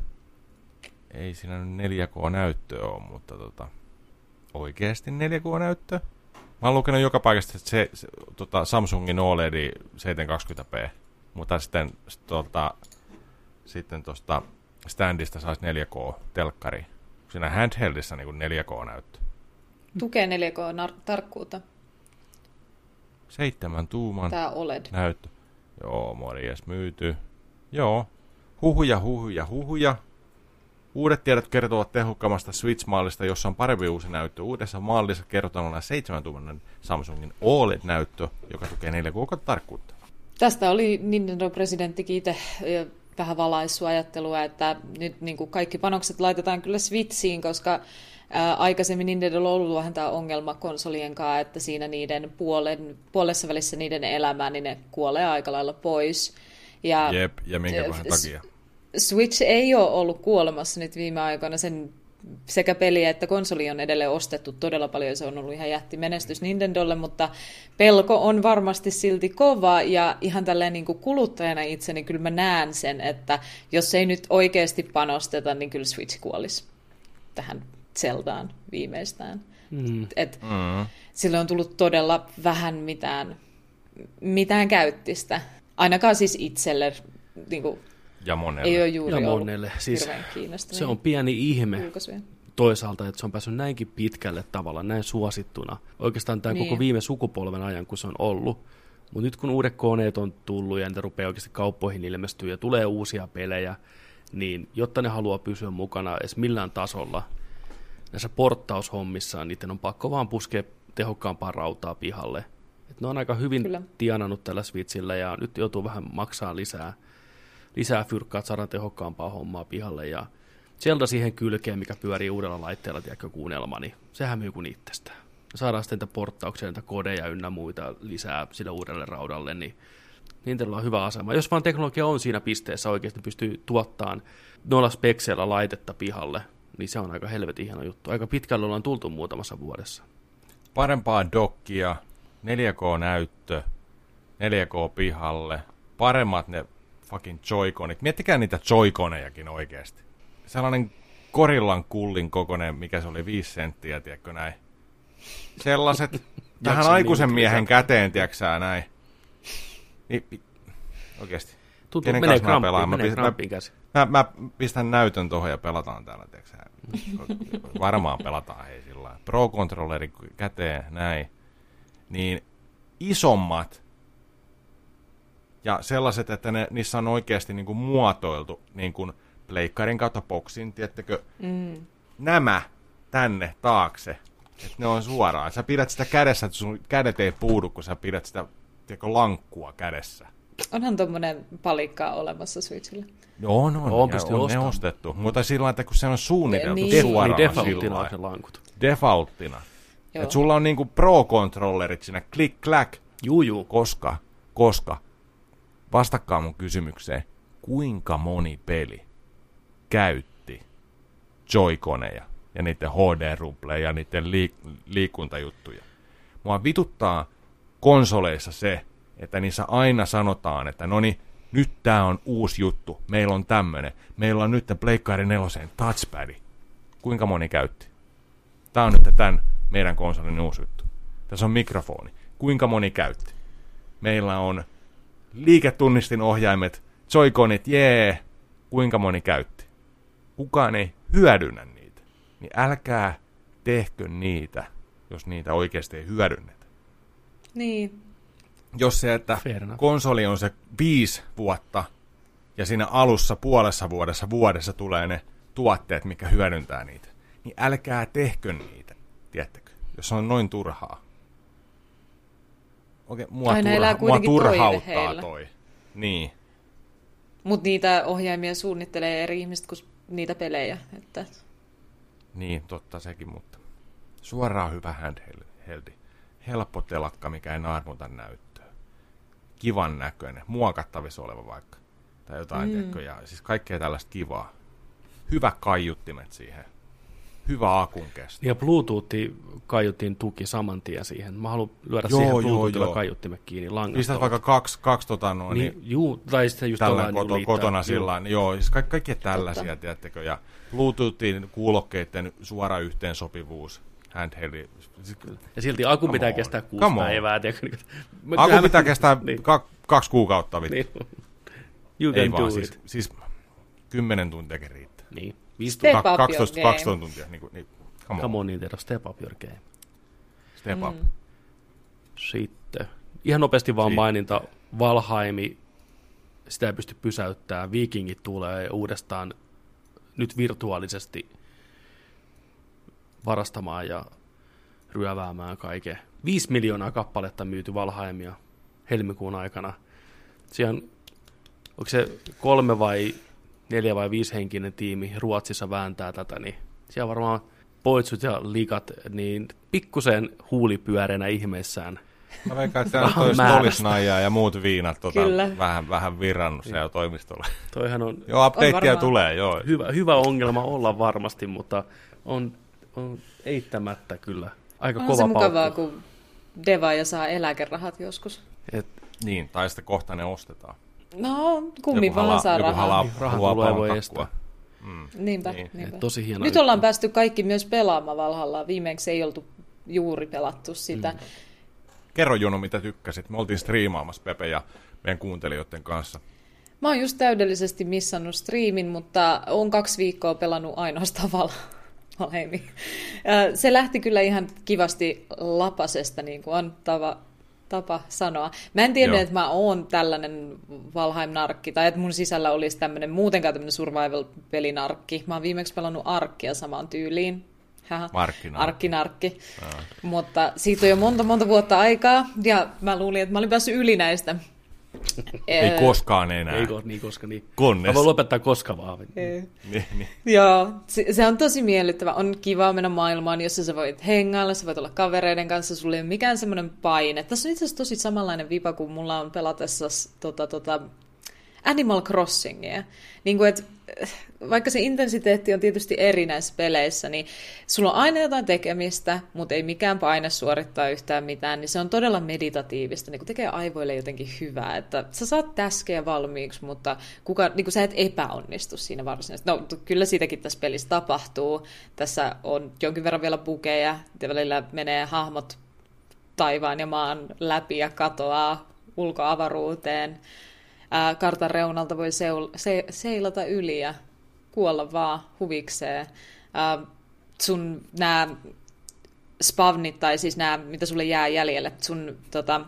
Ei siinä nyt 4K-näyttö ole, mutta tota, oikeasti 4K-näyttö. Mä oon lukenut joka paikasta, että se, se tota Samsungin OLED 720p, mutta sitten tota, sitten tuosta standista saisi 4K-telkkari. Siinä handheldissa niin 4K-näyttö. Tukee 4K-tarkkuutta, Seitsemän tuuman tämä OLED. näyttö. Joo, morjes myyty. Joo. Huhuja, huhuja, huhuja. Uudet tiedot kertovat tehokkaammasta Switch-mallista, jossa on parempi uusi näyttö. Uudessa mallissa kerrotaan 7 tuuman Samsungin OLED-näyttö, joka tukee 4K-tarkkuutta. Tästä oli Nintendo-presidenttikin itse vähän valaissut ajattelua, että nyt niin kuin kaikki panokset laitetaan kyllä Switchiin, koska ää, aikaisemmin Nintendo on ollut vähän tämä ongelma konsolien kanssa, että siinä niiden puolen, puolessa välissä niiden elämää, niin ne kuolee aika lailla pois. Ja Jep, ja minkä ö, kohan s- takia? Switch ei ole ollut kuolemassa nyt viime aikoina. Sen sekä peliä että konsoli on edelleen ostettu todella paljon. Se on ollut ihan jättimenestys Nintendolle, mutta pelko on varmasti silti kova. Ja ihan tälleen niin kuin kuluttajana itseni kyllä mä näen sen, että jos ei nyt oikeasti panosteta, niin kyllä Switch kuolisi tähän Zeldaan viimeistään. Mm. Et Mm. sille on tullut todella vähän mitään, mitään käyttistä. Ainakaan siis itselle niin kuin, Ja monelle. ei ole juuri Ja ollut monelle. Siis Se on pieni ihme julkaisuja. toisaalta, että se on päässyt näinkin pitkälle tavalla, näin suosittuna. Oikeastaan tämä Niin. koko viime sukupolven ajan, kun se on ollut. Mutta nyt kun uudet koneet on tullut ja ne rupeaa oikeasti kauppoihin ilmestyä ja tulee uusia pelejä, niin jotta ne haluaa pysyä mukana edes millään tasolla näissä porttaushommissa, niiden on pakko vaan puskea tehokkaampaa rautaa pihalle. Et ne on aika hyvin Kyllä. tienannut tällä Switchillä ja nyt joutuu vähän maksaa lisää, lisää fyrkkaa, että saadaan tehokkaampaa hommaa pihalle. Ja Zelda siihen kylkeen, mikä pyörii uudella laitteella, tiedätkö, kuunnelma, niin sehän myy kuin itsestään. Saadaan sitten niitä porttauksia, niitä kodeja ynnä muita lisää sille uudelle raudalle, niin Nintendolla on hyvä asema. Jos vaan teknologia on siinä pisteessä oikeasti pystyy tuottamaan noilla spekseillä laitetta pihalle, niin se on aika helvetin hieno juttu. Aika pitkälle ollaan tultu muutamassa vuodessa. Parempaa dokkia, 4K-näyttö, 4K pihalle, paremmat ne fucking joikonit. Miettikää niitä joikonejakin oikeasti. Sellainen korillan kullin kokoinen, mikä se oli, 5 senttiä, tiedätkö näin. Sellaiset, tähän aikuisen miehen käteen, tiedätkö näin. Niin, oikeasti. Tuntuu, Kenen menee kanssa kramppiin, Mä menee käsi. Mä, mä pistän näytön tuohon ja pelataan täällä. Varmaan pelataan, hei sillä lailla. Pro-controlleri käteen, näin. Niin isommat ja sellaiset, että ne, niissä on oikeasti niin kuin muotoiltu niin kuin pleikkarin kautta boksin, tiettäkö, Mm. nämä tänne taakse, että ne on suoraan. Sä pidät sitä kädessä, että sun kädet ei puudu, kun sä pidät sitä tiedätkö, lankkua kädessä. Onhan tuommoinen palikka olemassa Switchillä. Joo, no on. On, ja on ne ostettu. Mutta sillä että kun se on suunniteltu Niin. Niin, suoraan defaulttina sillä on lailla. se lankut. Defaulttina. Joo. Et sulla on niinku pro-controllerit siinä, klik klack, Juu, juu. koska, koska, vastakkaan mun kysymykseen, kuinka moni peli käytti joikoneja ja niiden HD-rupleja ja niiden liik- liikuntajuttuja. Mua vituttaa konsoleissa se, että niissä aina sanotaan, että no niin, nyt tää on uusi juttu, meillä on tämmönen, meillä on nyt Pleikkari 4 touchpad. Kuinka moni käytti? Tää on nyt tämän meidän konsolin uusi juttu. Tässä on mikrofoni. Kuinka moni käytti? Meillä on liiketunnistin ohjaimet, joikonit, jee. Kuinka moni käytti? Kukaan ei hyödynnä niitä. Niin älkää tehkö niitä, jos niitä oikeasti ei hyödynnetä. Niin. Jos se, että konsoli on se viisi vuotta, ja siinä alussa puolessa vuodessa, vuodessa tulee ne tuotteet, mikä hyödyntää niitä, niin älkää tehkö niitä, tiedättekö, jos on noin turhaa. Okei, mua, Aina elää turha, mua turhauttaa toi. Niin. Mutta niitä ohjaimia suunnittelee eri ihmiset kuin niitä pelejä. Että... Niin, totta sekin, mutta suoraan hyvä handheldi. Helppo telakka, mikä ei naarmuta näyttöä. Kivan näköinen, muokattavissa oleva vaikka. Tai jotain, mm. tiedätkö, ja siis kaikkea tällaista kivaa. Hyvä kaiuttimet siihen. Hyvä akun kesto. Ja Bluetooth-kaiutin tuki saman tien siihen. Mä haluan lyödä Joo, siihen Bluetoothilla joo. kaiuttimet kiinni langasta. Pistät vaikka kaksi, kaksi tota noin, Niin, niin, juu, tai sitten just tällä ollaan koto, liittää. kotona Juu. sillä niin joo, siis kaikki, kaikki tällaisia, tiedättekö, ja Bluetoothin kuulokkeiden suora yhteensopivuus, handheld. Siis, Ja silti aku Come pitää on. kestää kuusi Come on. päivää. tiedätkö, niin Aku kyllähän- pitää kestää niin, ka- kaksi kuukautta. Vittu. niin. You Ei can do vaan, it. siis, siis kymmenen tuntiakin riittää. Niin. Viisi Step tuntia. up Ka- your 12, game. 12 tuntia. Niin, kuin, niin, come on, Come on Nintendo, step up your game. step up. Mm. Sitten. Ihan nopeasti vaan Siitä. maininta. Valheimi, sitä ei pysty pysäyttämään. Vikingit tulee uudestaan nyt virtuaalisesti varastamaan ja ryöväämään kaiken. 5 miljoonaa kappaletta myyty Valheimia helmikuun aikana. Siellä on, onko se kolme vai neljä vai viisi henkinen tiimi Ruotsissa vääntää tätä, niin siellä varmaan poitsut ja likat, niin pikkusen huulipyöreinä ihmeissään. Mä veikkaan, että siellä on stolisnaija ja muut viinat tota, Kyllä. vähän, vähän virrannut siellä toimistolla. Toihan on joo, varmaan. tulee, joo. hyvä, hyvä ongelma olla varmasti, mutta on, on eittämättä kyllä aika On kova se mukavaa, paukku. kun devaaja saa eläkerahat joskus. Et Niin, tai sitten kohta ne ostetaan. No, kummi Joku vaan halaa- saa joku rahaa. halaa- Niin, ei voi estää. Niinpä, Niin. niinpä. Et tosi hieno Nyt juttu. ollaan päästy kaikki myös pelaamaan Valhalla. Viimeksi ei oltu juuri pelattu sitä. Mm. Kerro Junu, mitä tykkäsit. Me oltiin striimaamassa Pepe ja meidän kuuntelijoiden kanssa. Mä oon just täydellisesti missannut striimin, mutta oon kaksi viikkoa pelannut ainoastaan Val- Valheimi. Se lähti kyllä ihan kivasti lapasesta, niin kuin on tava, tapa sanoa. Mä en tiedä, Joo. että mä oon tällainen Valheim-narkki, tai että mun sisällä olisi tämmöinen muutenkaan tämmöinen survival-pelinarkki. Mä oon viimeksi pelannut Arkkia samaan tyyliin. Arkkinarkki. Mutta siitä on jo monta, monta vuotta aikaa, ja mä luulin, että mä olin päässyt yli näistä. Ei koskaan enää. Ei ko- niin, koska niin. Kunnes. Mä voin lopettaa koska vaan. Niin, niin. Joo, se, se on tosi miellyttävä. On kiva mennä maailmaan, jossa sä voit hengailla, sä voit olla kavereiden kanssa, sulla ei ole mikään semmoinen paine. Tässä on itse asiassa tosi samanlainen vipa kuin mulla on pelatessa tota, tota, Animal Crossingia. Niin kuin, et, eh, vaikka se intensiteetti on tietysti eri näissä peleissä, niin sulla on aina jotain tekemistä, mutta ei mikään paine suorittaa yhtään mitään, niin se on todella meditatiivista, niin kuin tekee aivoille jotenkin hyvää, että sä saat täskejä valmiiksi, mutta kuka, niin kuin sä et epäonnistu siinä varsinaisesti. No, kyllä siitäkin tässä pelissä tapahtuu. Tässä on jonkin verran vielä bukeja, ja välillä menee hahmot taivaan ja maan läpi ja katoaa ulkoavaruuteen. Ää, kartan reunalta voi seul- se- seilata yli ja kuolla vaan huvikseen. Ää, sun nämä spavnit, tai siis nämä, mitä sulle jää jäljelle, sun tota,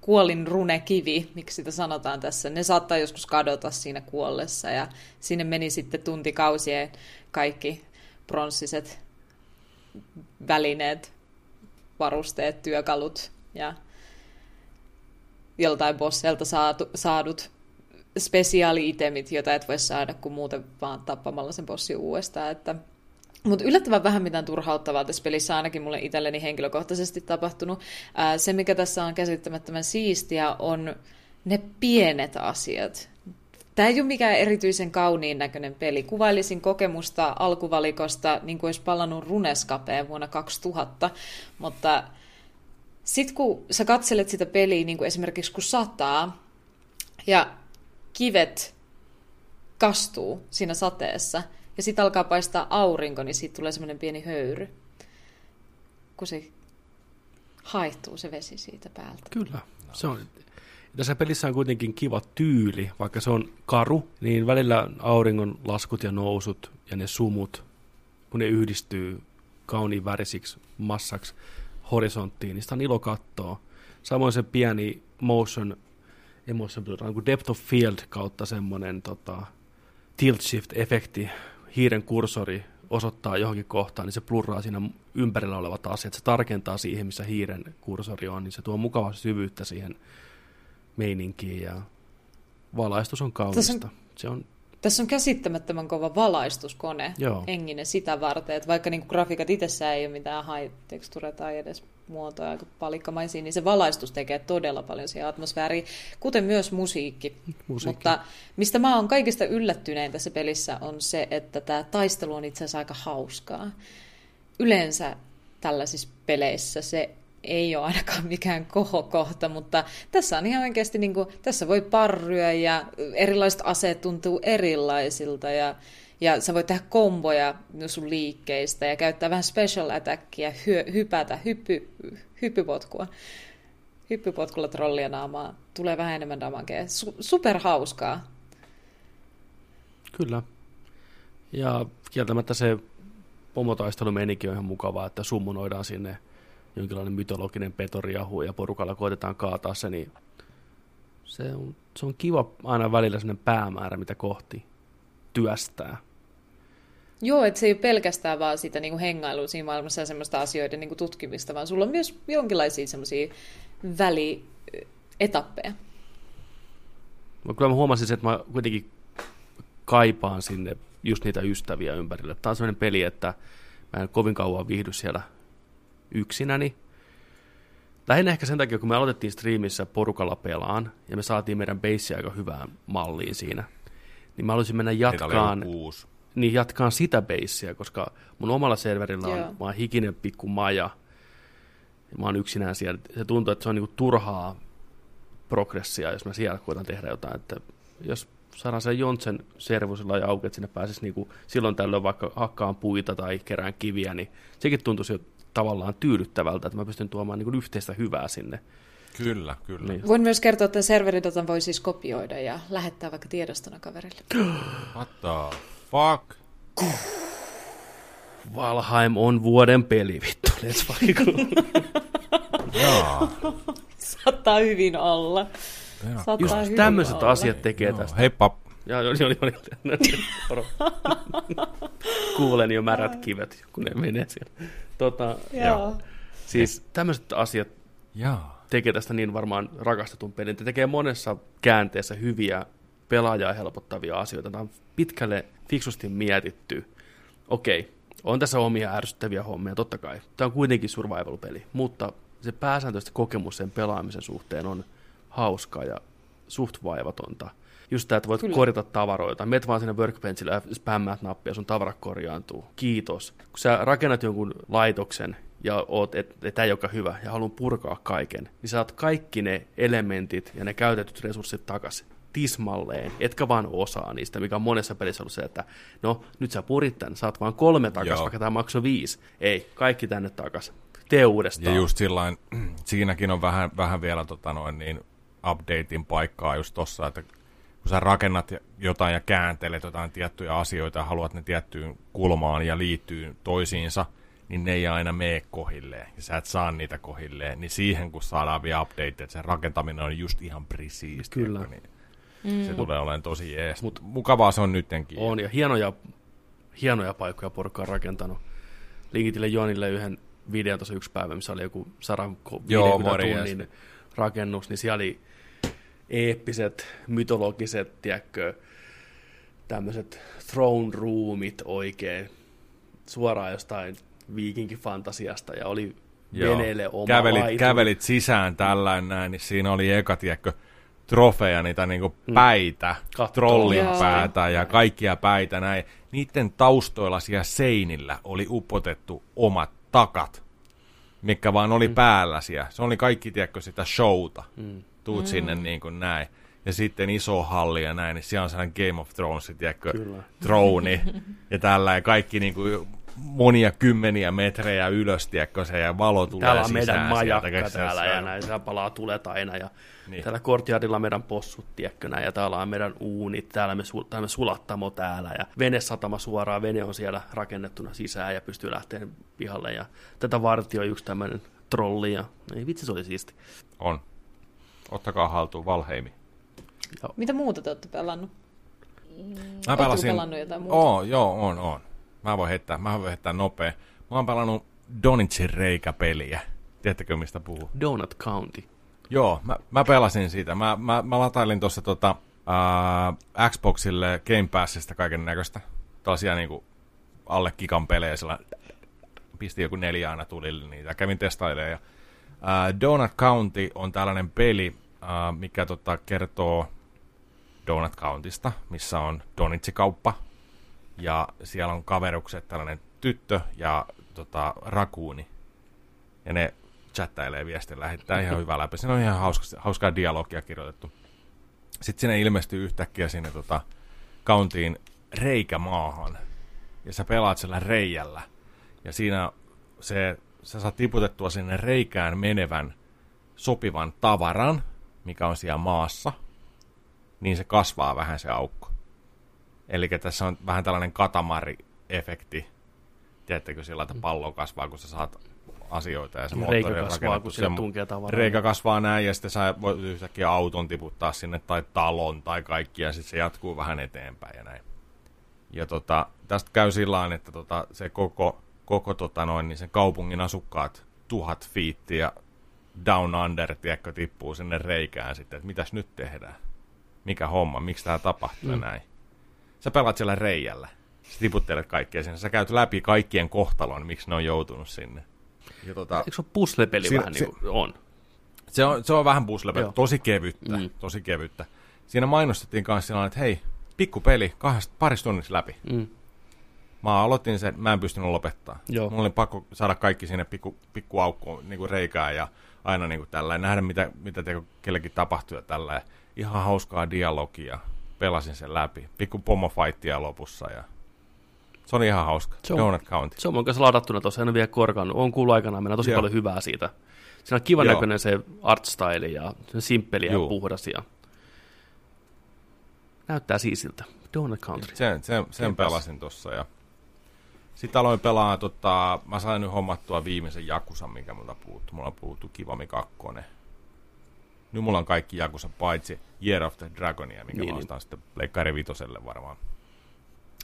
kuolin runekivi, miksi sitä sanotaan tässä, ne saattaa joskus kadota siinä kuollessa, ja sinne meni sitten tuntikausien kaikki pronssiset välineet, varusteet, työkalut ja joltain bosselta saatu, saadut spesiaali-itemit, joita et voi saada kuin muuten vaan tappamalla sen bossin uudestaan. Että Mutta yllättävän vähän mitään turhauttavaa tässä pelissä ainakin mulle itselleni henkilökohtaisesti tapahtunut. Ää, se, mikä tässä on käsittämättömän siistiä, on ne pienet asiat. Tämä ei ole mikään erityisen kauniin näköinen peli. Kuvailisin kokemusta alkuvalikosta, niin kuin olisi palannut Runeskapeen vuonna 2000, mutta sitten kun sä katselet sitä peliä, niin kuin esimerkiksi kun sataa, ja kivet kastuu siinä sateessa, ja sitten alkaa paistaa aurinko, niin siitä tulee semmoinen pieni höyry, kun se haihtuu se vesi siitä päältä. Kyllä. Se on, tässä pelissä on kuitenkin kiva tyyli, vaikka se on karu, niin välillä auringon laskut ja nousut ja ne sumut, kun ne yhdistyy kauniin värisiksi massaksi horisonttiin, niin sitä on ilo katsoa. Samoin se pieni motion, emotion, niin kuin depth of field kautta semmoinen tota, tilt shift-efekti, hiiren kursori osoittaa johonkin kohtaan, niin se plurraa siinä ympärillä olevat asiat. Se tarkentaa siihen, missä hiiren kursori on, niin se tuo mukavaa syvyyttä siihen meininkiin ja valaistus on kaunista. Se on, Tässä on käsittämättömän kova valaistuskone Joo. enginen sitä varten, että vaikka niin grafiikat itsessään ei ole mitään high texture tai edes muotoja aika palikkamaisia, niin se valaistus tekee todella paljon siihen atmosfääriin, kuten myös musiikki. Musiikki. Mutta mistä mä oon kaikista yllättynein tässä pelissä on se, että tämä taistelu on itse asiassa aika hauskaa. Yleensä tällaisissa peleissä se ei ole ainakaan mikään kohokohta, mutta tässä on ihan oikeasti, niin kuin, tässä voi parryä ja erilaiset aseet tuntuu erilaisilta ja, ja sä voit tehdä komboja sun liikkeistä ja käyttää vähän special attackia, hyö, hypätä, hyppy, hyppypotkua. Hyppypotkulla trollia naamaa. Tulee vähän enemmän damagea. Su- super hauskaa. Kyllä. Ja kieltämättä se pomotaistelumeininki on ihan mukavaa, että summonoidaan sinne jonkinlainen mytologinen petoriahu ja porukalla koitetaan kaataa se, niin se on, se on kiva aina välillä sellainen päämäärä, mitä kohti työstää. Joo, että se ei ole pelkästään vaan sitä niin kuin hengailua siinä maailmassa ja semmoista asioiden niin kuin tutkimista, vaan sulla on myös jonkinlaisia semmoisia välietappeja. Mutta kyllä mä huomasin että mä kuitenkin kaipaan sinne just niitä ystäviä ympärille. Tämä on sellainen peli, että mä en kovin kauan viihdy siellä yksinäni. Lähinnä ehkä sen takia, kun me aloitettiin striimissä porukalla pelaan, ja me saatiin meidän beissiä aika hyvään malliin siinä, niin mä haluaisin mennä jatkaan, niin jatkaan sitä beissiä, koska mun omalla serverillä on, Joo. mä oon hikinen pikku maja, ja mä oon yksinään siellä. Se tuntuu, että se on niinku turhaa progressia, jos mä siellä koitan tehdä jotain, että jos saadaan sen Jontsen servusilla ja auki, että sinne pääsisi niinku silloin tällöin vaikka hakkaan puita tai kerään kiviä, niin sekin tuntuisi jo tavallaan tyydyttävältä, että mä pystyn tuomaan niinku yhteistä hyvää sinne. Kyllä, kyllä. Niin. Voin myös kertoa, että serveridatan voi siis kopioida ja lähettää vaikka tiedostona kaverille. What the fuck? Valheim on vuoden peli, vittu, let's fucking go. Jaa. Saattaa hyvin olla. Joo. Saattaa Just hyvin tämmöiset olla. asiat tekee Joo. tästä. Heippa. Ja oli, oli, oli. Moro. Kuulen jo märät kivet, kun ne menee siellä. Tota, Joo. siis tämmöiset asiat Jaa. tekee tästä niin varmaan rakastetun pelin. Te tekee monessa käänteessä hyviä pelaajaa helpottavia asioita. Tämä on pitkälle fiksusti mietitty. Okei, on tässä omia ärsyttäviä hommia, totta kai. Tämä on kuitenkin survival-peli, mutta se pääsääntöistä kokemus sen pelaamisen suhteen on hauskaa ja suht vaivatonta. Just tämä, että voit Kyllä. Korjata tavaroita. Meet vaan sinne workbenchille ja spämmäät nappia, sun tavara korjaantuu. Kiitos. Kun sä rakennat jonkun laitoksen ja oot, että et, tämä ei olekaan hyvä ja haluan purkaa kaiken, niin sä saat kaikki ne elementit ja ne käytetyt resurssit takaisin tismalleen, etkä vaan osaa niistä, mikä on monessa pelissä ollut se, että no, nyt sä purit tän, saat vaan kolme takaisin, Joo. vaikka tämä maksoi viisi. Ei, kaikki tänne takaisin. Tee uudestaan. Ja just sillain, siinäkin on vähän, vähän vielä tota noin, niin updatein paikkaa just tossa, että kun sä rakennat jotain ja kääntelet jotain tiettyjä asioita ja haluat ne tiettyyn kulmaan ja liittyy toisiinsa, niin ne ei aina mene kohilleen. Ja sä et saa niitä kohilleen. Niin siihen kun saadaan vielä update, että se rakentaminen on just ihan presiis. Kyllä. Niin se tulee olemaan tosi jees. Mut- Mut, Mukavaa se on nyttenkin. On, ja hienoja, hienoja paikkoja porukka on rakentanut. Linkitille Jonille yhden videon tuossa yksi päivä, missä oli joku 150 Joo, tunnin rakennus, niin siellä oli eeppiset, mytologiset, tiedätkö, tämmöiset throne roomit oikein. suoraan jostain viikinkifantasiasta ja oli Joo. veneelle oma kävelit, laitu. kävelit sisään tällainen näin, niin siinä oli eka, tiedätkö, trofeja, niitä niinku päitä, Kattoa. trollin päätä ja kaikkia päitä näin. Niiden taustoilla siellä seinillä oli upotettu omat takat, mikä vaan oli mm. päällä siellä. Se oli kaikki, tiedätkö, sitä showta. Mm. Tuut mm. sinne niin kuin näin. Ja sitten iso halli ja näin, niin siellä on sellainen Game of Thrones, tiedätkö, Kyllä. troni ja tällä ja kaikki niin kuin monia kymmeniä metrejä ylös, tiedätkö, se ja valo tulee Täällä on sisään meidän majakka sieltä, täällä ja näin, siellä palaa tulet aina ja Niin. täällä kortjardilla on meidän possut, tiedätkö, näin, ja täällä on meidän uunit, täällä me, sul, täällä me sulattamo täällä ja venesatama suoraan, vene on siellä rakennettuna sisään ja pystyy lähteä pihalle ja tätä vartioi yksi tämmöinen trolli ja ei vitsi se oli siisti. On. Ottakaa haltuun Valheimi. Mitä muuta te olette pelannut? Mä pelasin... pelannut jotain muuta? Oo, joo, on, on. Mä voin heittää, mä voin heittää nopea. Mä oon pelannut Donitsin reikäpeliä. Tiedättekö mistä puhuu? Donut County. Joo, mä, mä pelasin siitä. Mä, mä, mä latailin tuossa tota, uh, Xboxille Game Passista kaiken näköistä. Tällaisia niinku alle kikan pelejä. Sillä pistin joku neljä aina tulille niitä. Kävin testailemaan. Ja, uh, Donut County on tällainen peli, uh, mikä tota, kertoo Donut Countista, missä on donitsikauppa. Ja siellä on kaverukset, tällainen tyttö ja tota, rakuuni. Ja ne chattailee viestin, lähettää ihan hyvää läpi. Siinä on ihan hauska, hauskaa dialogia kirjoitettu. Sitten sinne ilmestyy yhtäkkiä sinne tota, kauntiin reikä maahan. Ja sä pelaat sillä reijällä. Ja siinä se, sä saat tiputettua sinne reikään menevän sopivan tavaran, mikä on siellä maassa. Niin se kasvaa vähän se aukko. Eli tässä on vähän tällainen katamari-efekti. Tiedättekö sillä, että pallo kasvaa, kun sä saat asioita ja se Ja moottori reikä kasvaa, kun semmo- tunkee tavaraa. Reikä kasvaa näin ja sitten sä voit yhtäkkiä auton tiputtaa sinne tai talon tai kaikki ja sitten se jatkuu vähän eteenpäin ja näin. Ja tota, tästä käy sillä että tota, se koko, koko tota noin, niin sen kaupungin asukkaat tuhat fiittiä down under, tiedätkö, tippuu sinne reikään sitten, että mitäs nyt tehdään? Mikä homma? Miksi tämä tapahtuu mm. näin? Sä pelaat siellä reijällä. Sä tiputtelet kaikkea sinne. Sä käyt läpi kaikkien kohtalon, miksi ne on joutunut sinne. Ja tota, Eikö se ole puzzle-peli Siinä- vähän se- niin kuin on? se on, se on vähän Joo. tosi kevyttä, mm. Tosi kevyttä. Siinä mainostettiin kanssa sillä että hei, pikkupeli, kahdesta, parissa tunnissa läpi. Mm. Mä aloitin sen, mä en pystynyt lopettaa. Joo. Mulla oli pakko saada kaikki sinne pikku, pikku aukkoon, niin kuin reikään ja aina niin kuin tällä nähdä mitä, mitä te, kellekin tapahtuu ja tällä Ihan hauskaa dialogia. Pelasin sen läpi. Pikku pomofightia lopussa ja se oli ihan hauska. Se on- Donut County. Se on mun kanssa ladattuna tuossa, en ole vielä korkannut. On kuullut aikanaan mennä tosi Joo. paljon hyvää siitä. Siinä on kivan Joo. näköinen se art style ja se on simppeli ja Juu. puhdas ja näyttää siisiltä. Donut Country. Sen, sen, sen pelasin tossa ja sitten aloin pelaa, tota, mä sain nyt hommattua viimeisen Jakusan, mikä multa puuttu. Mulla on puuttu Kivami 2. Nyt mulla on kaikki Jakusa paitsi Year of the Dragonia, mikä Niin, niin, mä niin. ostan sitten Pleikkari Vitoselle varmaan.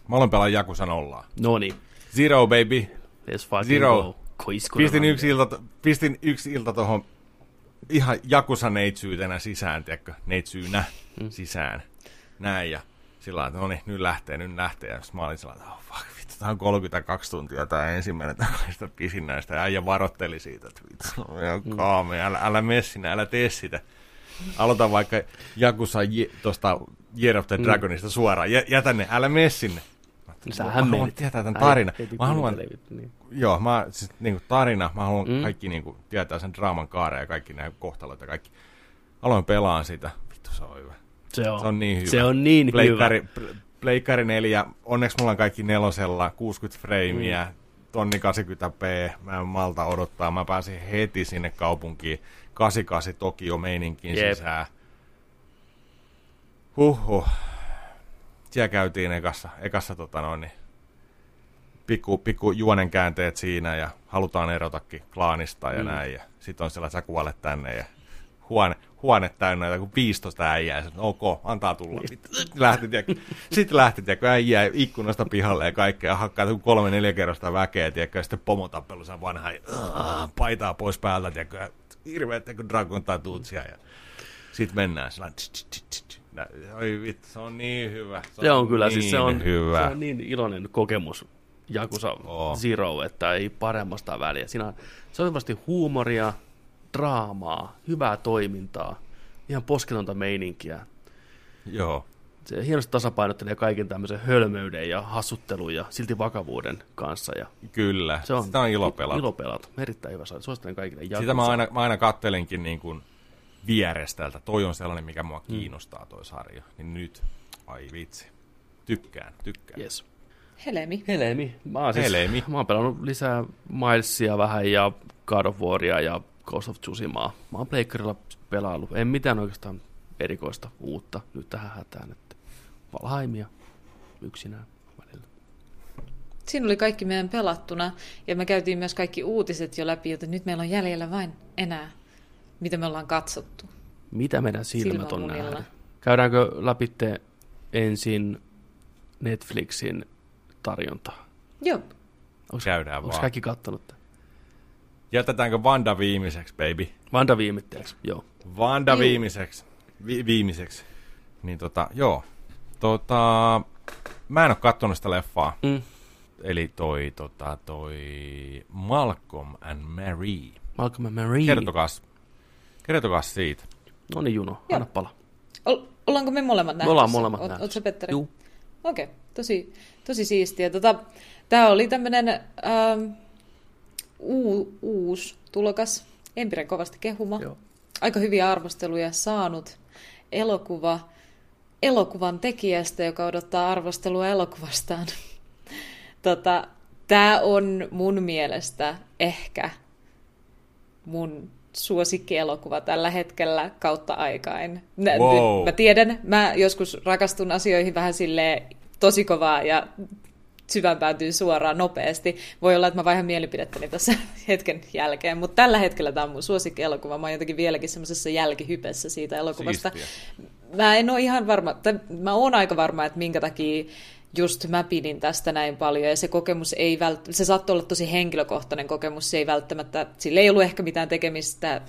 Mä aloin pelaa Jakusa nollaa. No niin, Zero baby. let's fucking Zero. go. Koiskuna Pistin yksi, ilta, pistin yksi ilta tuohon ihan Jakusa neitsyytenä sisään, tiedätkö, neitsyynä mm. sisään. Näin ja sillä lailla, että no niin, nyt lähtee, nyt lähtee. Ja mä olin sillä lailla, oh fuck, tää on 32 tuntia tämä ensimmäinen takaista pisin näistä. Ja äijä varotteli siitä, että vittu, se on ihan kaamea, älä, älä mene sinne, älä tee sitä. Aloita vaikka Jakusa je, tuosta Year of the Dragonista suoraan, Jä, jätä ne, älä mene sinne. Sähän mä haluan tietää tämän tarina. Mä haluan, niin. Joo, mä, siis, niin tarina, mä haluan mm. Mm. kaikki niin kuin, tietää sen draaman kaaren ja kaikki nämä kohtalot ja kaikki. Aloin pelaan sitä. Vittu, se on hyvä. Se on, Se on niin hyvä. Se on niin Pleikkari, hyvä. Pl- Pleikkari 4, onneksi mulla on kaikki nelosella, 60 freimiä, mm. tonni 80p, mä en malta odottaa, mä pääsin heti sinne kaupunkiin, 88 Tokio meininkiin Jep. sisään. Huhhuh. Siellä käytiin ekassa, ekassa tota noin, niin, pikku, pikku juonen käänteet siinä ja halutaan erotakin klaanista ja mm. näin. Ja sit on siellä, että sä kuolet tänne ja huone, huone täynnä joku 15 äijää. Ja ok, antaa tulla. Sitten lähti, tiedätkö, sitten lähti tiedätkö, äijää ikkunasta pihalle ja kaikkea. Ja hakkaa joku kolme neljä kerrosta väkeä, tiedätkö, ja sitten pomotappelu saa vanha ja aah, paitaa pois päältä, tiedätkö, ja hirveät tiedätkö, dragon tatuutsia. Ja sitten mennään sillä. Oi vittu, se on niin hyvä. Se on kyllä, niin siis se on, hyvä. se on niin iloinen kokemus Jakusa Oo. Zero, että ei paremmasta väliä. Siinä on sopivasti huumoria, draamaa, hyvää toimintaa, ihan posketonta meininkiä. Joo. Se hienosti tasapainottelee kaiken tämmöisen hölmöyden ja hassuttelun ja silti vakavuuden kanssa. Ja Kyllä. se on, Sitä on ilo pelata. Ilo pelata. Erittäin hyvä sarja. Suosittelen kaikille. Sitä Jakusa. mä aina, mä aina kattelinkin niin kuin vierestältä. Toi on sellainen, mikä mua kiinnostaa toi sarja. Niin nyt, ai vitsi. Tykkään, tykkään. Yes. Helemi. Helemi. Mä oon, siis, Helemi. mä oon pelannut lisää Milesia vähän ja God of Waria ja Ghost of Tsushimaa. Mä oon pleikkarilla pelaillut. En mitään oikeastaan erikoista uutta nyt tähän hätään. Että Valhaimia yksinään välillä. Siinä oli kaikki meidän pelattuna ja me käytiin myös kaikki uutiset jo läpi, joten nyt meillä on jäljellä vain enää, mitä me ollaan katsottu. Mitä meidän silmät on nähnyt? Käydäänkö läpi ensin Netflixin tarjontaa? Joo, Onko, Käydään onko vaan. kaikki kattonut? Jätetäänkö Vanda viimeiseksi, baby? Vanda viimitteeksi, joo. Vanda Juu. viimeiseksi. Vi- viimeiseksi. Niin tota, joo. Tota, mä en oo kattonut sitä leffaa. Mm. Eli toi, tota, toi Malcolm and Mary. Malcolm and Marie. Kertokas, kertokas siitä. No niin, Juno, anna pala. Ol- ollaanko me molemmat nähty? ollaan sen? molemmat Oot- nähty Oot sä Petteri? Juu. Okei, okay. tosi, tosi siistiä. Tota, Tämä oli tämmöinen ähm, uu, uusi tulokas. Empiren kovasti kehuma. Joo. Aika hyviä arvosteluja saanut elokuva elokuvan tekijästä, joka odottaa arvostelua elokuvastaan. tota, Tämä on mun mielestä ehkä mun suosikkielokuva tällä hetkellä kautta aikain. Mä, Wow. mä tiedän, mä joskus rakastun asioihin vähän silleen tosi kovaa ja syvään päätyy suoraan nopeasti. Voi olla, että mä vaihan mielipidettäni tässä hetken jälkeen, mutta tällä hetkellä tämä on mun suosikkielokuva. Mä oon jotenkin vieläkin semmoisessa jälkihypessä siitä elokuvasta. Siistiä. Mä en ole ihan varma, tai mä oon aika varma, että minkä takia just mä pidin tästä näin paljon, ja se kokemus ei vält- se saattoi olla tosi henkilökohtainen kokemus, se ei välttämättä, sillä ei ollut ehkä mitään tekemistä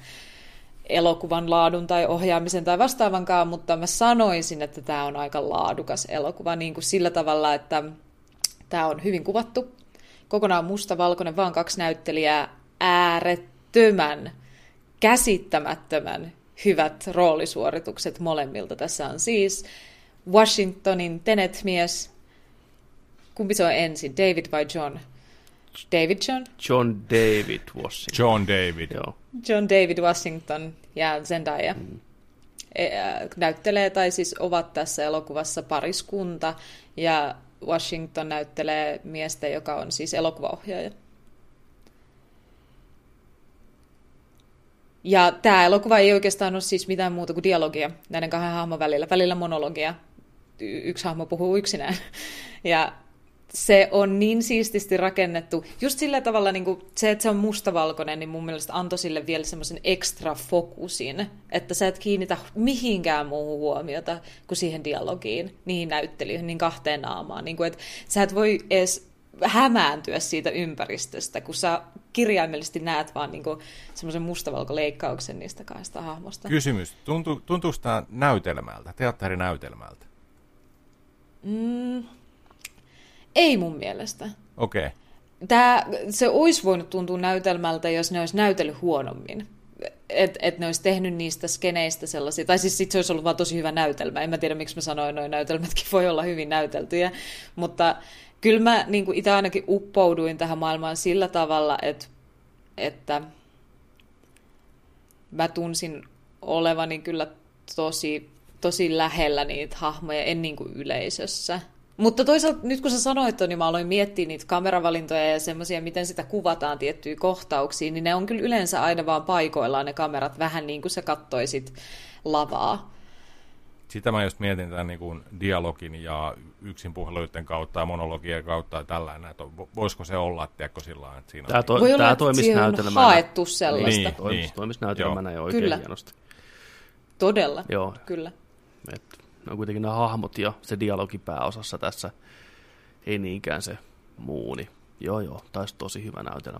elokuvan laadun tai ohjaamisen tai vastaavankaan, mutta mä sanoisin, että tämä on aika laadukas elokuva niin kuin sillä tavalla, että tämä on hyvin kuvattu, kokonaan mustavalkoinen, vaan kaksi näyttelijää, äärettömän, käsittämättömän hyvät roolisuoritukset molemmilta. Tässä on siis Washingtonin Tenet-mies, kumpi se on ensin, David vai John? David John? John David Washington. John David. Joo. John David Washington ja Zendaya mm. näyttelee, tai siis ovat tässä elokuvassa pariskunta, ja Washington näyttelee miestä, joka on siis elokuvaohjaaja. Ja tämä elokuva ei oikeastaan ole siis mitään muuta kuin dialogia näiden kahden hahmon välillä, välillä monologia. Yksi hahmo puhuu yksinään. Ja se on niin siististi rakennettu. Just sillä tavalla niin kuin se, että se on mustavalkoinen, niin mun mielestä antoi sille vielä semmoisen ekstra fokusin, että sä et kiinnitä mihinkään muuhun huomiota kuin siihen dialogiin, niihin näyttelyihin, niin kahteen naamaan. Niin kuin, että sä et voi edes hämääntyä siitä ympäristöstä, kun sä kirjaimellisesti näet vaan niin semmoisen mustavalkoleikkauksen niistä kahdesta hahmosta. Kysymys. Tuntuu, tuntuuko tämä näytelmältä, teatterinäytelmältä? Mm, ei mun mielestä. Okei. Okay. Tää, se olisi voinut tuntua näytelmältä, jos ne olisi näytellyt huonommin. Että et ne olisi tehnyt niistä skeneistä sellaisia. Tai siis sit se olisi ollut vaan tosi hyvä näytelmä. En mä tiedä, miksi mä sanoin, noin näytelmätkin voi olla hyvin näyteltyjä. Mutta kyllä mä niin itse ainakin uppouduin tähän maailmaan sillä tavalla, että, että mä tunsin olevani kyllä tosi, tosi lähellä niitä hahmoja, en niin kuin yleisössä. Mutta toisaalta nyt kun sä sanoit ton, niin mä aloin miettiä niitä kameravalintoja ja semmoisia, miten sitä kuvataan tiettyjä kohtauksia, niin ne on kyllä yleensä aina vaan paikoillaan ne kamerat, vähän niin kuin sä kattoisit lavaa. Sitä mä just mietin tämän niin kuin dialogin ja yksin puheluiden kautta ja monologien kautta ja tällainen, että vo- voisiko se olla, tiedätkö, sillä lailla, että siinä Tämä, to, Voi olla, tämä että toimisi siihen on näytelmänä. haettu sellaista. Niin. Niin. Toimisi, toimisi näytelmänä jo oikein Kyllä. hienosti. Todella, Joo, kyllä. et, ne on kuitenkin nämä hahmot ja se dialogi pääosassa tässä, ei niinkään se muu, niin joo joo, taisi tosi hyvä näytelmä.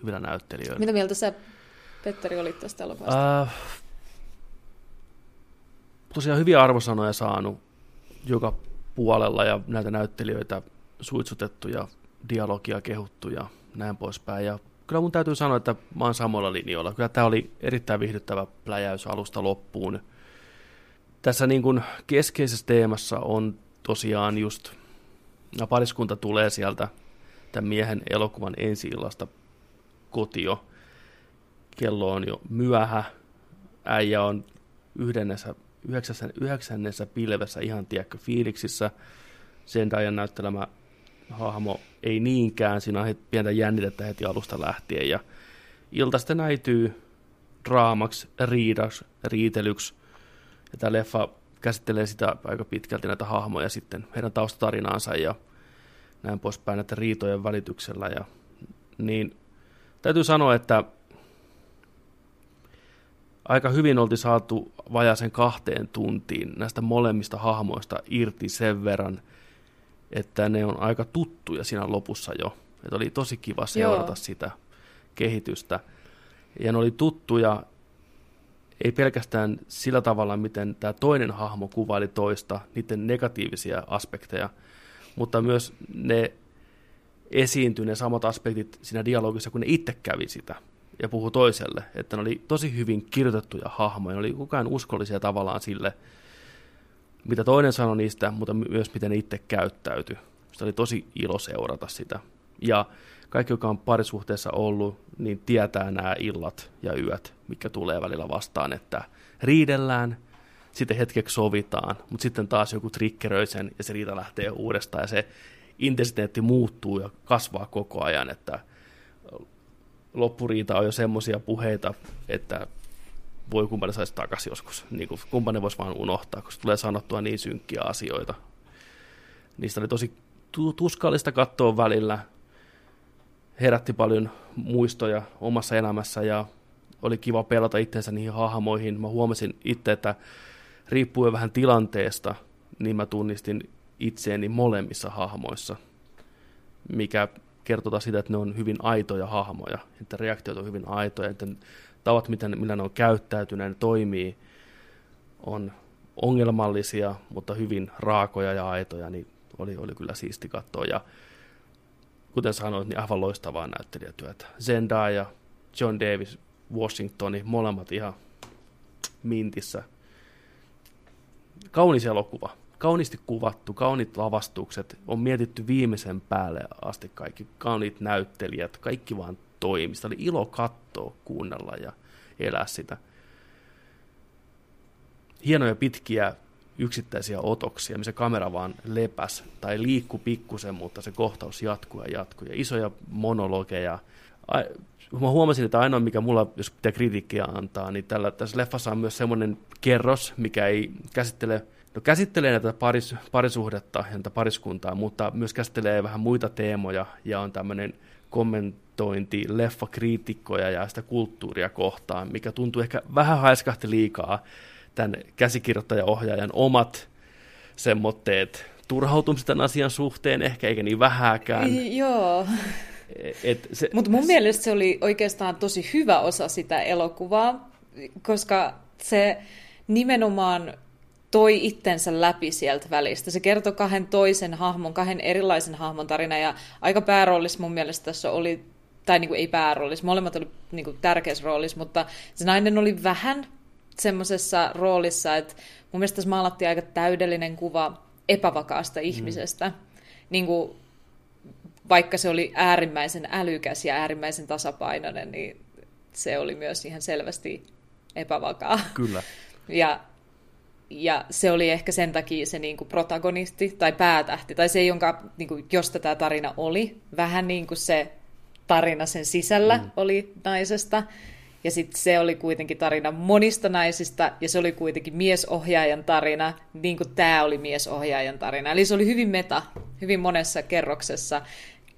Hyvillä näyttelijöillä. Mitä mieltä sä, Petteri, olit tästä elokuvasta? Äh, tosiaan hyviä arvosanoja saanut joka puolella ja näitä näyttelijöitä suitsutettu ja dialogia kehuttu ja näin poispäin. Ja kyllä mun täytyy sanoa, että mä oon samalla linjoilla. Kyllä tämä oli erittäin viihdyttävä pläjäys alusta loppuun. Tässä niin kuin keskeisessä teemassa on tosiaan just, no pariskunta tulee sieltä tämän miehen elokuvan ensi kotio. Kello on jo myöhä, äijä on yhdennessä, yhdeksännessä, yhdeksännessä pilvessä ihan tiedäkö fiiliksissä. Sen ajan näyttelemä hahmo ei niinkään, siinä on pientä jännitettä heti alusta lähtien ja ilta sitten näytyy draamaksi, riidaksi, riitelyksi ja tämä leffa käsittelee sitä aika pitkälti näitä hahmoja sitten, heidän taustatarinaansa ja näin poispäin näiden riitojen välityksellä ja niin täytyy sanoa, että aika hyvin oltiin saatu vajaisen kahteen tuntiin näistä molemmista hahmoista irti sen verran, että ne on aika tuttuja siinä lopussa jo. Että oli tosi kiva seurata Joo. sitä kehitystä. Ja ne oli tuttuja ei pelkästään sillä tavalla, miten tämä toinen hahmo kuvaili toista, niiden negatiivisia aspekteja, mutta myös ne esiintyi ne samat aspektit siinä dialogissa, kun ne itse kävi sitä ja puhui toiselle, että ne oli tosi hyvin kirjoitettuja hahmoja, ne oli kukaan uskollisia tavallaan sille, mitä toinen sanoi niistä, mutta myös miten ne itse käyttäytyi. Se oli tosi ilo seurata sitä. Ja kaikki, joka on parisuhteessa ollut, niin tietää nämä illat ja yöt, mikä tulee välillä vastaan, että riidellään, sitten hetkeksi sovitaan, mutta sitten taas joku triggeröi sen ja se riita lähtee uudestaan ja se intensiteetti muuttuu ja kasvaa koko ajan, että loppuriita on jo semmoisia puheita, että voi kumppanen saisi takaisin joskus. Niin kuin kumppanen voisi vaan unohtaa, koska tulee sanottua niin synkkiä asioita. Niistä oli tosi tuskallista katsoa välillä. Herätti paljon muistoja omassa elämässä ja oli kiva pelata itsensä niihin hahmoihin. Mä huomasin itse, että riippuen vähän tilanteesta, niin mä tunnistin itseeni molemmissa hahmoissa, mikä kertoo sitä, että ne on hyvin aitoja hahmoja, että reaktiot on hyvin aitoja, että tavat, miten, millä ne on käyttäytyneet, ne toimii, on ongelmallisia, mutta hyvin raakoja ja aitoja, niin oli, oli kyllä siisti katsoa. Ja kuten sanoit, niin aivan loistavaa näyttelijätyötä. Zendaya John Davis Washingtoni, molemmat ihan mintissä. Kaunis elokuva, kauniisti kuvattu, kauniit lavastukset, on mietitty viimeisen päälle asti kaikki, kauniit näyttelijät, kaikki vaan toimista. Oli ilo katsoa, kuunnella ja elää sitä. Hienoja pitkiä yksittäisiä otoksia, missä kamera vaan lepäs tai liikku pikkusen, mutta se kohtaus jatkuu ja jatkuu. Ja isoja monologeja. Mä huomasin, että ainoa, mikä mulla, jos pitää kritiikkiä antaa, niin tällä, tässä leffassa on myös semmoinen kerros, mikä ei käsittele No käsittelee näitä paris, parisuhdetta ja näitä pariskuntaa, mutta myös käsittelee vähän muita teemoja ja on tämmöinen kommentointi leffakriitikkoja ja sitä kulttuuria kohtaan, mikä tuntuu ehkä vähän haiskahti liikaa tämän käsikirjoittaja-ohjaajan omat semmoitteet turhautumista tämän asian suhteen, ehkä eikä niin vähäkään. Joo. Mutta mun mielestä se oli oikeastaan tosi hyvä osa sitä elokuvaa, koska se nimenomaan toi itsensä läpi sieltä välistä. Se kertoi kahden toisen hahmon, kahden erilaisen hahmon tarina, ja aika pääroolis mun mielestä tässä oli, tai niin kuin ei pääroolis, molemmat oli niin kuin tärkeässä roolissa, mutta se nainen oli vähän semmoisessa roolissa, että mun mielestä tässä maalattiin aika täydellinen kuva epävakaasta mm. ihmisestä. Mm. Niin kuin, vaikka se oli äärimmäisen älykäs ja äärimmäisen tasapainoinen, niin se oli myös ihan selvästi epävakaa. Kyllä. Ja ja se oli ehkä sen takia se niin kuin protagonisti tai päätähti, tai se, jonka, niin kuin, josta tämä tarina oli. Vähän niin kuin se tarina sen sisällä mm. oli naisesta. Ja sitten se oli kuitenkin tarina monista naisista, ja se oli kuitenkin miesohjaajan tarina, niin kuin tämä oli miesohjaajan tarina. Eli se oli hyvin meta, hyvin monessa kerroksessa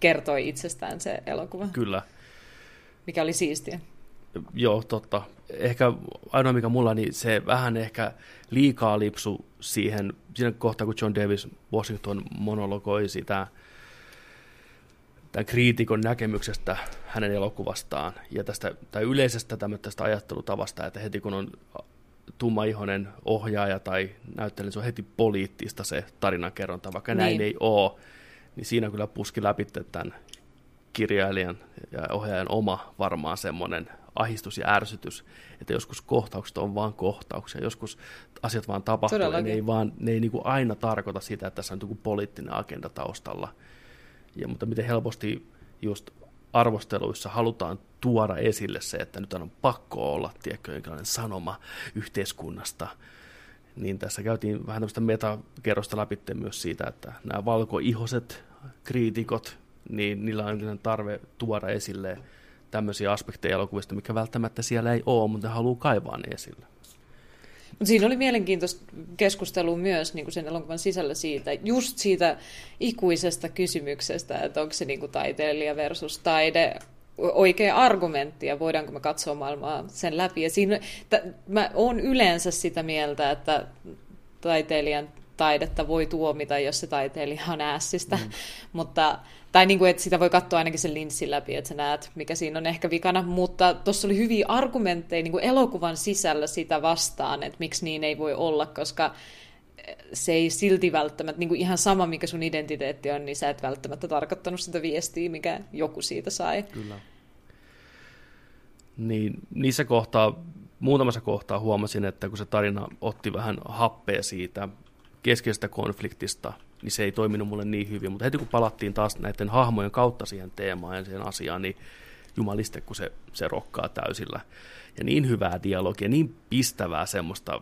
kertoi itsestään se elokuva. Kyllä. Mikä oli siistiä. Joo, totta. Ehkä ainoa mikä mulla, niin se vähän ehkä liikaa lipsu siihen, siinä kohtaa, kun John Davis Washington monologoi sitä tämän kriitikon näkemyksestä hänen elokuvastaan ja tästä tai yleisestä tämmöistä ajattelutavasta, että heti kun on tummaihoinen ohjaaja tai näyttelijä, niin se on heti poliittista se tarinankerronta, vaikka niin. näin ei ole, niin siinä kyllä puski läpi tämän kirjailijan ja ohjaajan oma varmaan semmoinen ahistus ja ärsytys, että joskus kohtaukset on vaan kohtauksia, joskus asiat vaan tapahtuu, ja ne ei, vaan, ne ei niin kuin aina tarkoita sitä, että tässä on joku poliittinen agenda taustalla. Ja, mutta miten helposti just arvosteluissa halutaan tuoda esille se, että nyt on pakko olla, tiedätkö, jonkinlainen sanoma yhteiskunnasta, niin tässä käytiin vähän tämmöistä metakerrosta läpi myös siitä, että nämä valkoihoset kriitikot, niin niillä on tarve tuoda esille tämmöisiä aspekteja elokuvista, mikä välttämättä siellä ei ole, mutta ne haluaa kaivaa ne esille. Mutta siinä oli mielenkiintoista keskustelua myös niin kuin sen elokuvan sisällä siitä, just siitä ikuisesta kysymyksestä, että onko se niin kuin taiteilija versus taide oikea argumentti ja voidaanko me katsoa maailmaa sen läpi. Ja siinä, t- mä oon yleensä sitä mieltä, että taiteilijan taidetta voi tuomita, jos se taiteilija on ässistä, mm. mutta tai niin kuin, että sitä voi katsoa ainakin sen linssin läpi, että sä näet, mikä siinä on ehkä vikana, mutta tuossa oli hyviä argumentteja niin kuin elokuvan sisällä sitä vastaan, että miksi niin ei voi olla, koska se ei silti välttämättä, niin kuin ihan sama mikä sun identiteetti on, niin sä et välttämättä tarkoittanut sitä viestiä, mikä joku siitä sai. Kyllä. Niin niissä kohtaa, muutamassa kohtaa huomasin, että kun se tarina otti vähän happea siitä keskeisestä konfliktista, niin se ei toiminut mulle niin hyvin. Mutta heti kun palattiin taas näiden hahmojen kautta siihen teemaan ja siihen asiaan, niin jumaliste, kun se, se rokkaa täysillä. Ja niin hyvää dialogia, niin pistävää semmoista,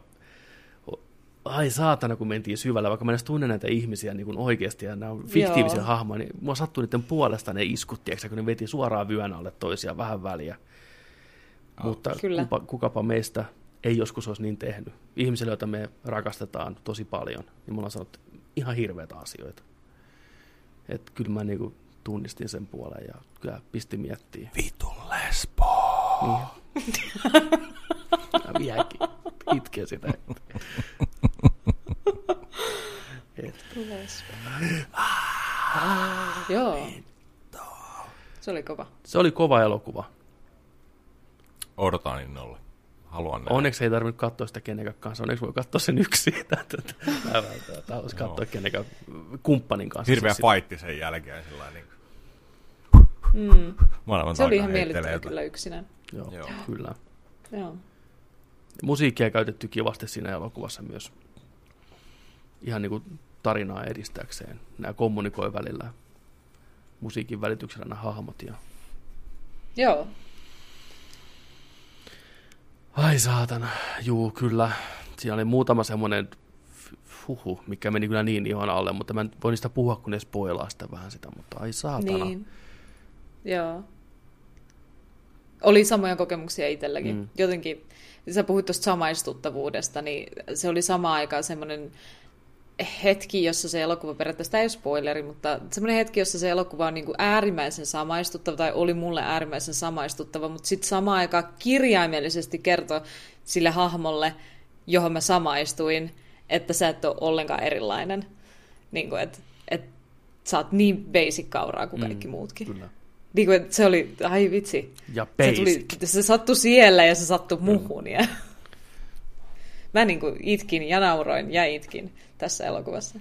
ai saatana, kun mentiin syvällä, vaikka mä edes tunnen näitä ihmisiä niin kuin oikeasti, ja nämä on fiktiivisiä Joo. hahmoja, niin mua sattui niiden puolesta ne iskut, tiiäksä, kun ne veti suoraan vyön alle toisiaan vähän väliä. Oh, Mutta kuka, kukapa meistä ei joskus olisi niin tehnyt. Ihmisille, joita me rakastetaan tosi paljon, niin mulla on sanottu, ihan hirveitä asioita. Että kyllä mä niinku tunnistin sen puolen ja kyllä pisti miettiä. Vitun lesbo! Niin. ja vieläkin itkee sitä. Et. Lesbo. Ah, Joo. Se oli kova. Se oli kova elokuva. Odotan innolla haluan nähdä. Onneksi ei tarvinnut katsoa sitä kenenkään kanssa. Onneksi voi katsoa sen yksi. Haluaisi katsoa kenenkään kumppanin kanssa. Hirveä fightti sen jälkeen. Sillä niin mm. Se oli ihan miellyttävä kyllä yksinään. Joo, Joo. kyllä. Joo. Musiikkia käytetty kivasti siinä elokuvassa myös. Ihan niin kuin tarinaa edistääkseen. Nämä kommunikoi välillä musiikin välityksellä nämä hahmot. Ja... Joo, Ai saatana, juu kyllä. Siinä oli muutama semmoinen huhu, mikä meni kyllä niin ihan alle, mutta mä en voi niistä puhua, kun ne spoilaa sitä vähän sitä, mutta ai saatana. Niin, joo. Oli samoja kokemuksia itselläkin. Mm. Jotenkin, sä puhuit tuosta samaistuttavuudesta, niin se oli sama aikaan semmoinen hetki, jossa se elokuva, periaatteessa tämä ei ole spoileri, mutta semmoinen hetki, jossa se elokuva on niin kuin äärimmäisen samaistuttava, tai oli mulle äärimmäisen samaistuttava, mutta sitten samaan aikaan kirjaimellisesti kertoi sille hahmolle, johon mä samaistuin, että sä et ole ollenkaan erilainen. Niin kuin, että, että sä oot niin basic kauraa kuin kaikki mm, muutkin. Kyllä. Niin kuin, se oli, ai vitsi. Ja basic. Se, tuli, se sattui siellä ja se sattui muhun. Ja... mä niin kuin itkin ja nauroin ja itkin tässä elokuvassa.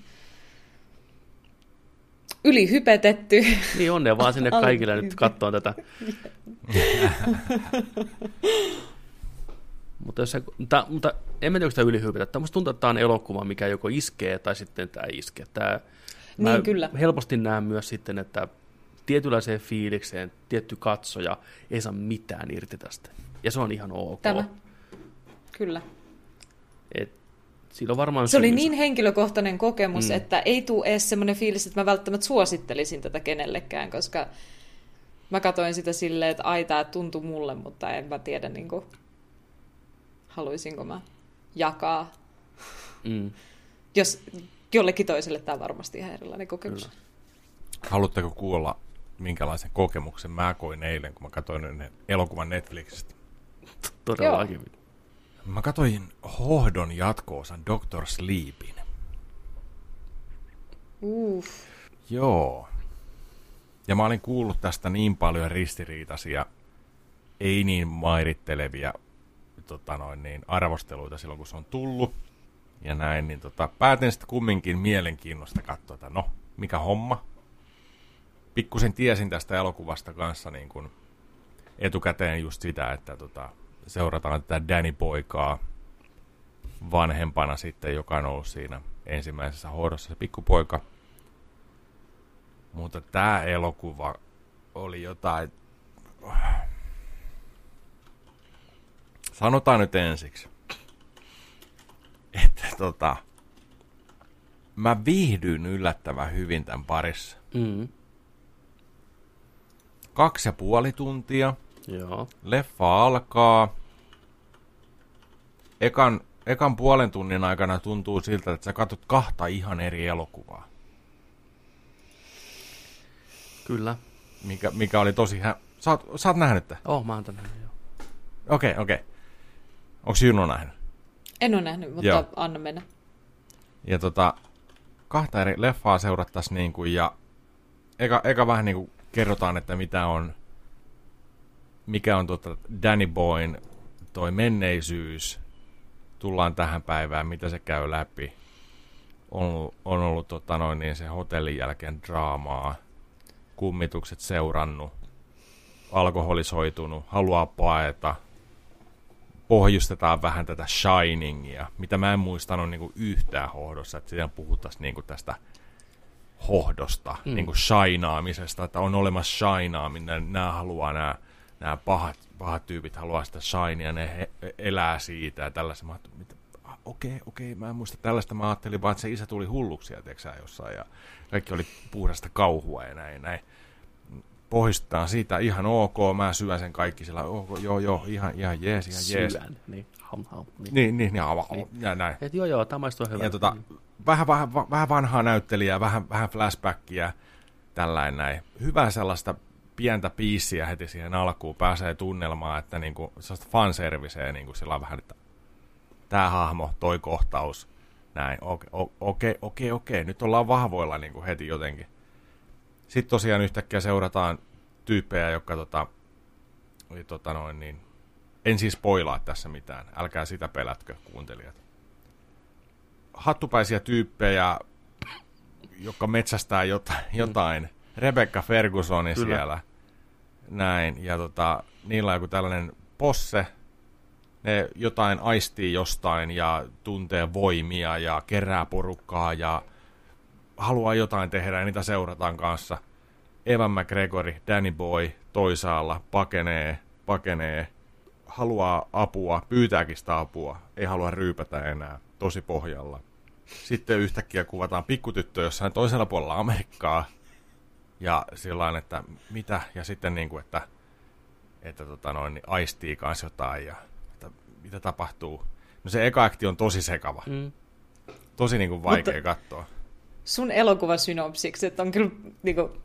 Ylihypetetty. Niin onnea vaan sinne kaikille nyt katsoa tätä. mutta, jos se, ta, mutta en tiedä, onko sitä ylihypetettä. Musta tuntuu, että tämä on elokuva, mikä joko iskee tai sitten tämä iskee. Tämä, niin, mä kyllä. helposti näen myös sitten, että tietynlaiseen fiilikseen tietty katsoja ei saa mitään irti tästä. Ja se on ihan ok. Tämä. Kyllä. Sillä on varmaan se oli niin henkilökohtainen kokemus, mm. että ei tule edes semmoinen fiilis, että mä välttämättä suosittelisin tätä kenellekään, koska mä katsoin sitä silleen, että ai tää tuntui mulle, mutta en mä tiedä niin kuin, haluaisinko mä jakaa. Mm. Jos jollekin toiselle tämä on varmasti ihan erilainen kokemus. Kyllä. Haluatteko kuulla, minkälaisen kokemuksen mä koin eilen, kun mä katsoin elokuvan Netflixistä? Todellakin. Joo. Mä katsoin Hohdon jatkoosan Doctor Sleepin. Uff. Joo. Ja mä olin kuullut tästä niin paljon ristiriitaisia, ei niin mairittelevia tota noin, niin, arvosteluita silloin, kun se on tullut. Ja näin, niin tota, päätin sitten kumminkin mielenkiinnosta katsoa, että no, mikä homma. pikkusen tiesin tästä elokuvasta kanssa niin kuin etukäteen just sitä, että tota, seurataan tätä Danny-poikaa vanhempana sitten, joka on ollut siinä ensimmäisessä hoidossa se pikkupoika. Mutta tämä elokuva oli jotain... Sanotaan nyt ensiksi, että tota, mä viihdyin yllättävän hyvin tämän parissa. Mm. Kaksi ja puoli tuntia. Joo. Leffa alkaa. Ekan, ekan puolen tunnin aikana tuntuu siltä, että sä katsot kahta ihan eri elokuvaa. Kyllä. Mikä, mikä oli tosi... Hä... Sä, oot, sä oot nähnyt tämän? Oh, mä oon tänne, joo. Okei, okay, okei. Okay. Onko Juno nähnyt? En ole nähnyt, mutta. Joo. anna mennä. Ja tota, kahta eri leffaa seurattaisiin niin kuin, ja eka, eka vähän niin kuin kerrotaan, että mitä on, mikä on tota Danny Boyn toi menneisyys, tullaan tähän päivään, mitä se käy läpi. On, ollut- on ollut tota noin, niin se hotellin jälkeen draamaa, kummitukset seurannut, alkoholisoitunut, haluaa paeta, pohjustetaan vähän tätä Shiningia, mitä mä en muistanut niin yhtään hohdossa, että siinä puhuttaisiin niin tästä hohdosta, mm. niin kuin shinaamisesta, että on olemassa shinaaminen, nämä haluaa, nämä, nämä pahat, pahat tyypit haluaa sitä shinia, ne he, elää siitä ja tällaista. Mä mitä, ah, okei, okei, mä en muista tällaista, mä ajattelin vaan, että se isä tuli hulluksi ja jossain ja kaikki oli puhdasta kauhua ja näin, näin pohjustetaan siitä ihan ok, mä syön sen kaikki sillä, ok, joo, joo, ihan, ihan jees, ihan jees. Syön. Niin. Ham, ham. Niin. Niin, niin, ja, Niin. ja näin. Et joo, joo, tämä maistuu hyvä. Ja tota, vähän, vähän, va- vähän vanhaa näyttelijää, vähän, vähän flashbackia, tällainen näin. Hyvää sellaista pientä piisiä heti siihen alkuun, pääsee tunnelmaan, että niinku, sellaista fanserviceä niinku sillä on vähän, että tämä hahmo, toi kohtaus, näin, okei, o- okei, okei, okei, nyt ollaan vahvoilla niinku heti jotenkin. Sitten tosiaan yhtäkkiä seurataan tyyppejä, jotka tota, oli, tota noin, niin, en siis spoilaa tässä mitään, älkää sitä pelätkö kuuntelijat hattupäisiä tyyppejä, jotka metsästää jotain. jotain. Rebecca Fergusoni Kyllä. siellä. Näin. Ja tota, niillä on joku tällainen posse. Ne jotain aistii jostain ja tuntee voimia ja kerää porukkaa ja haluaa jotain tehdä ja niitä seurataan kanssa. Evan McGregor, Danny Boy toisaalla pakenee, pakenee, haluaa apua, pyytääkin sitä apua, ei halua ryypätä enää, tosi pohjalla. Sitten yhtäkkiä kuvataan pikkutyttö jossain toisella puolella Amerikkaa, ja sillä että mitä, ja sitten niin kuin, että, että tota noin, niin aistii kanssa jotain, ja että mitä tapahtuu. No se eka akti on tosi sekava, Mm. tosi niin kuin vaikea Mutta- katsoa. Sun elokuvasynopsikset on kyllä, niinku,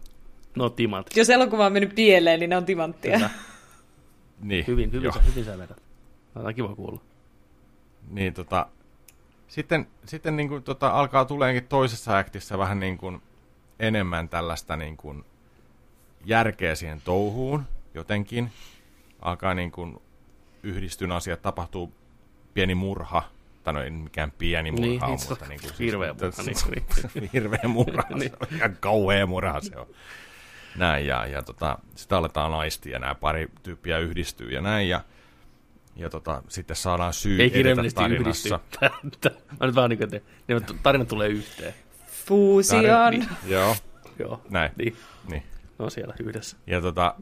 No timat. jos elokuva on mennyt pieleen, niin ne on timanttia. Kyllä. Niin, Hyvin, hyvin, sä, hyvin sä vedät. Tämä on kiva kuulla. Niin tota, sitten, sitten niin kuin, tota, alkaa tuleenkin toisessa aktissa vähän niin kuin enemmän tällaista niin kuin järkeä siihen touhuun jotenkin. Alkaa niin kuin yhdistyn asiat, tapahtuu pieni murha, tai no ei mikään pieni murha Niin, on, niin, se mutta on niin kuin, hirveä murha, siis, niin, hirveä murha, Niin. se on ihan kauhea murha se on. Näin, ja, ja tota, sitä aletaan aistia, ja nämä pari tyyppiä yhdistyy ja näin, ja, ja tota, sitten saadaan syy Ei edetä kirjaimellisesti yhdisty. tarinassa. Mä nyt vaan niin kuin, että ne tarina tulee yhteen. Fuusion. Niin, Joo, joo. näin. Niin, Niin. ne on siellä yhdessä. Ja tota,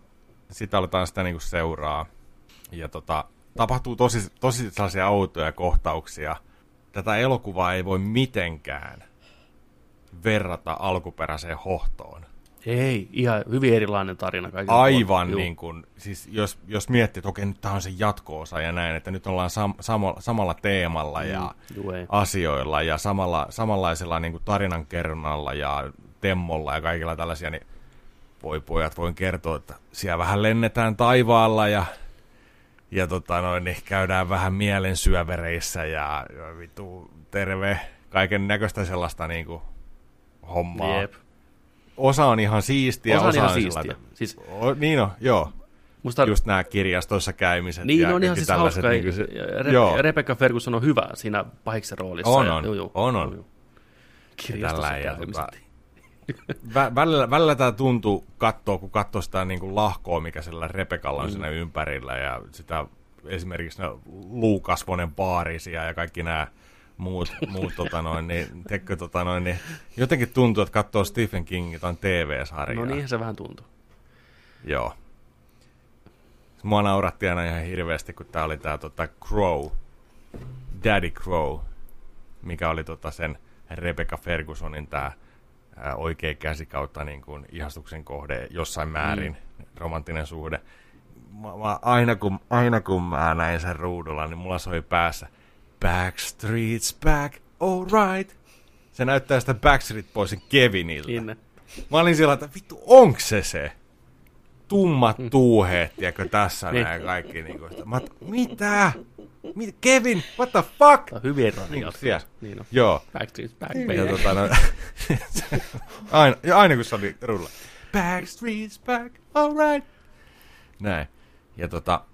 sitten aletaan sitä niinku seuraa. Ja tota, tapahtuu tosi, tosi sellaisia outoja kohtauksia. Tätä elokuvaa ei voi mitenkään verrata alkuperäiseen hohtoon. Ei, ihan hyvin erilainen tarina kaikilla Aivan niin kuin, siis jos, jos miettii, että okei, nyt tämä on se jatko-osa ja näin, että nyt ollaan sam, samo, samalla teemalla ja ei. asioilla ja samalla, samanlaisella niin kuin tarinankerronnalla ja temmolla ja kaikilla tällaisia, niin voi pojat, voin kertoa, että siellä vähän lennetään taivaalla ja, ja tota noin, niin käydään vähän mielen syövereissä ja, ja vitu terve, kaiken näköistä sellaista niin kuin hommaa. Jep. Osa on ihan siistiä, Osa on osa, ihan on siistiä. sellainen- Siis- o, niin on, joo. Musta Just nämä kirjastoissa käymiset Niin, ja ne on ihan siis tällaiset. hauska. niin kuin Se, ja Re- joo, ja Rebecca Ferguson on hyvä siinä pahiksen roolissa. On, ja, on. Juu, juu, On, on. juu, juu. Kirjastossa ja käymiset. vä- välillä, välillä tämä tuntuu katsoa, kun katsoo sitä niin kuin lahkoa, mikä sillä Rebekalla on mm. siinä ympärillä, ja sitä esimerkiksi ne luukasvonen baarisia ja kaikki nämä muut, muut tota noin, niin, tekkö, tota noin, niin, jotenkin tuntuu, että katsoo Stephen Kingin jotain TV-sarjaa. No niinhän se vähän tuntuu. Joo. Mua nauratti aina ihan hirveästi, kun tää oli tää tota Crow, Daddy Crow, mikä oli tota sen Rebecca Fergusonin tää ää, oikea käsi kautta niin kuin ihastuksen kohde jossain määrin, mm. romanttinen suhde. Mä, mä, aina, kun, aina kun mä näin sen ruudulla, niin mulla soi päässä Backstreet's back, alright. Se näyttää sitä Backstreet Boysin Keviniltä. Niin. Mä olin sillä, että vittu, onks se se? Tummat tuuheet, tiedätkö, tässä Niin. näin kaikki. Niin kuin, mä, oot, mitä? mitä? Kevin, what the fuck? Tämä on hyvin Niin. Niin on. Joo. Backstreet's back, Ja baby. tota, no, aina, ja aina kun se oli rulla. Backstreet's back, alright. Näin. Ja tota,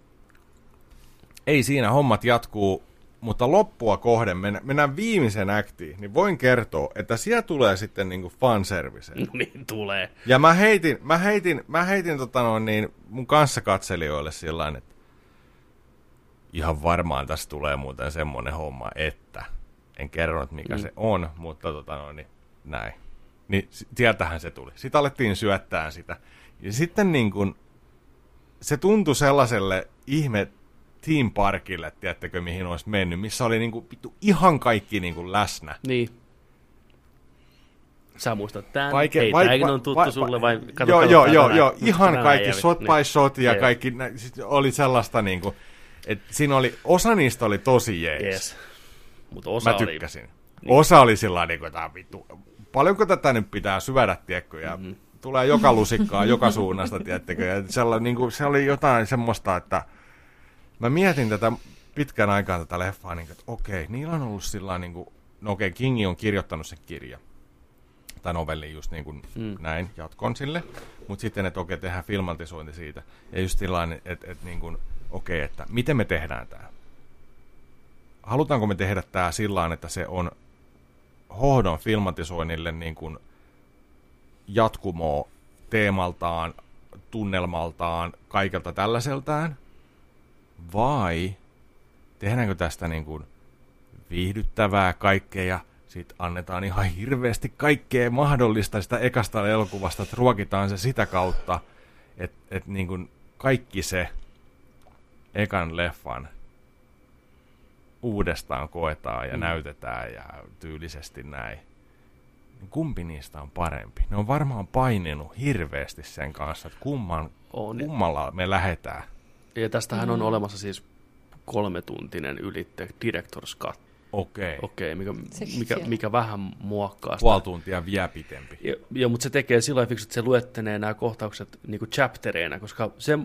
ei siinä hommat jatkuu, mutta loppua kohden, mennään, mennään viimeiseen aktiin, niin voin kertoa, että siellä tulee sitten niinku fanservice. No niin tulee. Ja mä heitin, mä heitin, mä heitin tota noin, niin mun kanssakatselijoille sillä että ihan varmaan tässä tulee muuten semmonen homma, että en kerro, että mikä mm. se on, mutta tota noin, niin näin. Niin sieltähän se tuli. Sitten alettiin syöttää sitä. Ja sitten niin kun, se tuntui sellaiselle ihme Team Parkille, tiedättekö mihin olisi mennyt, missä oli niinku, vittu, ihan kaikki niinku läsnä. Niin. Sä muistat tämän. Vaike- Hei, vai- tämäkin vai- on tuttu vai- sulle vai joo, joo, tää joo, joo, ihan kaikki shot Niin. by shot ja kaikki, nä, sit oli sellaista niinku, että siinä oli, osa niistä oli tosi jees. Yes. Mutta osa Mä oli... tykkäsin. Osa oli sillä niinku, että vittu, paljonko tätä nyt pitää syödä, tiedätkö, ja mm-hmm. tulee joka lusikkaa, joka suunnasta, tiedättekö, ja sellainen, niinku, se oli jotain semmoista, että mä mietin tätä pitkän aikaa tätä leffaa, niin että okei, niillä on ollut sillä niin kuin, no okei, Kingi on kirjoittanut sen kirja, tai novellin just niin kuin mm. näin, jatkon sille, mutta sitten, että okei, tehdään filmatisointi siitä, ja just sellainen, että, että niin kuin, okei, että miten me tehdään tämä? Halutaanko me tehdä tämä sillä tavalla, että se on hohdon filmatisoinnille niin kuin jatkumoa teemaltaan, tunnelmaltaan, kaikelta tällaiseltaan, vai tehdäänkö tästä niin kuin viihdyttävää kaikkea ja sitten annetaan ihan hirveästi kaikkea mahdollista sitä ekasta elokuvasta, että ruokitaan se sitä kautta, että et niin kuin kaikki se ekan leffan uudestaan koetaan ja mm. näytetään ja tyylisesti näin. Kumpi niistä on parempi? Ne on varmaan paininut hirveästi sen kanssa, että kumman, On. kummalla me lähetään. Ja tästähän on olemassa siis kolmetuntinen ylitte Director's Cut. Okei. Okei, mikä, mikä, mikä vähän muokkaa sitä. Puoli tuntia vielä pitempi. Ja, mutta se tekee sillä fiksu, että se luettelee nämä kohtaukset niin kuin chaptereina, koska se,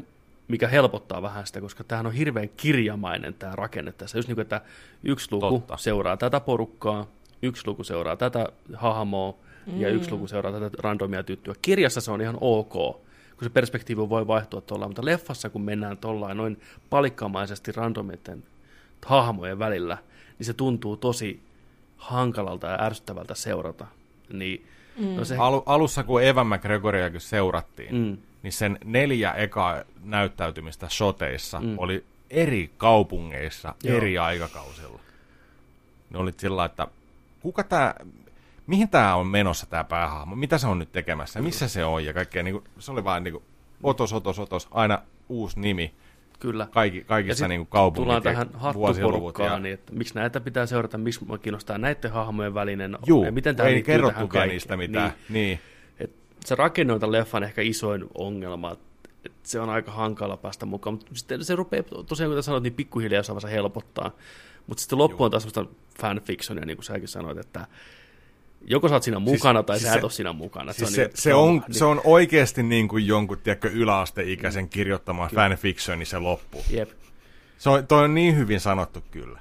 mikä helpottaa vähän sitä, koska tämähän on hirveän kirjamainen tämä rakenne tässä. Just niin kuin, että yksi luku Totta. seuraa tätä porukkaa, yksi luku seuraa tätä hahmoa mm. ja yksi luku seuraa tätä randomia tyttöä. Kirjassa se on ihan ok, kun se perspektiivi voi vaihtua tuolla, mutta leffassa kun mennään tuollain noin palikkamaisesti randomitten hahmojen välillä, niin se tuntuu tosi hankalalta ja ärsyttävältä seurata. Niin, mm. no se, Al- alussa, kun Evan McGregoria seurattiin, Mm. niin sen neljä eka näyttäytymistä shoteissa mm. oli eri kaupungeissa, Joo. eri aikakausilla. Ne oli sillä että kuka tämä, mihin tämä on menossa tämä päähahmo, mitä se on nyt tekemässä, missä se on ja kaikkea. Niin kuin, se oli vaan niin kuin, otos, otos, otos, aina uusi nimi Kyllä. kaikki, kaikissa niin kaupungit Tullaan tähän hattuporukkaan, Ja, niin että miksi näitä pitää seurata, miksi mua kiinnostaa näiden hahmojen välinen, juu, ja miten tämä ei tähän kerrottu kaikkeen. niistä mitään. Niin. niin. Et se rakenne on tämän leffan ehkä isoin ongelma, että se on aika hankala päästä mukaan, mutta sitten se rupeaa tosiaan, kuten sanoit, niin pikkuhiljaa jossain helpottaa. Mutta sitten loppu on taas sellaista fanfictionia, niin kuin säkin sanoit, että joko sä oot siinä mukana tai siis sä et se- ole siinä mukana. Siis on se, niin, se, on, niin, se on oikeasti niin kuin jonkun tiedätkö, yläasteikäisen kirjoittama fanfiction, niin se loppu. Jep. Se on, toi on niin hyvin sanottu kyllä.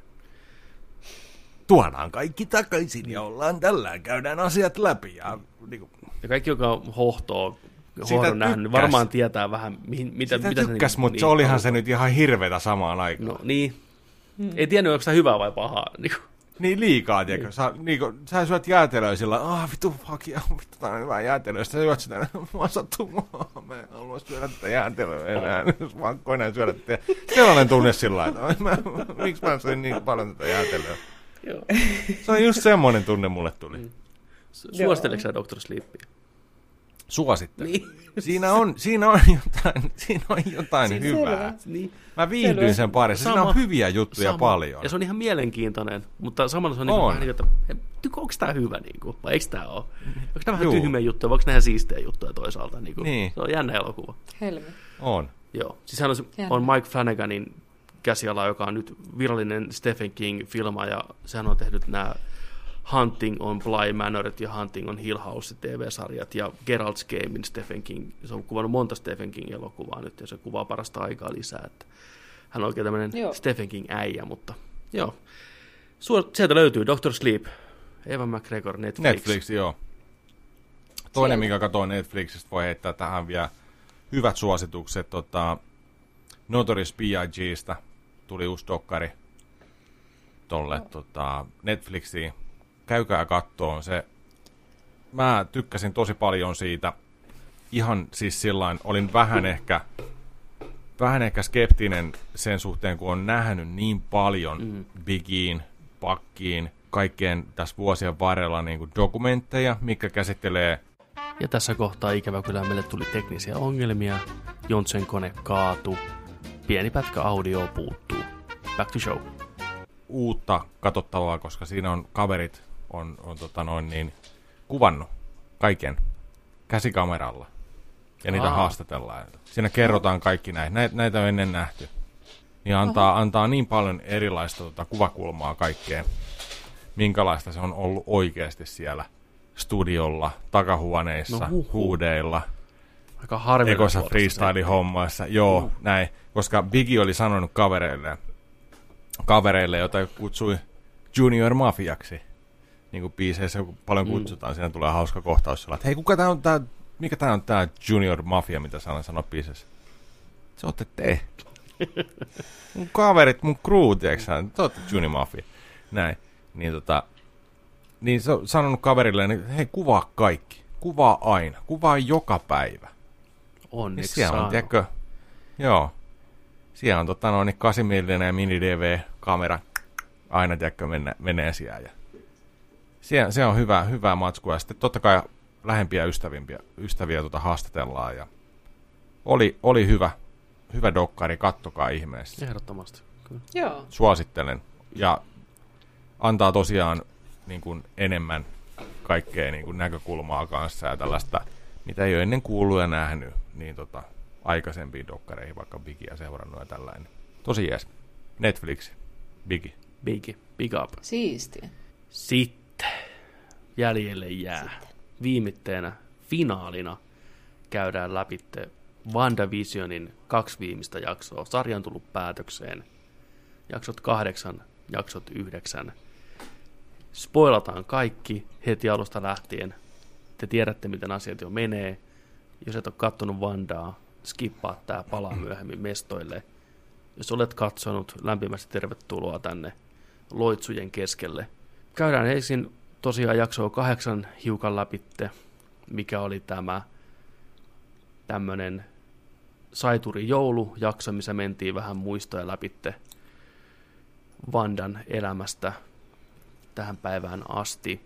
Tuodaan kaikki takaisin ja ollaan tällä, käydään asiat läpi. Ja, niin kuin, Ja kaikki, joka hohtoo, Sitä hohdon nähnyt, niin varmaan tietää vähän, mihin, mitä, sitä mitä tykkäs, niin, mutta niin, se olihan haluaa. se nyt ihan hirvetä samaan aikaan. No niin. Mm. Ei tiennyt, onko se hyvää vai pahaa. Niin kuin, Niin liikaa, tiedätkö? Sä, niinku, sä syöt jäätelöä sillä ah vittu fuck yeah, vittu tää on hyvää jäätelöä. Sitten sä syöt sitä, mä sattuu, mä en halua syödä tätä jäätelöä enää, jos mä enää syödä tätä. Sellainen tunne sillä lailla, että mä, miksi mä söin niin paljon tätä jäätelöä. Joo. Se on just semmoinen tunne mulle tuli. Mm. Suositteleeko sä Dr. Sleepia? Suosittelen. Niin. Siinä on, siinä on jotain, siinä on jotain Siinä- hyvää. Niin. Mä viihdyin Selvä. sen parissa. Siinä on Sama. hyviä juttuja Sama. paljon. Ja se on ihan mielenkiintoinen, mutta samalla se on, On. Niin että onko tämä hyvä, niin kuin, vai eikö tämä ole? Onko tämä vähän tyhmiä juttuja, vai onko nämä siistejä juttuja toisaalta? Niin kuin, Niin. Se on jännä elokuva. Helmi. On. Joo. Siis hän on, Jännä. on Mike Flanaganin käsiala, joka on nyt virallinen Stephen King-filma, ja sehän on tehnyt nämä Hunting on Bly Manorit ja Hunting on Hill House TV-sarjat ja Geralt's Gamein Stephen King. Se on kuvannut monta Stephen King-elokuvaa nyt ja se kuvaa parasta aikaa lisää. Että hän on oikein tämmöinen Joo. Stephen King-äijä, mutta joo. Suor- sieltä löytyy Doctor Sleep, Evan McGregor, Netflix. Netflix, joo. Toinen, Sieltä. mikä katsoin Netflixistä, voi heittää tähän vielä hyvät suositukset. Tota, Notorious B.I.G.stä tuli uusi dokkari tolle tota, Netflixiin. Käykää kattoon se. Mä tykkäsin tosi paljon siitä. Ihan siis sillain, olin vähän ehkä vähän ehkä skeptinen sen suhteen, kun on nähnyt niin paljon mm. Bigiin, Pakkiin, kaikkeen tässä vuosien varrella niin kuin dokumentteja, mikä käsittelee Ja tässä kohtaa ikävä kyllä meille tuli teknisiä ongelmia. Jontsen kone kaatu. Pieni pätkä audio puuttuu. Back to show. uutta katsottavaa, koska siinä on kaverit on, on tota noin niin, kuvannut kaiken käsikameralla. Ja niitä Aa. haastatellaan. Siinä kerrotaan kaikki näin. Näitä, näitä on ennen nähty. Niin antaa, antaa niin paljon erilaista tota, kuvakulmaa kaikkeen. Minkälaista se on ollut oikeasti siellä studiolla, takahuoneissa, No huudeilla, Aika harvinainen ekossa freestyle-hommassa. Joo, Uh. näin. Koska Biggie oli sanonut kavereille, kavereille, jota kutsui Junior Mafiaksi. Niin kuin biiseissä paljon Mm. kutsutaan, siinä tulee hauska kohtaus. Että hei, kuka tää on tää, mikä tää on tää Junior Mafia, mitä sanan sanoa biiseissä? Se ootte te. mun kaverit, mun crew, tiedätkö sä? Te ootte Junior Mafia. Näin. Niin tota, niin se on sanonut kaverille, että hei, kuvaa kaikki. Kuvaa aina. Kuvaa joka päivä. Niin Onneksi on, saanut. tiedätkö, joo. Siellä on tota noin 8 millinen ja mini DV-kamera aina, tiedätkö, menne, menee siellä. Ja siellä, se on hyvä, hyvä matsku. Ja sitten totta kai lähempiä ystävimpiä, ystäviä tota haastatellaan. Ja oli, oli hyvä, hyvä dokkari, kattokaa ihmeessä. Ehdottomasti. Kyllä. Joo. Suosittelen. Ja antaa tosiaan niin kuin enemmän kaikkea niin kuin näkökulmaa kanssa ja tällaista, mitä ei ole ennen kuullut ja nähnyt, niin tota, aikaisempiin dokkareihin, vaikka Bigia seurannut ja tällainen. Tosi jees. Netflix, Bigi. Big, big up. Siistiä. Sitten jäljelle jää viimitteenä finaalina käydään läpi WandaVisionin kaksi viimeistä jaksoa. Sarja on tullut päätökseen. Jaksot kahdeksan, jaksot yhdeksän. Spoilataan kaikki heti alusta lähtien. Te tiedätte, miten asiat jo menee. Jos et ole kattonut Wandaa, skippaa tää palaa myöhemmin mestoille. Jos olet katsonut, lämpimästi tervetuloa tänne loitsujen keskelle. Käydään ensin tosiaan jaksoa kahdeksan hiukan läpitte, mikä oli tämä tämmönen saituri joulujakso, missä mentiin vähän muistoja läpitte Vandan elämästä tähän päivään asti.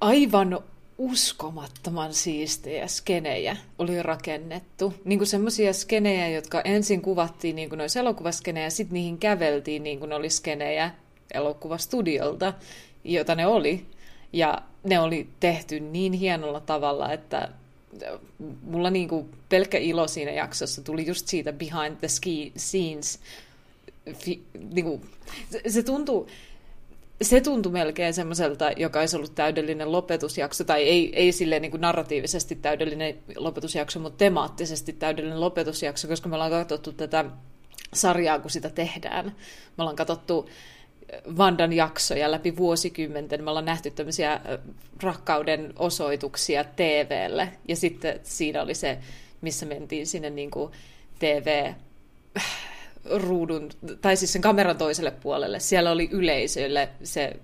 Aivan uskomattoman siistejä skenejä oli rakennettu. Niin kuin semmoisia skenejä, jotka ensin kuvattiin niin kuin noissa elokuvaskenejä, sitten niihin käveltiin niin kuin oli skenejä elokuvastudiolta, jota ne oli. Ja ne oli tehty niin hienolla tavalla, että mulla niin kuin pelkkä ilo siinä jaksossa tuli just siitä behind the ski scenes. Fi, niin kuin, se, se tuntuu, se tuntui melkein semmoiselta, joka olisi ollut täydellinen lopetusjakso, tai ei, ei silleen niin kuin narratiivisesti täydellinen lopetusjakso, mutta temaattisesti täydellinen lopetusjakso, koska me ollaan katsottu tätä sarjaa, kun sitä tehdään. Me ollaan katsottu Vandan jaksoja läpi vuosikymmenten. Me ollaan nähty tämmöisiä äh, rakkauden osoituksia TVlle, ja sitten siinä oli se, missä mentiin sinne niin kuin TV ruudun, tai siis sen kameran toiselle puolelle. Siellä oli yleisölle se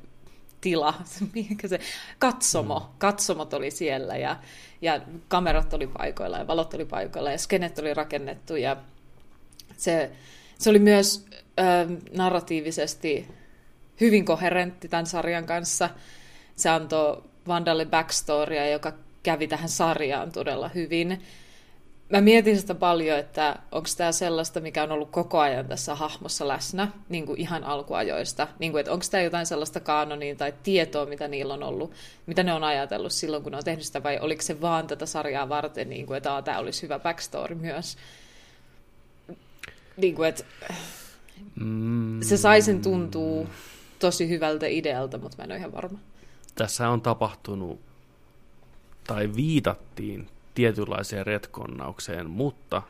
tila, mikä se, katsomo, mm. katsomot oli siellä ja, ja kamerat oli paikoilla ja valot oli paikoilla ja skenet oli rakennettu ja se, se oli myös ö, narratiivisesti hyvin koherentti tämän sarjan kanssa. Se antoi Vandalle backstorya, joka kävi tähän sarjaan todella hyvin. Mä mietin sitä paljon, että onko tämä sellaista, mikä on ollut koko ajan tässä hahmossa läsnä, niin kuin ihan alkuajoista. Niin kuin, että onko tämä jotain sellaista kaanonia tai tietoa, mitä niillä on ollut, mitä ne on ajatellut silloin, kun ne on tehnyt sitä, vai oliko se vaan tätä sarjaa varten, niin kuin, että tämä olisi hyvä backstory myös. Niin kuin, että mm. se sai sen tuntuu tosi hyvältä idealta, mutta mä en ole ihan varma. Tässä on tapahtunut, tai viitattiin tietynlaiseen retkonnaukseen, mutta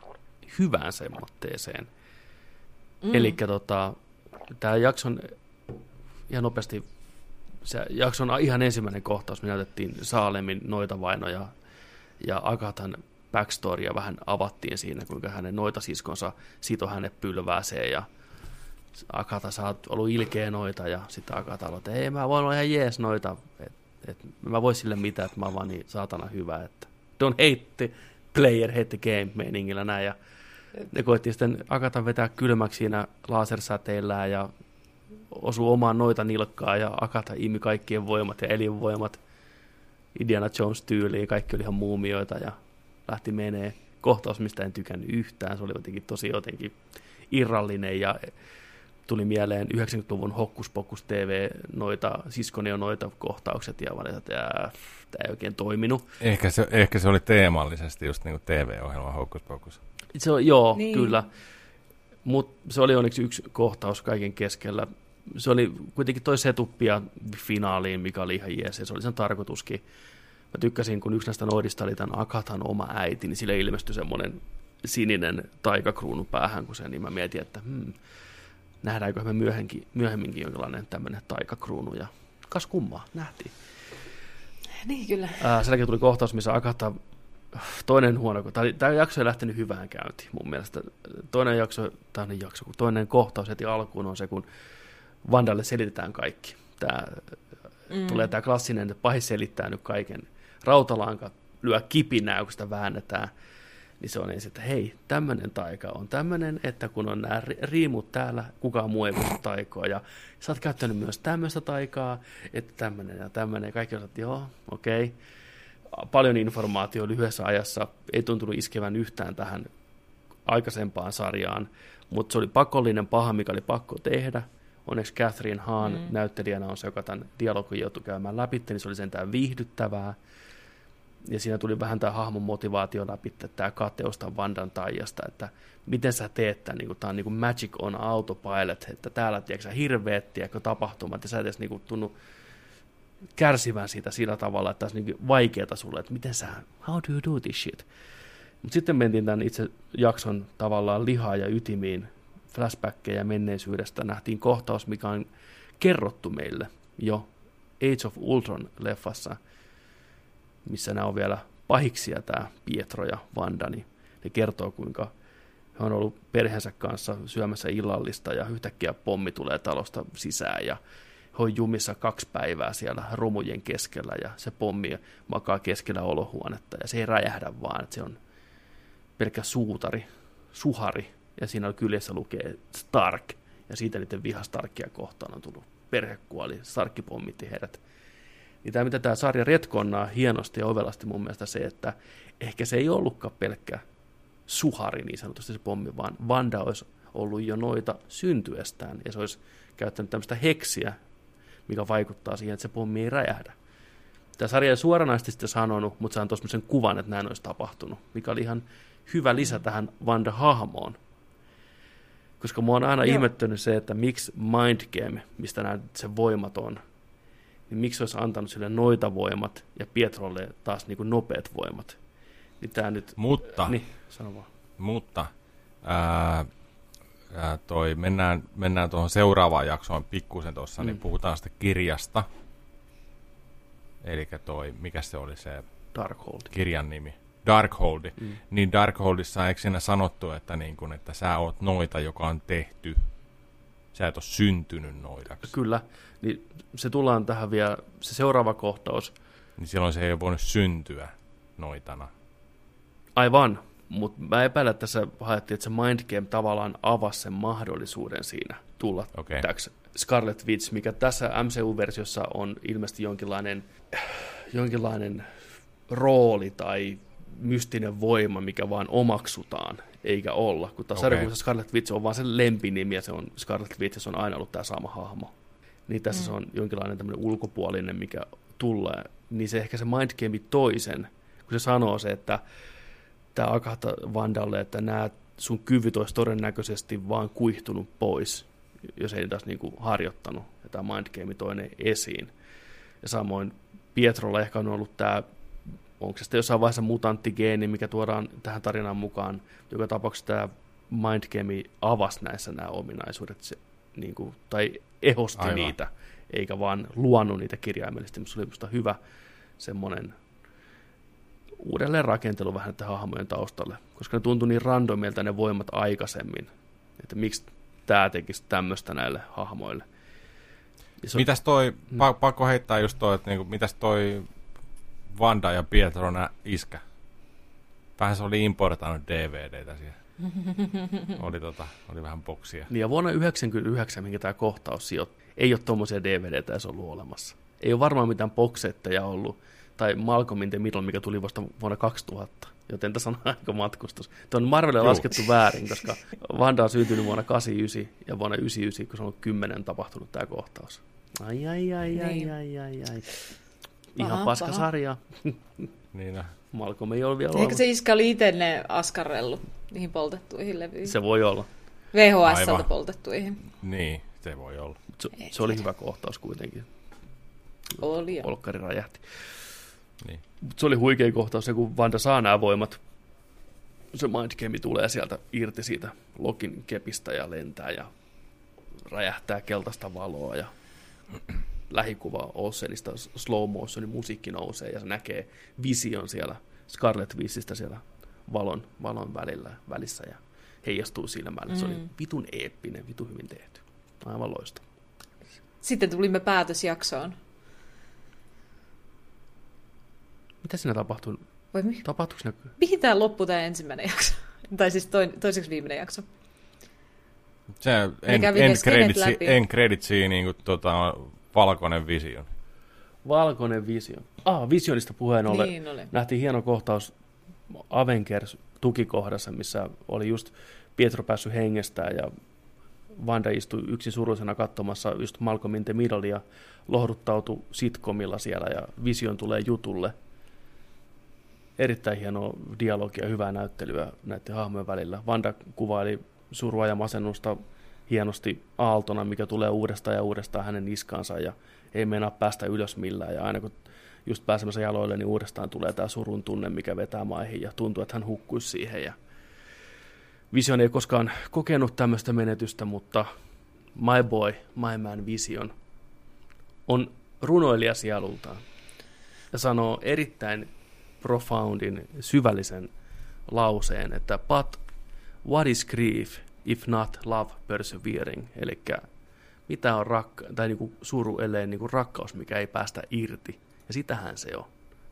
hyvään semmoitteeseen. Mm. Eli tota, tämä jakson, ihan nopeasti, se jakson ihan ensimmäinen kohtaus, me näytettiin Saalemin noita vainoja ja Agatan backstorya vähän avattiin siinä, kuinka hänen noita siskonsa sito hänet pylvääseen ja Akata, sä oot ollut ilkeä noita, ja sitten Akata että ei, mä voin olla ihan jees noita, että et, mä vois sille mitään, että mä oon vaan niin saatana hyvä, että don't hate the player, hate the game meiningillä näin, ja ne koettiin sitten Akata vetää kylmäksi siinä lasersäteillään ja osui omaan noita nilkkaa ja Akata imi kaikkien voimat ja elinvoimat Indiana Jones tyyliin, kaikki oli ihan muumioita ja lähti menee. Kohtaus, mistä en tykännyt yhtään, se oli jotenkin tosi jotenkin irrallinen ja tuli mieleen 90-luvun Hokkus TV, noita, siskoni noita kohtaukset, ja valitan, että tämä ei oikein toiminut. Ehkä se, ehkä se oli teemallisesti just niin TV-ohjelma Hokkus Se on, joo, niin. kyllä. Mutta se oli onneksi yksi kohtaus kaiken keskellä. Se oli kuitenkin toi setuppia finaaliin, mikä oli ihan jees, ja se oli sen tarkoituskin. Mä tykkäsin, kun yksi näistä noidista oli tämän Akatan oma äiti, niin sille ilmestyi semmoinen sininen taikakruunu päähän, kun se, niin mä mietin, että hmm, nähdäänkö me myöhemminkin, myöhemminkin jonkinlainen tämmöinen taikakruunu, ja kas kummaa, nähtiin. Niin kyllä. Ää, sen jälkeen tuli kohtaus, missä Akata, toinen huono, tämä, tämä jakso ei lähtenyt hyvään käyntiin mun mielestä. Toinen jakso, toinen jakso, toinen kohtaus heti alkuun on se, kun Vandalle selitetään kaikki. Tämä, mm. Tulee tämä klassinen, että pahis selittää nyt kaiken. Rautalanka lyö kipinää, kun sitä väännetään – niin se on ensin, että hei, tämmöinen taika on tämmöinen, että kun on nämä riimut täällä, kukaan muu ei voi taikoa, ja sä oot käyttänyt myös tämmöistä taikaa, että tämmöinen ja tämmöinen, kaikki osat, joo, okei. Okay. Paljon informaatiota lyhyessä ajassa, ei tuntunut iskevän yhtään tähän aikaisempaan sarjaan, mutta se oli pakollinen paha, mikä oli pakko tehdä. Onneksi Catherine Hahn mm. näyttelijänä on se, joka tämän dialogin joutui käymään läpi, niin se oli sentään viihdyttävää ja siinä tuli vähän tämä hahmon motivaatio läpi, tämä kateus tämän Vandan taijasta, että miten sä teet tämän, niin tämä on niin kuin Magic on Autopilot, että täällä tiedätkö, hirveät tiedätkö, tapahtumat, ja sä et edes niin kuin, tunnu kärsivän siitä sillä tavalla, että tämä on niin vaikeaa sulle, että miten sä, how do you do this shit? Mutta sitten mentiin tämän itse jakson tavallaan lihaa ja ytimiin, flashbackkejä menneisyydestä, nähtiin kohtaus, mikä on kerrottu meille jo Age of Ultron-leffassa – missä nämä on vielä pahiksia, tämä Pietro ja Vanda, niin ne kertoo, kuinka he on ollut perheensä kanssa syömässä illallista ja yhtäkkiä pommi tulee talosta sisään ja he on jumissa kaksi päivää siellä rumujen keskellä ja se pommi makaa keskellä olohuonetta ja se ei räjähdä vaan, että se on pelkkä suutari, suhari ja siinä kyljessä lukee Stark ja siitä niiden viha Starkia kohtaan on tullut perhekuoli, Starkki pommitti heidät niin tämä, mitä tämä sarja retkonnaa hienosti ja ovelasti mun mielestä se, että ehkä se ei ollutkaan pelkkä suhari niin sanotusti se pommi, vaan Vanda olisi ollut jo noita syntyestään ja se olisi käyttänyt tämmöistä heksiä, mikä vaikuttaa siihen, että se pommi ei räjähdä. Tämä sarja ei suoranaisesti sitä sanonut, mutta se antoi sen kuvan, että näin olisi tapahtunut, mikä oli ihan hyvä lisä tähän Vanda-hahmoon. Koska mua on aina Joo. ihmettynyt se, että miksi Mind Game, mistä nämä se voimat on, niin miksi olisi antanut sille noita voimat ja Pietrolle taas niin kuin nopeat voimat. Niin tämä nyt... Mutta, niin, sano vaan. mutta ää, ää, toi, mennään, mennään tuohon seuraavaan jaksoon pikkusen tuossa, niin mm. niin puhutaan sitä kirjasta. Eli toi, mikä se oli se Darkhold. kirjan nimi? Darkhold, mm. niin Darkholdissa eikö siinä sanottu, että, niin kun, että sä oot noita, joka on tehty, sä et ole syntynyt noidaksi. Kyllä, niin se tullaan tähän vielä, se seuraava kohtaus. Niin silloin se ei ole voinut syntyä noitana. Aivan, mutta mä epäilen, että tässä haettiin, että se Mind Game tavallaan avasi sen mahdollisuuden siinä tulla Okei. täksi Scarlet Witch, mikä tässä MCU-versiossa on ilmeisesti jonkinlainen, jonkinlainen rooli tai mystinen voima, mikä vaan omaksutaan, eikä olla. Kun taas sarjakuvassa Scarlet Witch on vaan sen lempinimi ja se on Scarlet Witch ja se on aina ollut tämä sama hahmo. Niin tässä mm. se on jonkinlainen tämmöinen ulkopuolinen, mikä tulee. Niin se ehkä se Mind Game toisen, kun se sanoo se, että tämä Akata Vandalle, että nämä sun kyvyt olisi todennäköisesti vaan kuihtunut pois, jos ei taas niin kuin harjoittanut. Ja tämä Mind Game toinen esiin. Ja samoin Pietrolla ehkä on ollut tämä, onko se sitten jossain vaiheessa mutanttigeeni, mikä tuodaan tähän tarinaan mukaan. Joka tapauksessa tämä Mind Game avasi näissä nämä ominaisuudet, se, niin kuin, tai ehosti Aivan. niitä, eikä vaan luonut niitä kirjaimellisesti, mutta se oli minusta hyvä semmoinen uudelleen rakentelu vähän näiden hahmojen taustalle, koska ne tuntui niin randomilta ne voimat aikaisemmin, että miksi tämä tekisi tämmöistä näille hahmoille. Ja se on- Mitäs toi, pa- pakko heittää just toi, että niinku, mitäs toi Vanda ja Pietro nää iskä? Vähän se oli importannut DVDtä siihen. oli, tota, oli vähän boksia. Niin ja vuonna 1999, minkä tämä kohtaus sijoittuu, ei ole tuommoisia DVDtä edes ollut olemassa. Ei ole varmaan mitään boksetteja ollut, tai Malcolm in the Middle, mikä tuli vasta vuonna 2000. Joten tässä on aika matkustus. Tuo on Marvelille Juu. laskettu väärin, koska Vanda on syntynyt vuonna 89 ja vuonna 99, kun se on ollut 10 tapahtunut tämä kohtaus. Ai, ai, ai, ai, Niin. ai, ai, ai. Ihan Paha, paska paha. sarja. Niin. Malcolm ei ole vielä Eikö se iskä oli itse ne askarrellut niihin poltettuihin levyihin? Se voi olla. Aivan. poltettuihin. niin, se voi olla. Se, Ei se oli hyvä kohtaus kuitenkin. Oli jo. Olkkari räjähti. Niin. Mut se oli huikea kohtaus, se kun Vanda saa nämä voimat. Se Mind Game tulee sieltä irti siitä Lokin kepistä ja lentää ja räjähtää keltaista valoa ja lähikuva Olsenista slow motionin musiikki nousee ja se näkee vision siellä Scarlet Witchistä siellä valon, valon välillä, välissä ja heijastuu silmälle. Mm. Se oli Mm. vitun eeppinen, vitun hyvin tehty. Aivan loistava. Sitten tulimme päätösjaksoon. Mitä siinä tapahtui? Voi mi- Tapahtuiko siinä? mihin tämä loppui tämä ensimmäinen jakso? tai siis toin, toiseksi viimeinen jakso. Se en, en, läpi. en creditsi niinku tota, valkoinen vision. Valkoinen visio. Ah, visionista puheen ollen. Niin oli. Nähtiin hieno kohtaus Avengers tukikohdassa, missä oli just Pietro päässyt hengestään ja Vanda istui yksin surullisena katsomassa just Malcolm in the Middle ja lohduttautui sitcomilla siellä ja Vision tulee jutulle. Erittäin hieno dialogia, hyvää näyttelyä näiden hahmojen välillä. Vanda kuvaili surua ja masennusta hienosti aaltona, mikä tulee uudestaan ja uudestaan hänen niskaansa ja ei meinaa päästä ylös millään. Ja aina kun just pääsemässä jaloille, niin uudestaan tulee tämä surun tunne, mikä vetää maihin ja tuntuu, että hän hukkuisi siihen. Ja Vision ei koskaan kokenut tämmöistä menetystä, mutta my boy, my man Vision on runoilija sielultaan ja sanoo erittäin profoundin, syvällisen lauseen, että but what is grief if not love persevering, eli mitä on rakka- tai niinku suru, ellei niinku rakkaus, mikä ei päästä irti. Ja sitähän se on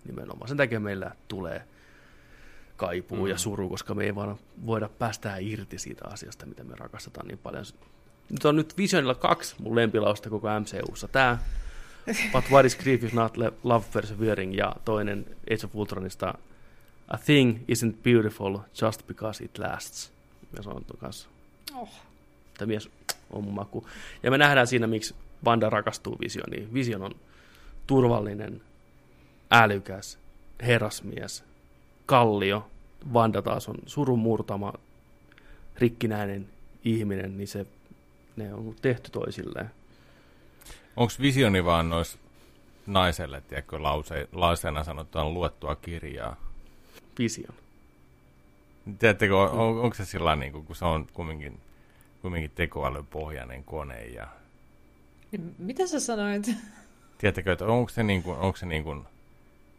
nimenomaan. Sen takia meillä tulee kaipuu mm. ja suru, koska me ei vaan voida päästää irti siitä asiasta, mitä me rakastetaan niin paljon. Nyt on nyt Visionilla kaksi mun lempilausta koko MCUssa. Tämä But what is grief if not love persevering ja toinen Age of Ultronista A thing isn't beautiful just because it lasts. Ja se on kanssa. Oh. Tämä mies on mun maku. Ja me nähdään siinä, miksi Vanda rakastuu Visioniin. Vision on turvallinen, älykäs, herrasmies, kallio. Vanda taas on surun murtama, rikkinäinen ihminen, niin se, ne on tehty toisilleen. Onko visioni vaan nois naiselle, tiedätkö, lause, lauseena sanotaan luettua kirjaa? Vision. Tiedättekö, on, on, onko se sillä niin kuin, kun se on kumminkin, kumminkin tekoälypohjainen kone ja Niin Mitä sä sanoit? tiedättekö, että onko se, niin kuin, onko se niin kuin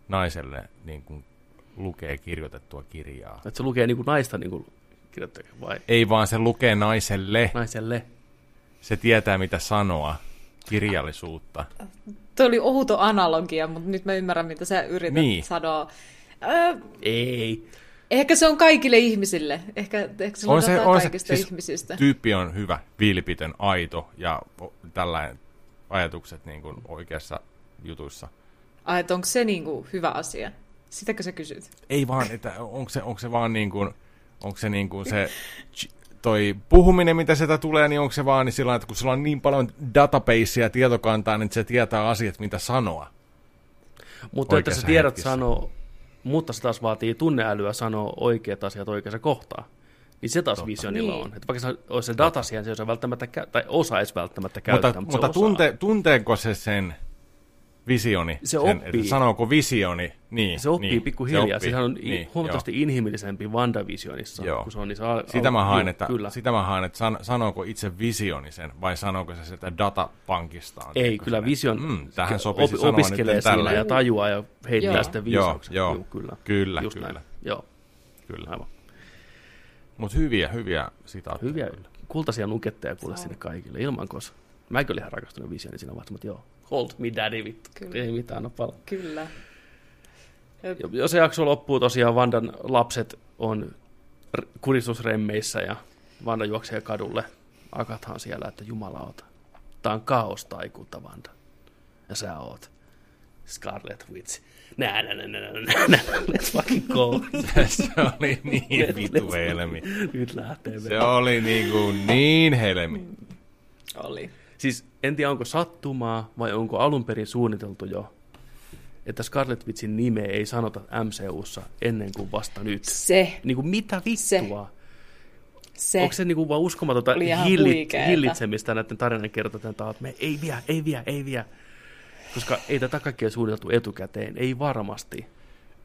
naiselle niin kuin lukee kirjoitettua kirjaa. Että se lukee niin kuin naista niin kuin kirjoittaja vai Ei vaan se lukee naiselle. naiselle. Se tietää mitä sanoa. Kirjallisuutta. Tuo oli outo analogia, mutta nyt mä ymmärrän, mitä sä yrität Niin. sanoa. Öö, Ei. Ehkä se on kaikille ihmisille. Ehkä, ehkä se On se, on se, kaikista siis ihmisistä. tyyppi on hyvä, vilpitön, aito ja tällainen ajatukset niin kuin oikeassa jutuissa. Ai, että onko se niinku hyvä asia? Sitäkö sä kysyt? Ei vaan, että onko se, onko se vaan niin kuin, onko se niin kuin se toi puhuminen, mitä sieltä tulee, niin onko se vaan niin sillä että kun sulla on niin paljon databasea ja tietokantaa, niin se tietää asiat, mitä sanoa. Mutta että sä tiedät hetkessä. sanoa, mutta se taas vaatii tunneälyä sanoa oikeat asiat oikeassa kohtaa. Niin se taas visionilla Niin. on. Että vaikka se olisi se data siihen, se ei osaa välttämättä, kä- tai osaisi välttämättä Mutta, käyttää, mutta, mutta se osaa. tunte, tunteeko se sen visioni? Se sen, oppii. Että sanooko visioni? Niin, Se oppii niin, pikkuhiljaa. se oppii. Sehän on niin, huomattavasti inhimillisempi WandaVisionissa, Joo. kun se on niissä al- Sitä mä haen, Joo, että, Kyllä. sitä mä haen, että san, sanooko itse visioni sen, vai sanooko se sitä datapankistaan? Ei, kyllä sen, vision Mm, tähän op- sopisi sanoa opiskelee siinä tällä. ja tajuaa ja heittää Joo. sitten Joo, viisauksia. joo. Juu, kyllä. Kyllä, Just kyllä. näin. Joo, Kyllä. aivan. Mutta hyviä, hyviä sitaatteja. Hyviä kultaisia nuketteja kuule sinne kaikille ilman kosa. Mäkin olin ihan rakastunut visioni siinä vaiheessa, mutta joo. Hold me daddy vittu. Kyllä. Ei mitään, no pala. Kyllä. Jo- Jos se jakso loppuu tosiaan, Vandan lapset on kuristusremmeissä ja Vanda juoksee kadulle. Akathan siellä, että jumalauta. Tää on kaostaikuutta, Vanda. Ja sä oot Scarlet Witch. Nää, nää, nää, nää, nää, nää, let's fucking go. se oli niin vitu helmi. Nyt lähtee Se oli niinku niin helmi. Oli. Siis en tiedä, onko sattumaa vai onko alun perin suunniteltu jo, että Scarlet Witchin nimeä ei sanota MCUssa ennen kuin vasta nyt. Se. Niin kuin mitä vittua? Se. Onko se niinku vaan uskomatonta Oli ihan hilli, huikeeta. hillitsemistä näiden tarinan taas, että me ei vie, ei vie, ei vie. Koska ei tätä kaikkea suunniteltu etukäteen, ei varmasti.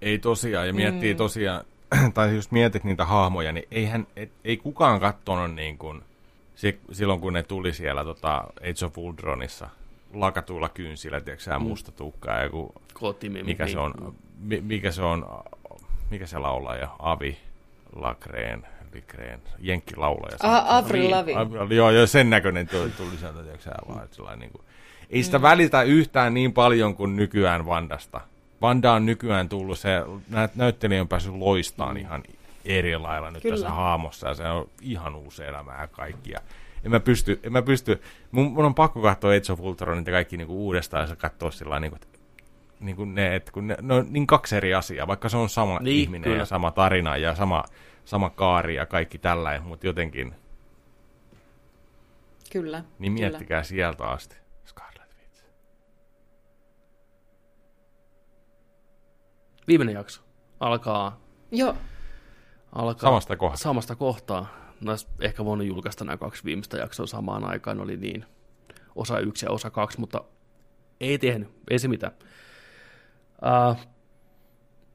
Ei tosiaan, ja miettii mm. tosiaan, tai jos mietit niitä hahmoja, niin eihän, et, ei kukaan katsonut niin kuin, si- silloin kun ne tuli siellä tota, Age of Ultronissa, lakatuilla kynsillä, tiedätkö sä, musta tukka ja joku, Kootimi, mikä niin. se on, mi, mikä se on, mikä se laulaja, Avi, Lakreen, Likreen, jenkkilaulaja. Ah, Avril Lavigne. Av- Joo, joo, sen näköinen tuli, tuli sieltä, tiedätkö sä, vaan, että sellainen niin kuin, ei sitä mm. välitä yhtään niin paljon kuin nykyään Vandasta. Vanda on nykyään tullut, se nä- näyttelijä on päässyt loistaan ihan eri lailla nyt Kyllä. tässä haamossa, ja se on ihan uusi elämä ja kaikki. Ja en mä pysty, en mä pysty mun, mun on pakko katsoa Age of Ultronit ja kaikki niinku uudestaan, ja katsoa sillä niinku, että niin kuin ne, että kun ne, ne on niin kaksi eri asiaa, vaikka se on sama Niin, niin, ihminen kyllä. ja sama tarina ja sama, sama kaari ja kaikki tällainen, mutta jotenkin, Kyllä. niin kyllä. miettikää sieltä asti. Scarlet Witch. Viimeinen jakso alkaa, Joo. Alkaa Samasta kohdasta. samasta kohtaa. No, ehkä voinut julkaista nämä kaksi viimeistä jaksoa samaan aikaan, oli niin osa yksi ja osa kaksi, mutta ei tehnyt, ei se mitään. Uh,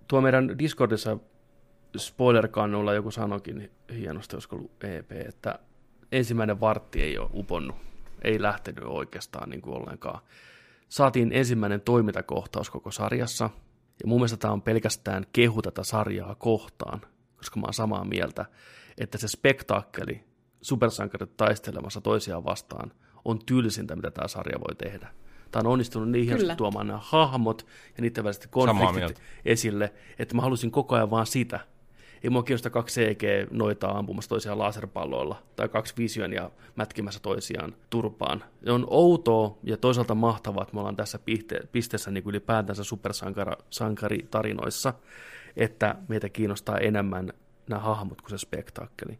tuo meidän Discordissa spoiler-kannulla joku sanokin hienosti, olisiko ollut EP, että ensimmäinen vartti ei ole uponnut, ei lähtenyt oikeastaan niin kuin ollenkaan. Saatiin ensimmäinen toimintakohtaus koko sarjassa, ja mun mielestä tämä on pelkästään kehu tätä sarjaa kohtaan, koska mä oon samaa mieltä, että se spektaakkeli, supersankarit taistelemassa toisiaan vastaan, on tylsintä, mitä tämä sarja voi tehdä. Tämä on onnistunut niin hienosti Kyllä. tuomaan nämä hahmot ja niiden väliset konfliktit esille, että mä halusin koko ajan vaan sitä. Ei mua kiinnosta kaksi CG-noitaa ampumassa toisiaan laserpalloilla tai kaksi visionia mätkimässä toisiaan turpaan. Se on outoa ja toisaalta mahtavaa, että me ollaan tässä piste- pisteessä niin kuin ylipäätänsä supersankaritarinoissa, että meitä kiinnostaa enemmän nämä hahmot kuin se spektaakkeli.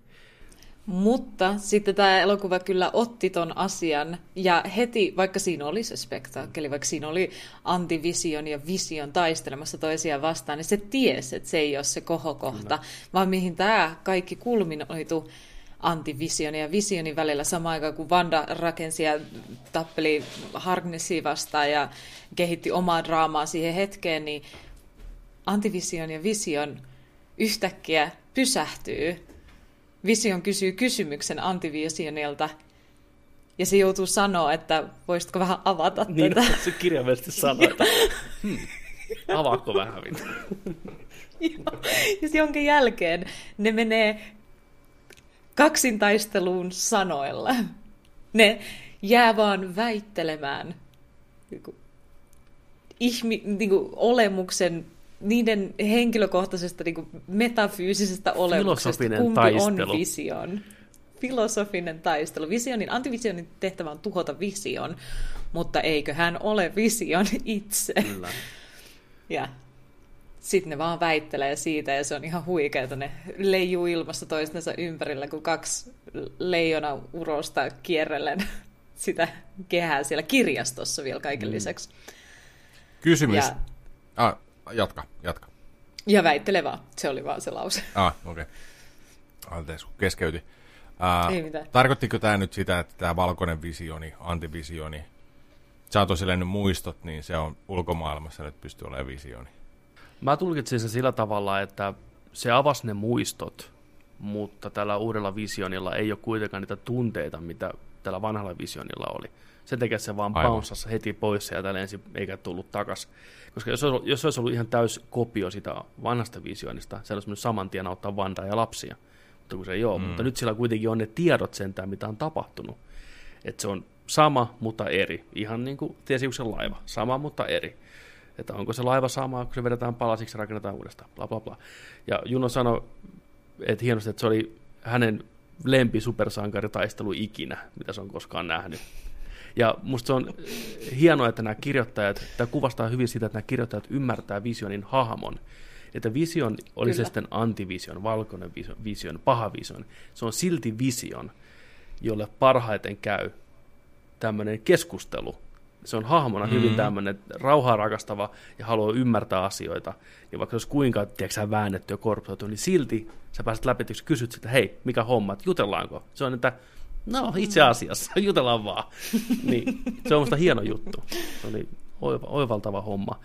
Mutta sitten tämä elokuva kyllä otti ton asian, ja heti, vaikka siinä oli se spektaakkeli, vaikka siinä oli antivision ja vision taistelemassa toisiaan vastaan, niin se tiesi, että se ei ole se kohokohta, vaan mihin tämä kaikki kulminoitu antivisionin ja visionin välillä samaan aikaan, kun Vanda rakensi ja tappeli Harknessia vastaan ja kehitti omaa draamaa siihen hetkeen, niin antivision ja vision yhtäkkiä pysähtyy Vision kysyy kysymyksen antivisionilta, ja se joutuu sanoa, että voisitko vähän avata Niin, tätä. se kirjaimellisesti sanoo, että hmm, avaako vähän vittu. ja jonka jälkeen ne menee kaksintaisteluun sanoilla. Ne jää vaan väittelemään niin kuin, ihmi, niin kuin, olemuksen niiden henkilökohtaisesta niin kuin, metafyysisestä olemuksesta, Filosofinen kumpi taistelu. on vision. Filosofinen taistelu. Visionin, antivisionin tehtävä on tuhota vision, mutta eikö hän ole vision itse? Kyllä. Ja sitten ne vaan väittelee siitä, ja se on ihan huikeeta. Ne leijuu ilmassa toistensa ympärillä, kun kaksi leijona urosta kierrellen sitä kehää siellä kirjastossa vielä kaiken lisäksi. Kysymys. Ja, Ah, jatka, jatka. ja väittelee vaan. Se oli vaan se lause. Ah, okei. Okay. Anteeksi, kun keskeytin. Ah, Ei mitään. Tarkoittiko tämä nyt sitä, että tämä valkoinen visioni, antivisioni, sä oot tosiaan nyt muistot, niin se on ulkomaailmassa nyt pystyy olemaan visioni. Mä tulkitsin sen sillä tavalla, että se avasi ne muistot, mutta tällä uudella visionilla ei ole kuitenkaan niitä tunteita, mitä tällä vanhalla visionilla oli. Sen takia se vaan Aivan. bouncasi heti pois sieltä lensi eikä tullut takas. Koska jos olisi, jos olisi ollut ihan täys kopio sitä vanhasta visionista, se olisi mennyt saman tien auttaa Vandaa ja lapsia. Mutta kun se ei ole. Mm. Mutta nyt sillä kuitenkin on ne tiedot sentään, mitä on tapahtunut. Että se on sama, mutta eri. Ihan niin kuin tiesiuksen laiva. Sama, mutta eri. Että onko se laiva sama, kun se vedetään palasiksi ja rakennetaan uudestaan. Bla, bla, bla. Ja Juno sanoi, että hienosti, että se oli hänen lempi supersankaritaistelu ikinä, mitä se on koskaan nähnyt. Ja musta se on hienoa, että nämä kirjoittajat, tämä kuvastaa hyvin sitä, että nämä kirjoittajat ymmärtää visionin hahmon. Että vision, oli se Kyllä. sitten antivision, valkoinen vision, vision, paha vision, se on silti vision, jolle parhaiten käy tämmöinen keskustelu. Se on hahmona hyvin Mm. tämmöinen rauhaa rakastava ja haluaa ymmärtää asioita. Ja vaikka se olisi kuinka tiedätkö, väännetty ja korruptoitu, niin silti sä pääset läpi, että sä kysyt sitä, hei, mikä homma, että jutellaanko? Se on, että no itse asiassa, jutellaan vaan. niin, se on musta hieno juttu. Se oli oiva, oivaltava homma.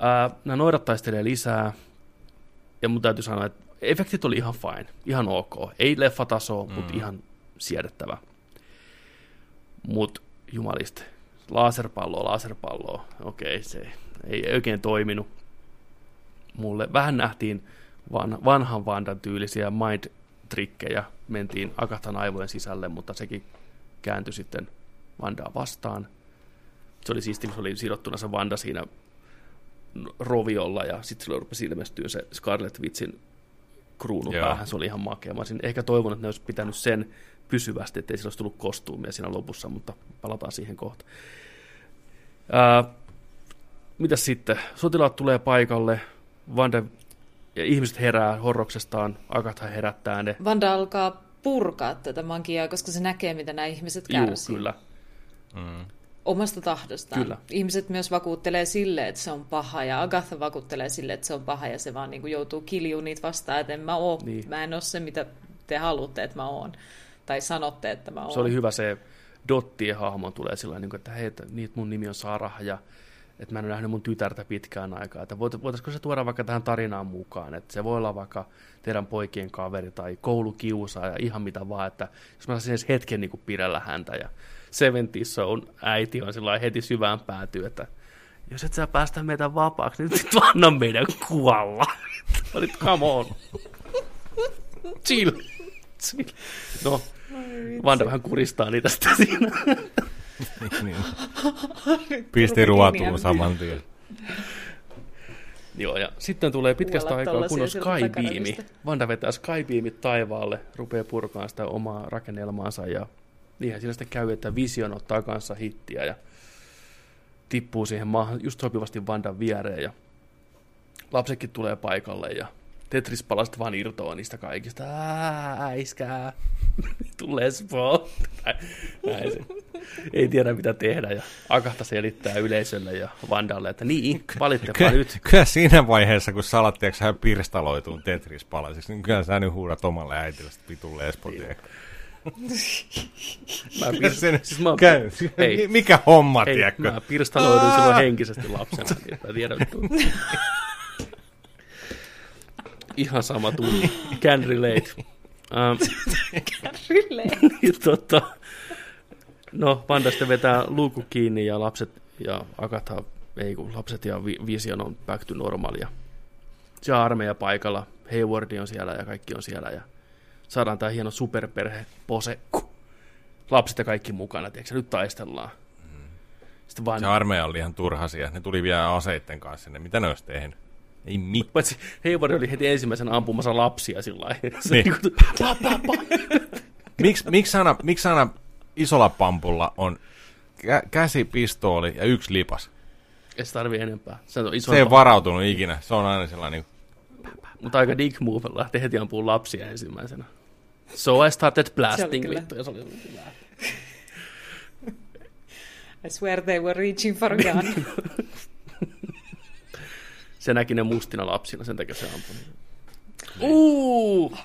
Ää, nämä noidat taistelee lisää, ja mun täytyy sanoa, että efektit oli ihan fine, ihan ok. Ei leffataso, mm. mutta ihan siedettävä. Mut jumalista, laserpalloa, laserpalloa, okei, se ei oikein toiminut. Mulle vähän nähtiin van, vanhan Vandan tyylisiä mind-trikkejä, mentiin Akatan aivojen sisälle, mutta sekin kääntyi sitten Vandaa vastaan. Se oli siisti, kun se oli sidottuna se Vanda siinä roviolla ja sitten sillä rupesi ilmestyä se Scarlet Witchin kruunu Joo. päähän, se oli ihan makea. Mä olisin ehkä toivonut, että ne olisi pitänyt sen pysyvästi, ettei sillä olisi tullut kostuumia siinä lopussa, mutta palataan siihen kohta. Ää, mitäs sitten? Sotilaat tulee paikalle, Vanda ja ihmiset herää horroksestaan, Agatha herättää ne. Vanda alkaa purkaa tätä magiaa, koska se näkee, mitä nämä ihmiset Juu, kärsii. kyllä. Mm. Omasta tahdostaan. Kyllä. Ihmiset myös vakuuttelee sille, että se on paha, ja Agatha vakuuttelee sille, että se on paha, ja se vaan niin kuin joutuu kiljuun niitä vastaan, että en mä oo, Niin. mä en ole se, mitä te haluatte, että mä oon. Tai sanotte, että mä oon. Se oli hyvä se Dottien hahmo tulee sillä tavalla, että hei, että, niin, että mun nimi on Sarah ja että mä en ole nähnyt mun tytärtä pitkään aikaa. Että voit- voitaisiko se tuoda vaikka tähän tarinaan mukaan, että se voi olla vaikka teidän poikien kaveri tai koulukiusaaja, ihan mitä vaan, että jos mä saisin edes hetken niin pidellä häntä ja Seventies on äiti on sillä heti syvään päätyy, että jos et sä päästä meitä vapaaksi, niin sit anna meidän kuolla. Olit, come on. Chill. Chill. No, Vanda vähän kuristaa niitä sitten siinä. niin. Pisti ruotuun saman tien. Joo, ja sitten tulee pitkästä Kuolla aikaa kun on tollasia sieltä Skybeami. Vanda vetää Skybeamit taivaalle, rupeaa purkaan sitä omaa rakennelmaansa, ja niinhän siinä sitten käy, että Vision ottaa kanssa hittiä, ja tippuu siihen maahan just sopivasti Vandan viereen, ja lapsetkin tulee paikalle, ja Tetris-palaset vaan irtoaa niistä kaikista. Ää, äiskää, tulee. Näin se. Ei tiedä mitä tehdä, ja Akahta selittää yleisölle ja Vandalle, että niin, valittepa Kyllä, nyt. kyllä siinä vaiheessa, kun sä alat, hän pirstaloituu Tetris-palasiksi, niin kyllä sä nyt huudat omalle äitille vitun lesbotia. Mä pir- se nyt siis mä käy. Hei. Mikä homma, Hei, tiedätkö? mä pirstaloiduin silloin henkisesti lapsena. niin Mä tiedän, että Ihan sama tunne. Can relate. Um, niin, tota, no, Panda sitten vetää luukku kiinni ja lapset ja Agatha, ei kun lapset ja Vi- Vision on back to normal ja se on armeija paikalla, Haywardi on siellä ja kaikki on siellä ja saadaan tämä hieno superperhe pose, lapset ja kaikki mukana, tiedätkö, nyt taistellaan. Sitten vaan, Se armeija oli ihan turha siellä. Ne tuli vielä aseitten kanssa sinne. Mitä ne olisi tehnyt? Ei mitään. paitsi Hayward oli heti ensimmäisenä ampumassa lapsia sillä lailla. Se Niin. niinku-. Miksi miks aina, miks aina isolla pampulla on kä- käsipistooli ja yksi lipas? Ei se tarvii enempää. Se on iso Se ei ole varautunut ikinä. Se on aina sellainen... Mutta aika dick move lähti heti ampuu lapsia ensimmäisenä. So I started blasting, kyllä. vittu, ja se oli hyvä. I swear they were reaching for a gun. Se näki ne mustina lapsina, sen takia se ampui. Uuu!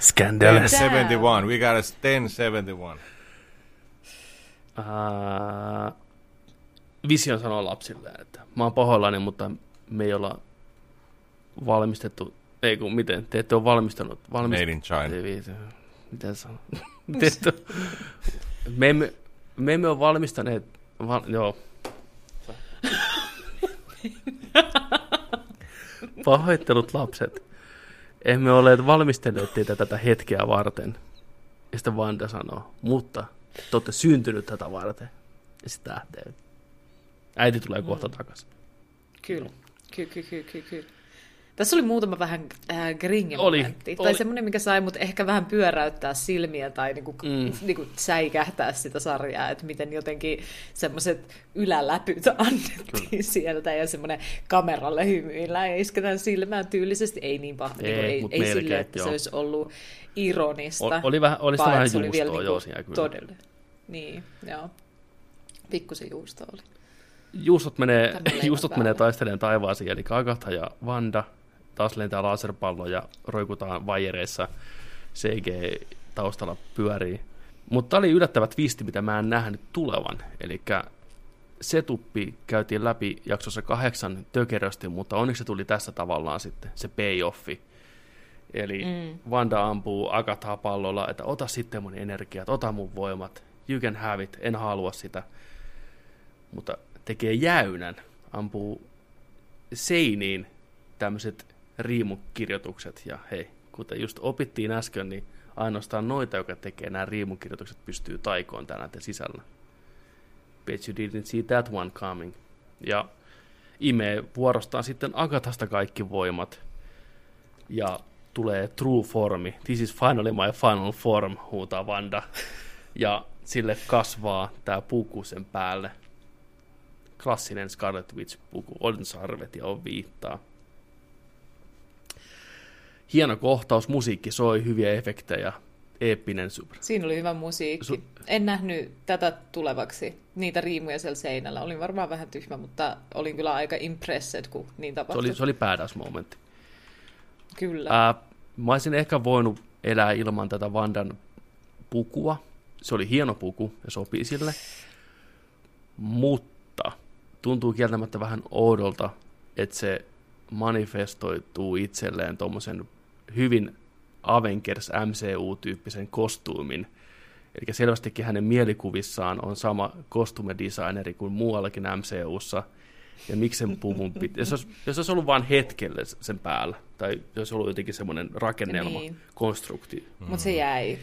Scandalous. 1071. We got a 1071. Uh, Vision sanoo lapsille, että mä oon pahoillani, mutta me ei olla valmistettu, ei kun miten, te ette ole valmistanut. Valmist... Made in China. Miten ette... me, emme, me emme ole valmistaneet, val... joo. Pahoittelut lapset. Emme ole valmistelleet teitä tätä hetkeä varten. Ja sitten Vanda sanoo, mutta te olette syntynyt tätä varten. Ja sitten lähtee. Äiti tulee kohta takaisin. Kyllä, kyllä, kyllä, kyllä, kyllä. Tässä oli muutama vähän äh, gringe Oli. Tai semmoinen, mikä sai mut ehkä vähän pyöräyttää silmiä tai niinku, Mm. niinku säikähtää sitä sarjaa, että miten jotenkin semmoiset yläläpyt annettiin Kyllä. sieltä ja semmoinen kameralle hymyillä ja isketään silmään tyylisesti. Ei niin paha, Ei, niinku, ei, ei silleen, että joo. se olisi ollut ironista. Oli, oli vähän, oli sitä vähän se oli juustoa vielä joo niinku siinä kyllä. Todella. Niin, joo. Pikkusen juusto oli. Juustot menee, juustot menee taistelemaan taivaaseen, eli Agatha ja Vanda taas lentää laserpallo ja roikutaan vaijereissa. CG taustalla pyörii. Mutta oli yllättävä twisti, mitä mä en nähnyt tulevan. Eli setuppi käytiin läpi jaksossa kahdeksan tökerösti, mutta onneksi se tuli tässä tavallaan sitten, se payoffi. Eli mm. Vanda ampuu Agathaa pallolla, että ota sitten mun energiat, ota mun voimat, you can have it, en halua sitä. Mutta tekee jäynän, ampuu seiniin tämmöiset riimukirjoitukset, ja hei, kuten just opittiin äsken, niin ainoastaan noita, joka tekee nämä riimukirjoitukset, pystyy taikoon tänään sisällä. Bet you didn't see that one coming. Ja imee vuorostaan sitten Agathasta kaikki voimat, ja tulee true formi. This is finally my final form, huutaa Vanda. Ja sille kasvaa tämä puku sen päälle. Klassinen Scarlet Witch-puku. On sarvet ja on viittaa. Hieno kohtaus, musiikki soi, hyviä efektejä, eeppinen super. Siinä oli hyvä musiikki. Su- en nähnyt tätä tulevaksi, niitä riimuja siellä seinällä. Olin varmaan vähän tyhmä, mutta olin kyllä aika impressed, kun niin Se tapahtui. oli, se oli badass momentti. Kyllä. Ää, mä olisin ehkä voinut elää ilman tätä Vandan pukua. Se oli hieno puku ja sopii sille. Mutta tuntuu kieltämättä vähän oudolta, että se manifestoituu itselleen tuommoisen hyvin Avengers MCU-tyyppisen kostuumin. Eli selvästikin hänen mielikuvissaan on sama kostumedesigneri kuin muuallakin MCUssa. Ja miksi sen puvun piti... Jos olisi, jos olisi ollut vain hetkelle sen päällä, tai jos olisi ollut jotenkin semmoinen rakennelma, Niin. konstrukti, Mutta se jäi.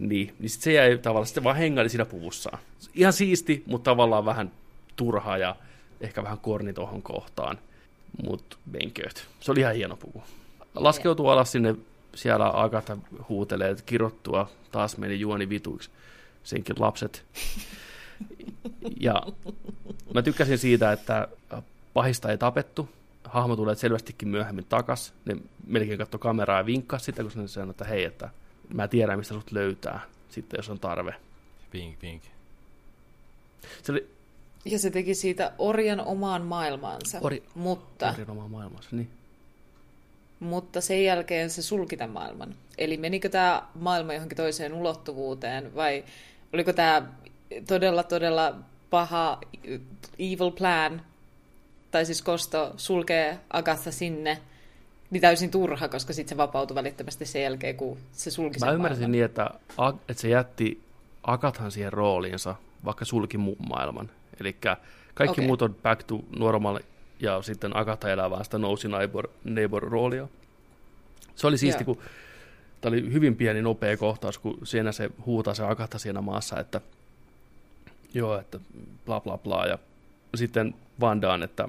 niin, niin sit se jäi tavallaan, sitten vaan hengaili siinä puvussaan. Ihan siisti, mutta tavallaan vähän turha ja ehkä vähän korni tuohon kohtaan. Mutta benköt. Se oli ihan hieno puku. Laskeutuu alas sinne, siellä Agatha huutelee, että kirottua taas meni juoni vituiksi. Senkin lapset. Ja mä tykkäsin siitä, että pahista ei tapettu. Hahmo tulee selvästikin myöhemmin takas. Ne melkein katto kameraa ja vinkkaa sitä, kun se sanoo, että hei, että mä tiedän, mistä sut löytää sitten, jos on tarve. Pink, pink. Se oli Ja se teki siitä orjan omaan maailmaansa. Ori- mutta, erinomaan maailmassa, niin. Mutta sen jälkeen se sulki tämän maailman. Eli menikö tämä maailma johonkin toiseen ulottuvuuteen vai oliko tämä todella, todella paha evil plan, tai siis Kosto sulkee Agatha sinne, niin täysin turha, koska sitten se vapautui välittömästi sen jälkeen, kun se sulki Mä sen ymmärsin maailman. niin, että, että se jätti Agathan siihen rooliinsa, vaikka sulki muun maailman. Eli kaikki Okei. muut on back to normal ja sitten Agatha elää vaan sitä nousi neighbor, neighbor-roolia. Se oli siisti, Joo. kun tämä oli hyvin pieni nopea kohtaus, kun siinä se huutaa se Agatha siinä maassa, että joo, että bla bla bla, ja sitten Vandaan, että,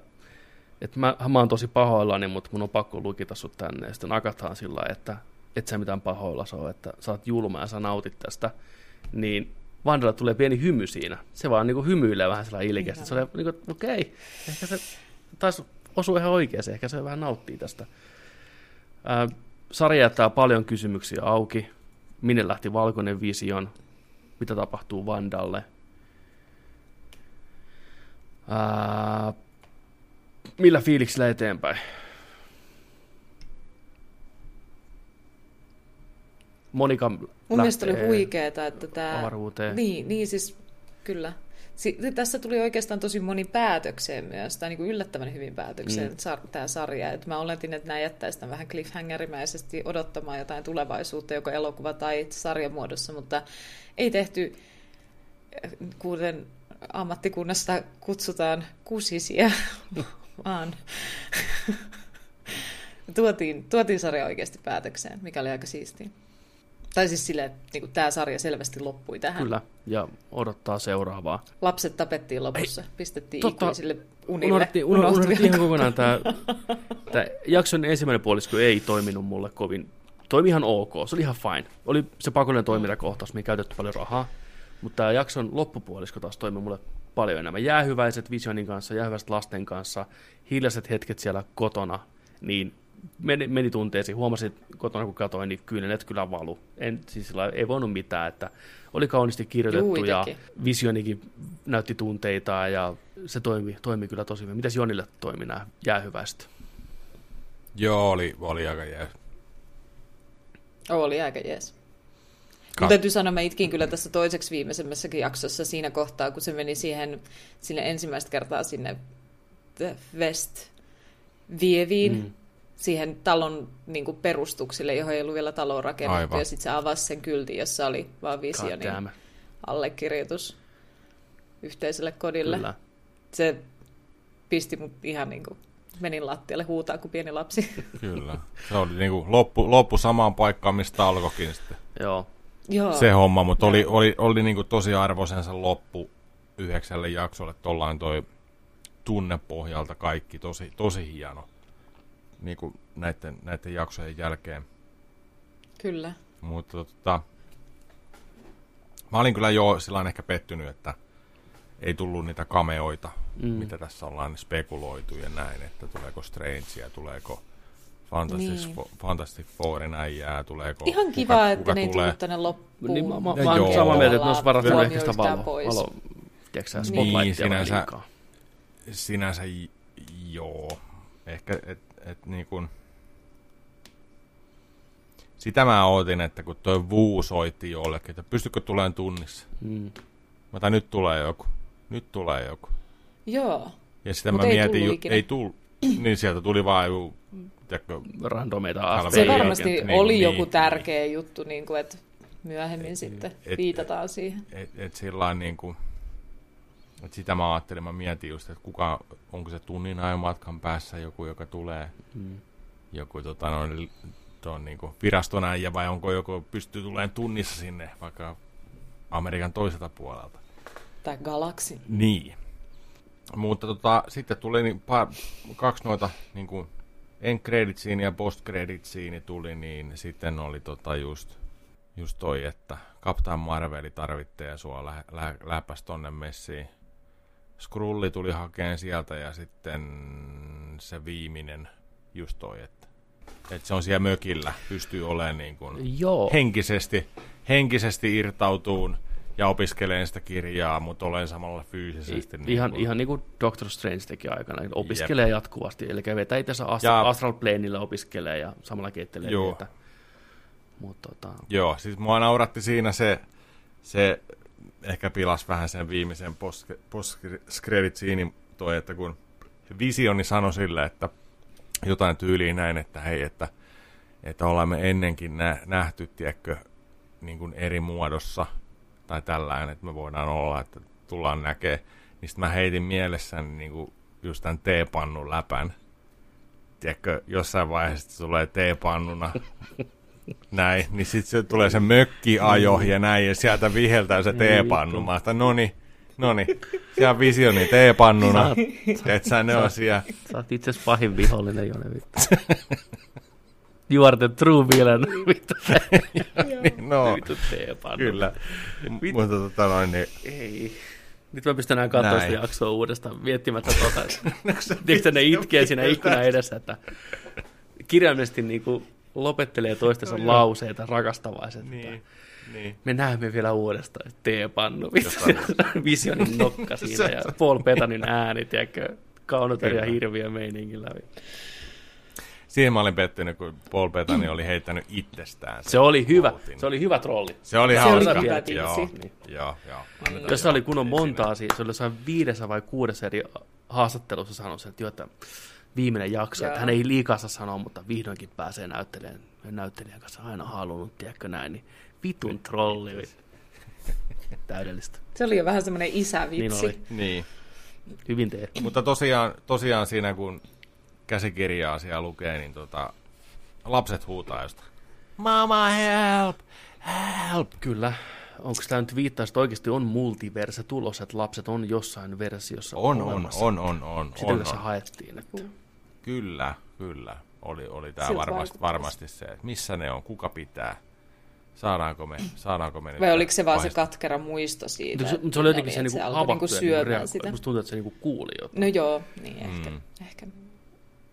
että mä, mä oon tosi pahoillani, mutta mun on pakko lukita sut tänne, ja sitten Agatha on sillä että et sä mitään pahoilla se on, että sä oot julma ja sä nautit tästä, niin Vandalla tulee pieni hymy siinä. Se vaan niin hymyilee vähän sellainen ilkeästi. Se oli niin kuin, okei, okay, ehkä se taisi osua ihan oikein, ehkä se vähän nauttii tästä. Ää, sarja jättää paljon kysymyksiä auki. Minne lähti valkoinen vision? Mitä tapahtuu Vandalle? Ää, millä fiiliksillä eteenpäin? Monika Mun mielestä oli huikeeta, että tämä... avaruuteen. Niin, niin siis kyllä. Si- tässä tuli oikeastaan tosi moni päätökseen myös, tai niin kuin yllättävän hyvin päätökseen Mm. mm. tämä sarja. Et mä oletin, että nämä jättäisi tämän vähän cliffhangerimäisesti odottamaan jotain tulevaisuutta, joko elokuva tai sarjan muodossa, mutta ei tehty, eh, kuten ammattikunnasta kutsutaan, kusisia, vaan tuotiin, tuotiin sarja oikeasti päätökseen, mikä oli aika siistiä. Tai siis silleen, että niin tämä sarja selvästi loppui tähän. Kyllä, ja odottaa seuraavaa. Lapset tapettiin lopussa, pistettiin totta. ikuisille unille. Unohdettiin, uno, Unohtui unohdettiin ihan kokonaan tämä, tämä jakson ensimmäinen puolisko ei toiminut mulle kovin, toimi ihan ok, se oli ihan fine. Oli se pakollinen toimintakohtaus, mihin käytetty paljon rahaa, mutta tämä jakson loppupuolisko taas toimi mulle paljon enemmän. Jäähyväiset Visionin kanssa, jäähyväiset lasten kanssa, hiljaiset hetket siellä kotona, niin meni, meni tunteisiin. Huomasin kotona, kun katsoin, niin kyynelet kyllä valu. En, siis sillä ei voinut mitään, että oli kauniisti kirjoitettu Juu, ja visionikin näytti tunteita ja se toimi, toimi kyllä tosi hyvin. Mitäs Jonille toimi nämä jäähyväiset? Joo, oli, oli aika jees. Oli aika jees. Ka- Mutta täytyy sanoa, mä itkin kyllä tässä toiseksi viimeisemmässäkin jaksossa siinä kohtaa, kun se meni siihen sinne ensimmäistä kertaa sinne The West Vieviin, Mm. Siihen talon niin kuin perustuksille, johon ei ollut vielä talo rakennettu, Aivan. ja sitten se avasi sen kyltin, jossa oli vaan visionin allekirjoitus yhteiselle kodille. Kyllä. Se pisti mut ihan niin kuin, menin lattialle huutaa kuin pieni lapsi. Kyllä. Se oli niinku loppu, loppu samaan paikkaan, mistä alkoikin sitten Joo. Joo. se homma, mutta oli, oli, oli niinku tosi arvoisensa loppu yhdeksälle jaksolle. Tollain toi tunnepohjalta kaikki tosi, tosi hieno niinku näiden, näiden jaksojen jälkeen. Kyllä. Mutta tota, mä olin kyllä jo sillä ehkä pettynyt, että ei tullut niitä kameoita, Mm. mitä tässä ollaan spekuloitu ja näin, että tuleeko Strangea, tuleeko Fantastic, Niin. niin. Fantastic Fourin äijää, tuleeko... Ihan kiva, kuka, että kuka ne ei tulee. tullut tänne loppuun. Niin, mä, mä, mä oon joo. samaa mieltä, että ne olisi varattu ehkä sitä yhtään valo, tiedätkö, sä, Niin, sinänsä- liikaa. Sinänsä joo. Ehkä, et, et niin kuin... Sitä mä ootin, että kun toi Vuu soitti jollekin, että pystykö tulemaan tunnissa. Mm. Mä tai nyt tulee joku. Nyt tulee joku. Joo. Ja sitä Mut mä ei mietin, tullut ju- ei tullut. Niin sieltä tuli vaan joku, tiedätkö, Randomeita. Se varmasti oikein. oli Niin, joku niin, tärkeä juttu, niin kuin, että myöhemmin sitten et- viitataan siihen. et, et sillä niin kuin, et sitä mä ajattelin, mä mietin just, että kuka, onko se tunnin ajan matkan päässä joku, joka tulee, Mm. joku tota, noin, ton, niin kuin viraston äijä, vai onko joku pystyy tulemaan tunnissa sinne, vaikka Amerikan toiselta puolelta. Tai galaksi. Niin. Mutta tota, sitten tuli niin, pa, kaksi noita niin kuin end credit ja post credit tuli, niin sitten oli tota just, just toi, että Captain Marveli tarvitsee sua lä, lä, läpäs tonne messiin. Skrulli tuli hakeen sieltä ja sitten se viimeinen just toi, että, että se on siellä mökillä, pystyy olemaan niin kuin Joo. henkisesti, henkisesti irtautuun ja opiskelen sitä kirjaa, mutta olen samalla fyysisesti. I, ihan, kuin- ihan niin kuin Doctor Strange teki aikana, eli opiskelee Jep. jatkuvasti, eli vetää itse ast- Ja- Astral Planeilla opiskelee ja samalla keittelee Joo. niitä. Mutta tota, Joo, siis mua nauratti siinä se, se ehkä pilas vähän sen viimeisen post-credit toi, että kun Visioni sanoi sille, että jotain tyyliin näin, että hei, että, että ollaan me ennenkin nä- nähty, tiedätkö, niin kuin eri muodossa tai tällainen, että me voidaan olla, että tullaan näkee. Niin mä heitin mielessäni niin kuin just tämän teepannun läpän. Tiedätkö, jossain vaiheessa tulee teepannuna näin, niin sitten se tulee se mökkiajo ja näin, ja sieltä viheltää se teepannu. Mä ajattelin, no niin, no niin, siellä on visioni teepannuna, et sä ne on siellä. Sä oot itse asiassa pahin vihollinen, Jone, vittu. You are the true villain, vittu. Niin, no, Vittu teepannu. kyllä. Vittu. Mutta tota noin, niin Ei. Nyt mä pystyn enää katsoa Näin. sitä jaksoa uudestaan miettimättä tota. Tiedätkö, ne itkee siinä ikkunan edessä, että kirjaimellisesti niin kuin lopettelee toistensa lauseita rakastavaiset. niin, niin. Me näemme vielä uudestaan teepannu. Vittu, Visionin nokka siinä ja Paul Petanin ääni, tiedätkö, kaunoter ja hirviö meiningillä. Siihen mä olin pettynyt, kun Paul Bettany oli heittänyt itsestään. Se oli hyvä, se oli hyvä trolli. Se oli Se hauska. joo, vitsi. Niin. joo, joo. Annetaan Tässä joo. oli kunnon Ei monta siinä. asiaa. Se oli jossain viidessä vai kuudessa eri haastattelussa sanonut, että, jo, että viimeinen jakso, että hän ei liikaa saa sanoa, mutta vihdoinkin pääsee näyttelemään. Näyttelijän kanssa aina halunnut, tiedätkö näin, niin vitun trolli. Täydellistä. Se oli jo vähän semmoinen isävitsi. Niin oli. Niin. Hyvin tehty. Mutta tosiaan, tosiaan siinä, kun käsikirjaa siellä lukee, niin tota, lapset huutaa jostain. Mama, help! Help! Kyllä. Onko tämä nyt viittaus, että oikeasti on multiverse tulos, että lapset on jossain versiossa On, on, olemassa? on, on, on, Sitä on, on. haettiin. Että... Kyllä, kyllä. Oli, oli tämä varmasti, varmasti se, että missä ne on, kuka pitää. Saadaanko me, saadaanko me Vai oliko se vaan se katkera muisto siitä? Mutta se, se oli jotenkin se, että niinku alkoi havahtu niinku ja niinku syömään sitä. Musta tuntuu, että se niinku kuuli jotain. No joo, niin ehkä. Mm. ehkä.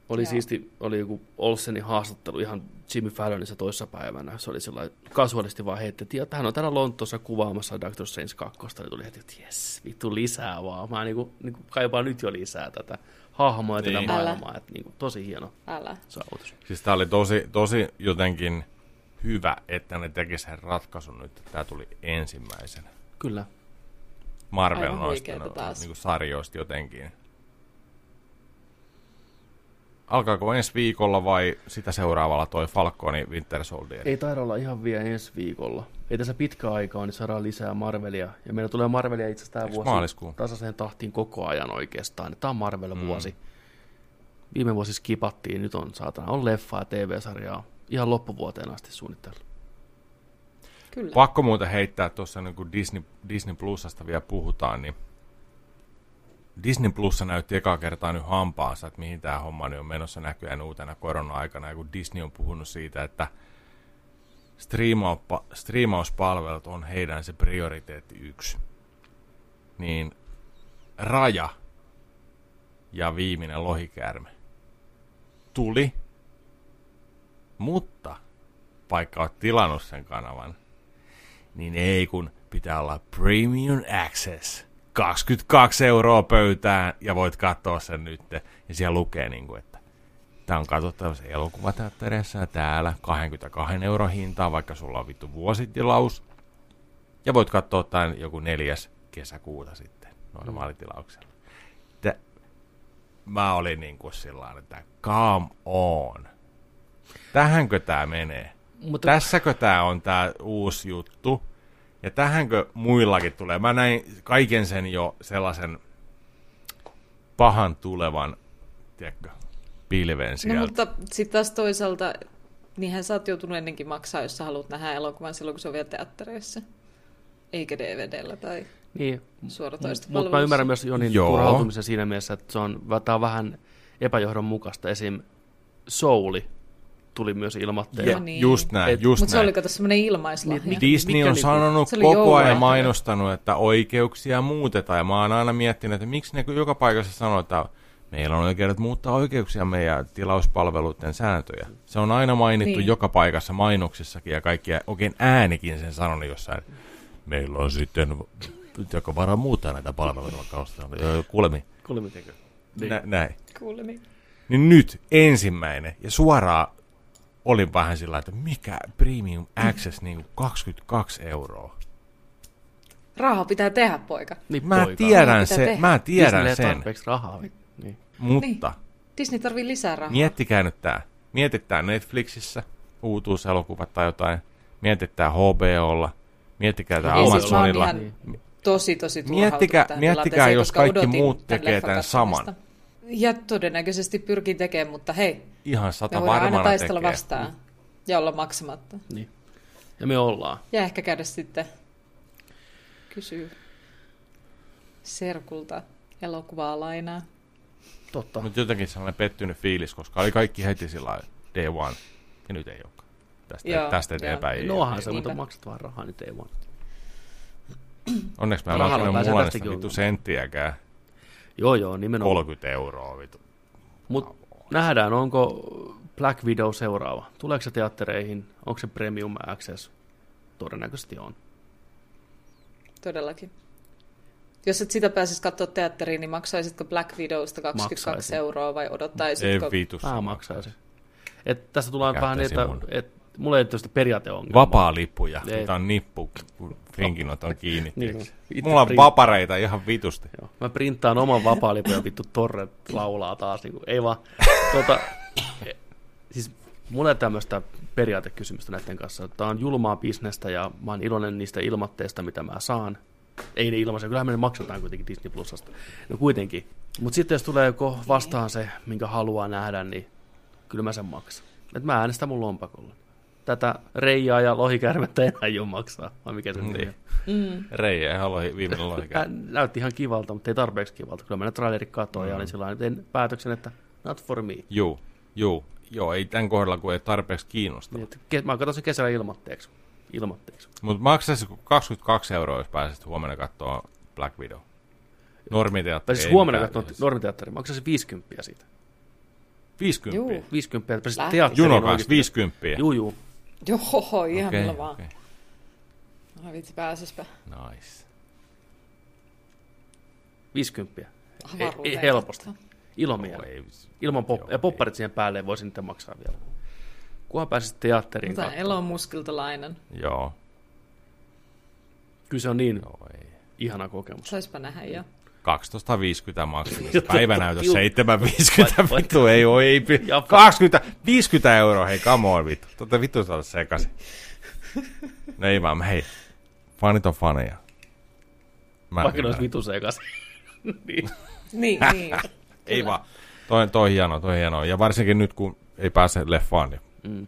Oli Joo. siisti, oli joku Olsenin haastattelu ihan Jimmy Fallonissa toissapäivänä. Se oli sellainen kasuaalisti vaan heitti, että hän on täällä Lontoossa kuvaamassa Doctor Strange 2. Niin tuli heti, että jes, vittu lisää vaan. Mä niinku, niinku kaipaan nyt jo lisää tätä hahmoa ja tätä Niin. maailmaa. Että niinku, tosi hieno Älä. saavutus. Siis tää oli tosi, tosi jotenkin hyvä, että ne teki sen ratkaisun nyt, että tämä tuli ensimmäisenä. Kyllä. Marvel Aivan noista no, niin sarjoista jotenkin. Alkaako ensi viikolla vai sitä seuraavalla toi Falconi Winter Soldier? Ei taida olla ihan vielä ensi viikolla. Ei tässä pitkä aikaa, niin saadaan lisää Marvelia. Ja meillä tulee Marvelia itse asiassa tämä vuosi maaliskuu? tasaiseen tahtiin koko ajan oikeastaan. Tämä on Marvel-vuosi. Viime vuosi skipattiin, nyt on saatana, on leffaa ja TV-sarjaa ihan loppuvuoteen asti suunnitteilla. Kyllä. Pakko muuten heittää tuossa, niin kun Disney, Disney Plusasta vielä puhutaan, niin Disney Plussa näytti ekaa kertaa nyt hampaansa, että mihin tämä homma nyt on menossa näköjään uutena korona-aikana, kun Disney on puhunut siitä, että striimauspa- striimauspalvelut on heidän se prioriteetti yksi, niin Raja ja viimeinen lohikäärme tuli, mutta vaikka olet tilannut sen kanavan, niin ei kun pitää olla Premium Access. 22 euroa pöytään ja voit katsoa sen nyt. Ja siellä lukee, niin kuin, että tämä on katsottavassa elokuvateattereissa ja täällä 22 euro hintaa, vaikka sulla on vittu vuositilaus. Ja voit katsoa tämän joku neljäs kesäkuuta sitten normaalitilauksella. Tä, mä olin niin kuin sillä lailla, että come on. Tähänkö tämä menee? Mutta Tässäkö tämä on tämä uusi juttu? Ja tähänkö muillakin tulee? Mä näin kaiken sen jo sellaisen pahan tulevan, tiedätkö, pilven No sieltä. mutta sitten taas toisaalta, niinhän sä oot joutunut ennenkin maksaa, jos sä haluat nähdä elokuvan silloin, kun se on vielä teattereissa. Eikä DVDllä tai niin, suoratoistopalvelussa. mutta mä ymmärrän myös Jonin Joo. turhautumisen siinä mielessä, että se on, tää on vähän epäjohdonmukaista. Esim. Souli tuli myös ilmoitteella. Ja- niin. Just näin, Et- just Mutta se oli kato semmoinen ilmaislahja. Niin, Disney Mikä on niinku- sanonut koko ajan mainostanut, että oikeuksia muutetaan. Ja mä oon aina miettinyt, että miksi ne joka paikassa sanoo, että meillä on oikeudet muuttaa oikeuksia meidän tilauspalveluiden sääntöjä. Se on aina mainittu Niin. joka paikassa mainoksissakin ja kaikkia, oikein äänikin sen sanonut jossain. Meillä on sitten joka varaa muuttaa näitä palveluita, vaikka ostetaan. Öö, Kuulemi. Kuule mitenkö? Niin. Nä, näin. Kuulemi. Niin nyt ensimmäinen ja suoraan olin vähän sillä että mikä Premium Access niin 22 euroa. Raha pitää tehdä, poika. Niin, Mä poika. tiedän sen, tehdä. mä tiedän Disneylle ei sen, tarpeeksi rahaa. Niin. mutta Disney tarvii lisää rahaa. miettikää nyt tää. Mietitään Netflixissä uutuuselokuvat tai jotain. Mietitään HBOlla. Miettikää tää siis Amazonilla. ihan tosi, tosi Miettikää- miettikää, jos kaikki muut tekee tämän saman. Ja todennäköisesti pyrkin tekemään, mutta hei, Ihan me sata voidaan aina taistella tekee. vastaan ja olla maksamatta. Niin. Ja me ollaan. Ja ehkä käydä sitten kysyä Serkulta elokuvaa lainaa. Totta. Mutta jotenkin sellainen pettynyt fiilis, koska oli kaikki heti sillä lailla, day one. Ja nyt ei olekaan. Tästä, Joo, tästä joo. eteenpäin. ei No ole. onhan se, mutta maksat vaan rahaa, nyt ei vaan. Onneksi mä en maksanut sitä vittu senttiäkään. Joo, joo, nimenomaan. 30 euroa. Mutta nähdään, onko Black Widow seuraava. Tuleeko se teattereihin? Onko se Premium Access? Todennäköisesti on. Todellakin. Jos et sitä pääsisi katsoa teatteriin, niin maksaisitko Black Widowsta 22 Maksaisin. euroa vai Ei odottaisitko? vitus. Mä maksaisi. Et tässä tullaan vähän niin, Käyttäisin että mulla ei ole tästä periaateongelmaa. Vapaa lippuja, Ei. mitä on nippu, kun finkinot on kiinni. Niin, Mulla on print- vapareita ihan vitusti. Joo. Mä printtaan oman vapaalipun ja vittu torre laulaa taas. Niin kuin, ei vaan. E- siis mulla ei tämmöistä periaatekysymystä näiden kanssa. Tämä on julmaa bisnestä ja mä oon iloinen niistä ilmoitteista, mitä mä saan. Ei ne ilmaisia, kyllähän me ne maksetaan kuitenkin Disney Plusasta. No kuitenkin. Mutta sitten jos tulee joko vastaan se, minkä haluaa nähdä, niin kyllä mä sen maksan. Et mä äänestän mun lompakolla. Tätä reijaa ja lohikärmettä en aio maksaa, vai mikä se nyt ei ole. Mm. Reijä, ihan lohi, viimeinen lohikään. Ää, näytti ihan kivalta, mutta ei tarpeeksi kivalta. Kyllä mä trailerit katsoin mm. ja olin sillä lailla, tein päätöksen, että not for me. Juu, juu. Joo, ei tämän kohdalla, kun ei tarpeeksi kiinnosta. Niin, että ke- mä katson sen kesällä ilmoitteeksi. ilmoitteeksi. Mutta maksaisiko 22 euroa, jos pääsisit huomenna katsoa Black Widow? Normiteatteri Pääsis ei huomenna mielessä. normiteatteria. Maksaisin 50 siitä. 50. Juu. 50, että pääsit teatteriin Juno kanssa oikeasti. 50. Juu, juu. Joo, ihan millä vaan. okei. Ai vitsi, pääsispä. Nice. 50. Ei, ei, helposti. No, ei, Ilman pop- Joo, ja popparit siihen päälle voisin niitä maksaa vielä. Kunhan pääsisit teatteriin katsomaan. Elon Muskilta lainan. Joo, Kyllä se on niin joo, ei. ihana kokemus. Saispa nähdä jo. 12.50 maksimissa. Juu. 7.50 Vai- vai- vittu, ei oo, ei. pi- Ja- 20, 50 euroa, hei, come on vittu. Tota vittu saada sekaisin. No ei vaan, hei. Fanit on faneja. Mä Vaikka ne olisi ymmärrän. vitu sekaisin. niin. Niin, niin. Ei vaan. Toi, toi hieno, toi hieno. Ja varsinkin nyt, kun ei pääse leffaan, niin Mm.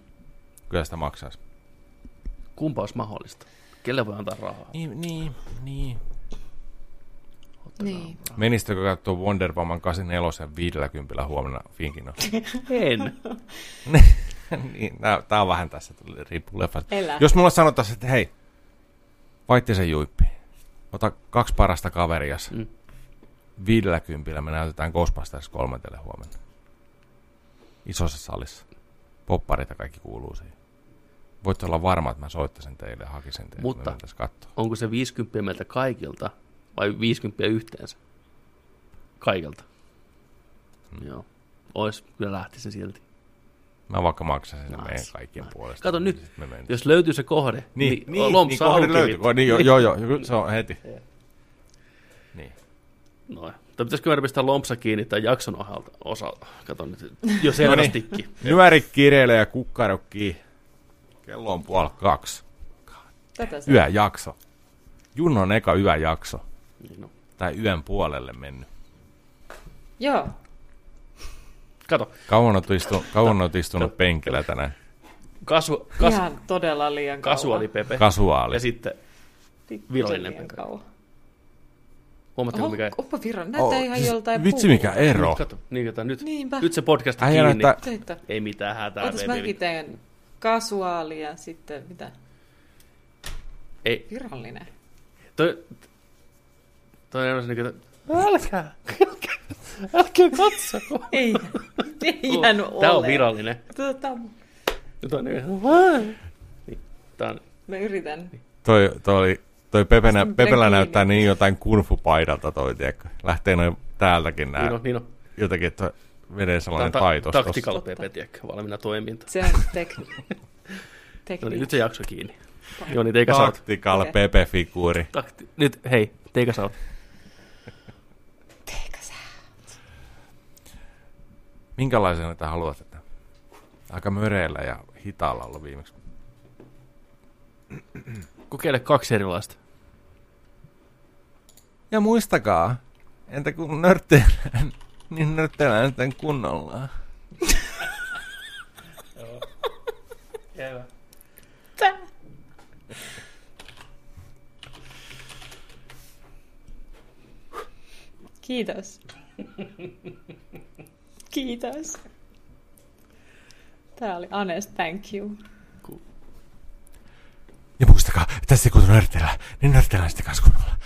kyllä sitä maksaisi. Kumpa olisi mahdollista? Kelle voi antaa rahaa? Niin, niin, niin. Niin. Menisitkö katsoa Wonder Woman 84 50 huomenna Finkino? En. niin, tää on vähän tässä, riippuu leffasta. Jos mulla sanottaisiin, että hei, Vaittisen juippi, ota kaksi parasta kaverias. Mm. Mm. 50 me näytetään Ghostbusters kolmantelle huomenna. Isossa salissa. Popparit ja kaikki kuuluu siihen. Voitte olla varma, että mä soittaisin teille ja hakisin teille. Mutta- Me. Onko se 50 meiltä kaikilta vai 50 yhteensä? Kaikilta. Hmm. Joo. Ois, kyllä lähtisin silti. Mä vaikka maksaisin sen Nice. meidän kaikkien Nice. puolesta. Kato nyt, Sitten me. Jos löytyy se kohde, Niin, niin, niin, niin niin, kohde löytyy. vittu. Niin, joo, joo, joo, se on heti. Niin. Noin. Tai pitäisikö meidän pistää lompsa kiinni tämän jakson osalta? Osa, kato nyt, jo No niin. selvästikin. Nyöri kireille ja kukkaro kiinni. Kello on puoli kaksi. Tätä se. Yöjakso. Junnon eka yöjakso. Niin, no. Tai yön puolelle mennyt. Joo. Kato, Kauan olet istunut, kauan olet istunut penkillä tänään. kasu, kas, Ihan todella liian kauan. kasuaali Pepe Kasuaali. ja sitten virallinen Pepe. kauan. Huomatteko Oho, mikä... oppa virran. Näyttää Oh, ihan siis joltain Vitsi mikä ero. Nyt kato, niin kato, nyt, Niinpä. nyt se podcast on Äijä kiinni. näyttää- Töitä. Ei mitään hätää. Baby. mäkin teen kasuaali ja sitten mitä? Ei, Virallinen. toi, toi on niin kuin, älkää, älkää, älkää katsoko. Ei, ei jäänyt ole. Tää on virallinen. Tota, Nyt on niin, niin, tää on, mä yritän. Toi, toi, toi Pepe, nä, Pistä Pepellä näyttää niin jotain kunfu-paidalta toi, tiedätkö? Lähtee noin täältäkin nää. niin on, niin on. Jotenkin, että vedee sellainen ta- taitos tactical tossa. Pepe, tiedätkö, valmiina toiminta. Se on tek... No tekniikka. niin, nyt se jakso kiinni. Joo, niin teikä saat. Tactical Okei. Pepe-figuuri. Takti. Nyt, hei, teikä saat. Teikä sä. Minkälaisena te haluat, että aika möreillä ja hitaalla olla viimeksi? Kokeile kaksi erilaista. Ja muistakaa, entä kun nörtti, Niin nörttelään sitten kunnolla. Kiitos. Kiitos. Tää oli Anes, thank you. Ja muistakaa, tässä kun nörttelään, niin nörttelään sitten kanssa kunnolla.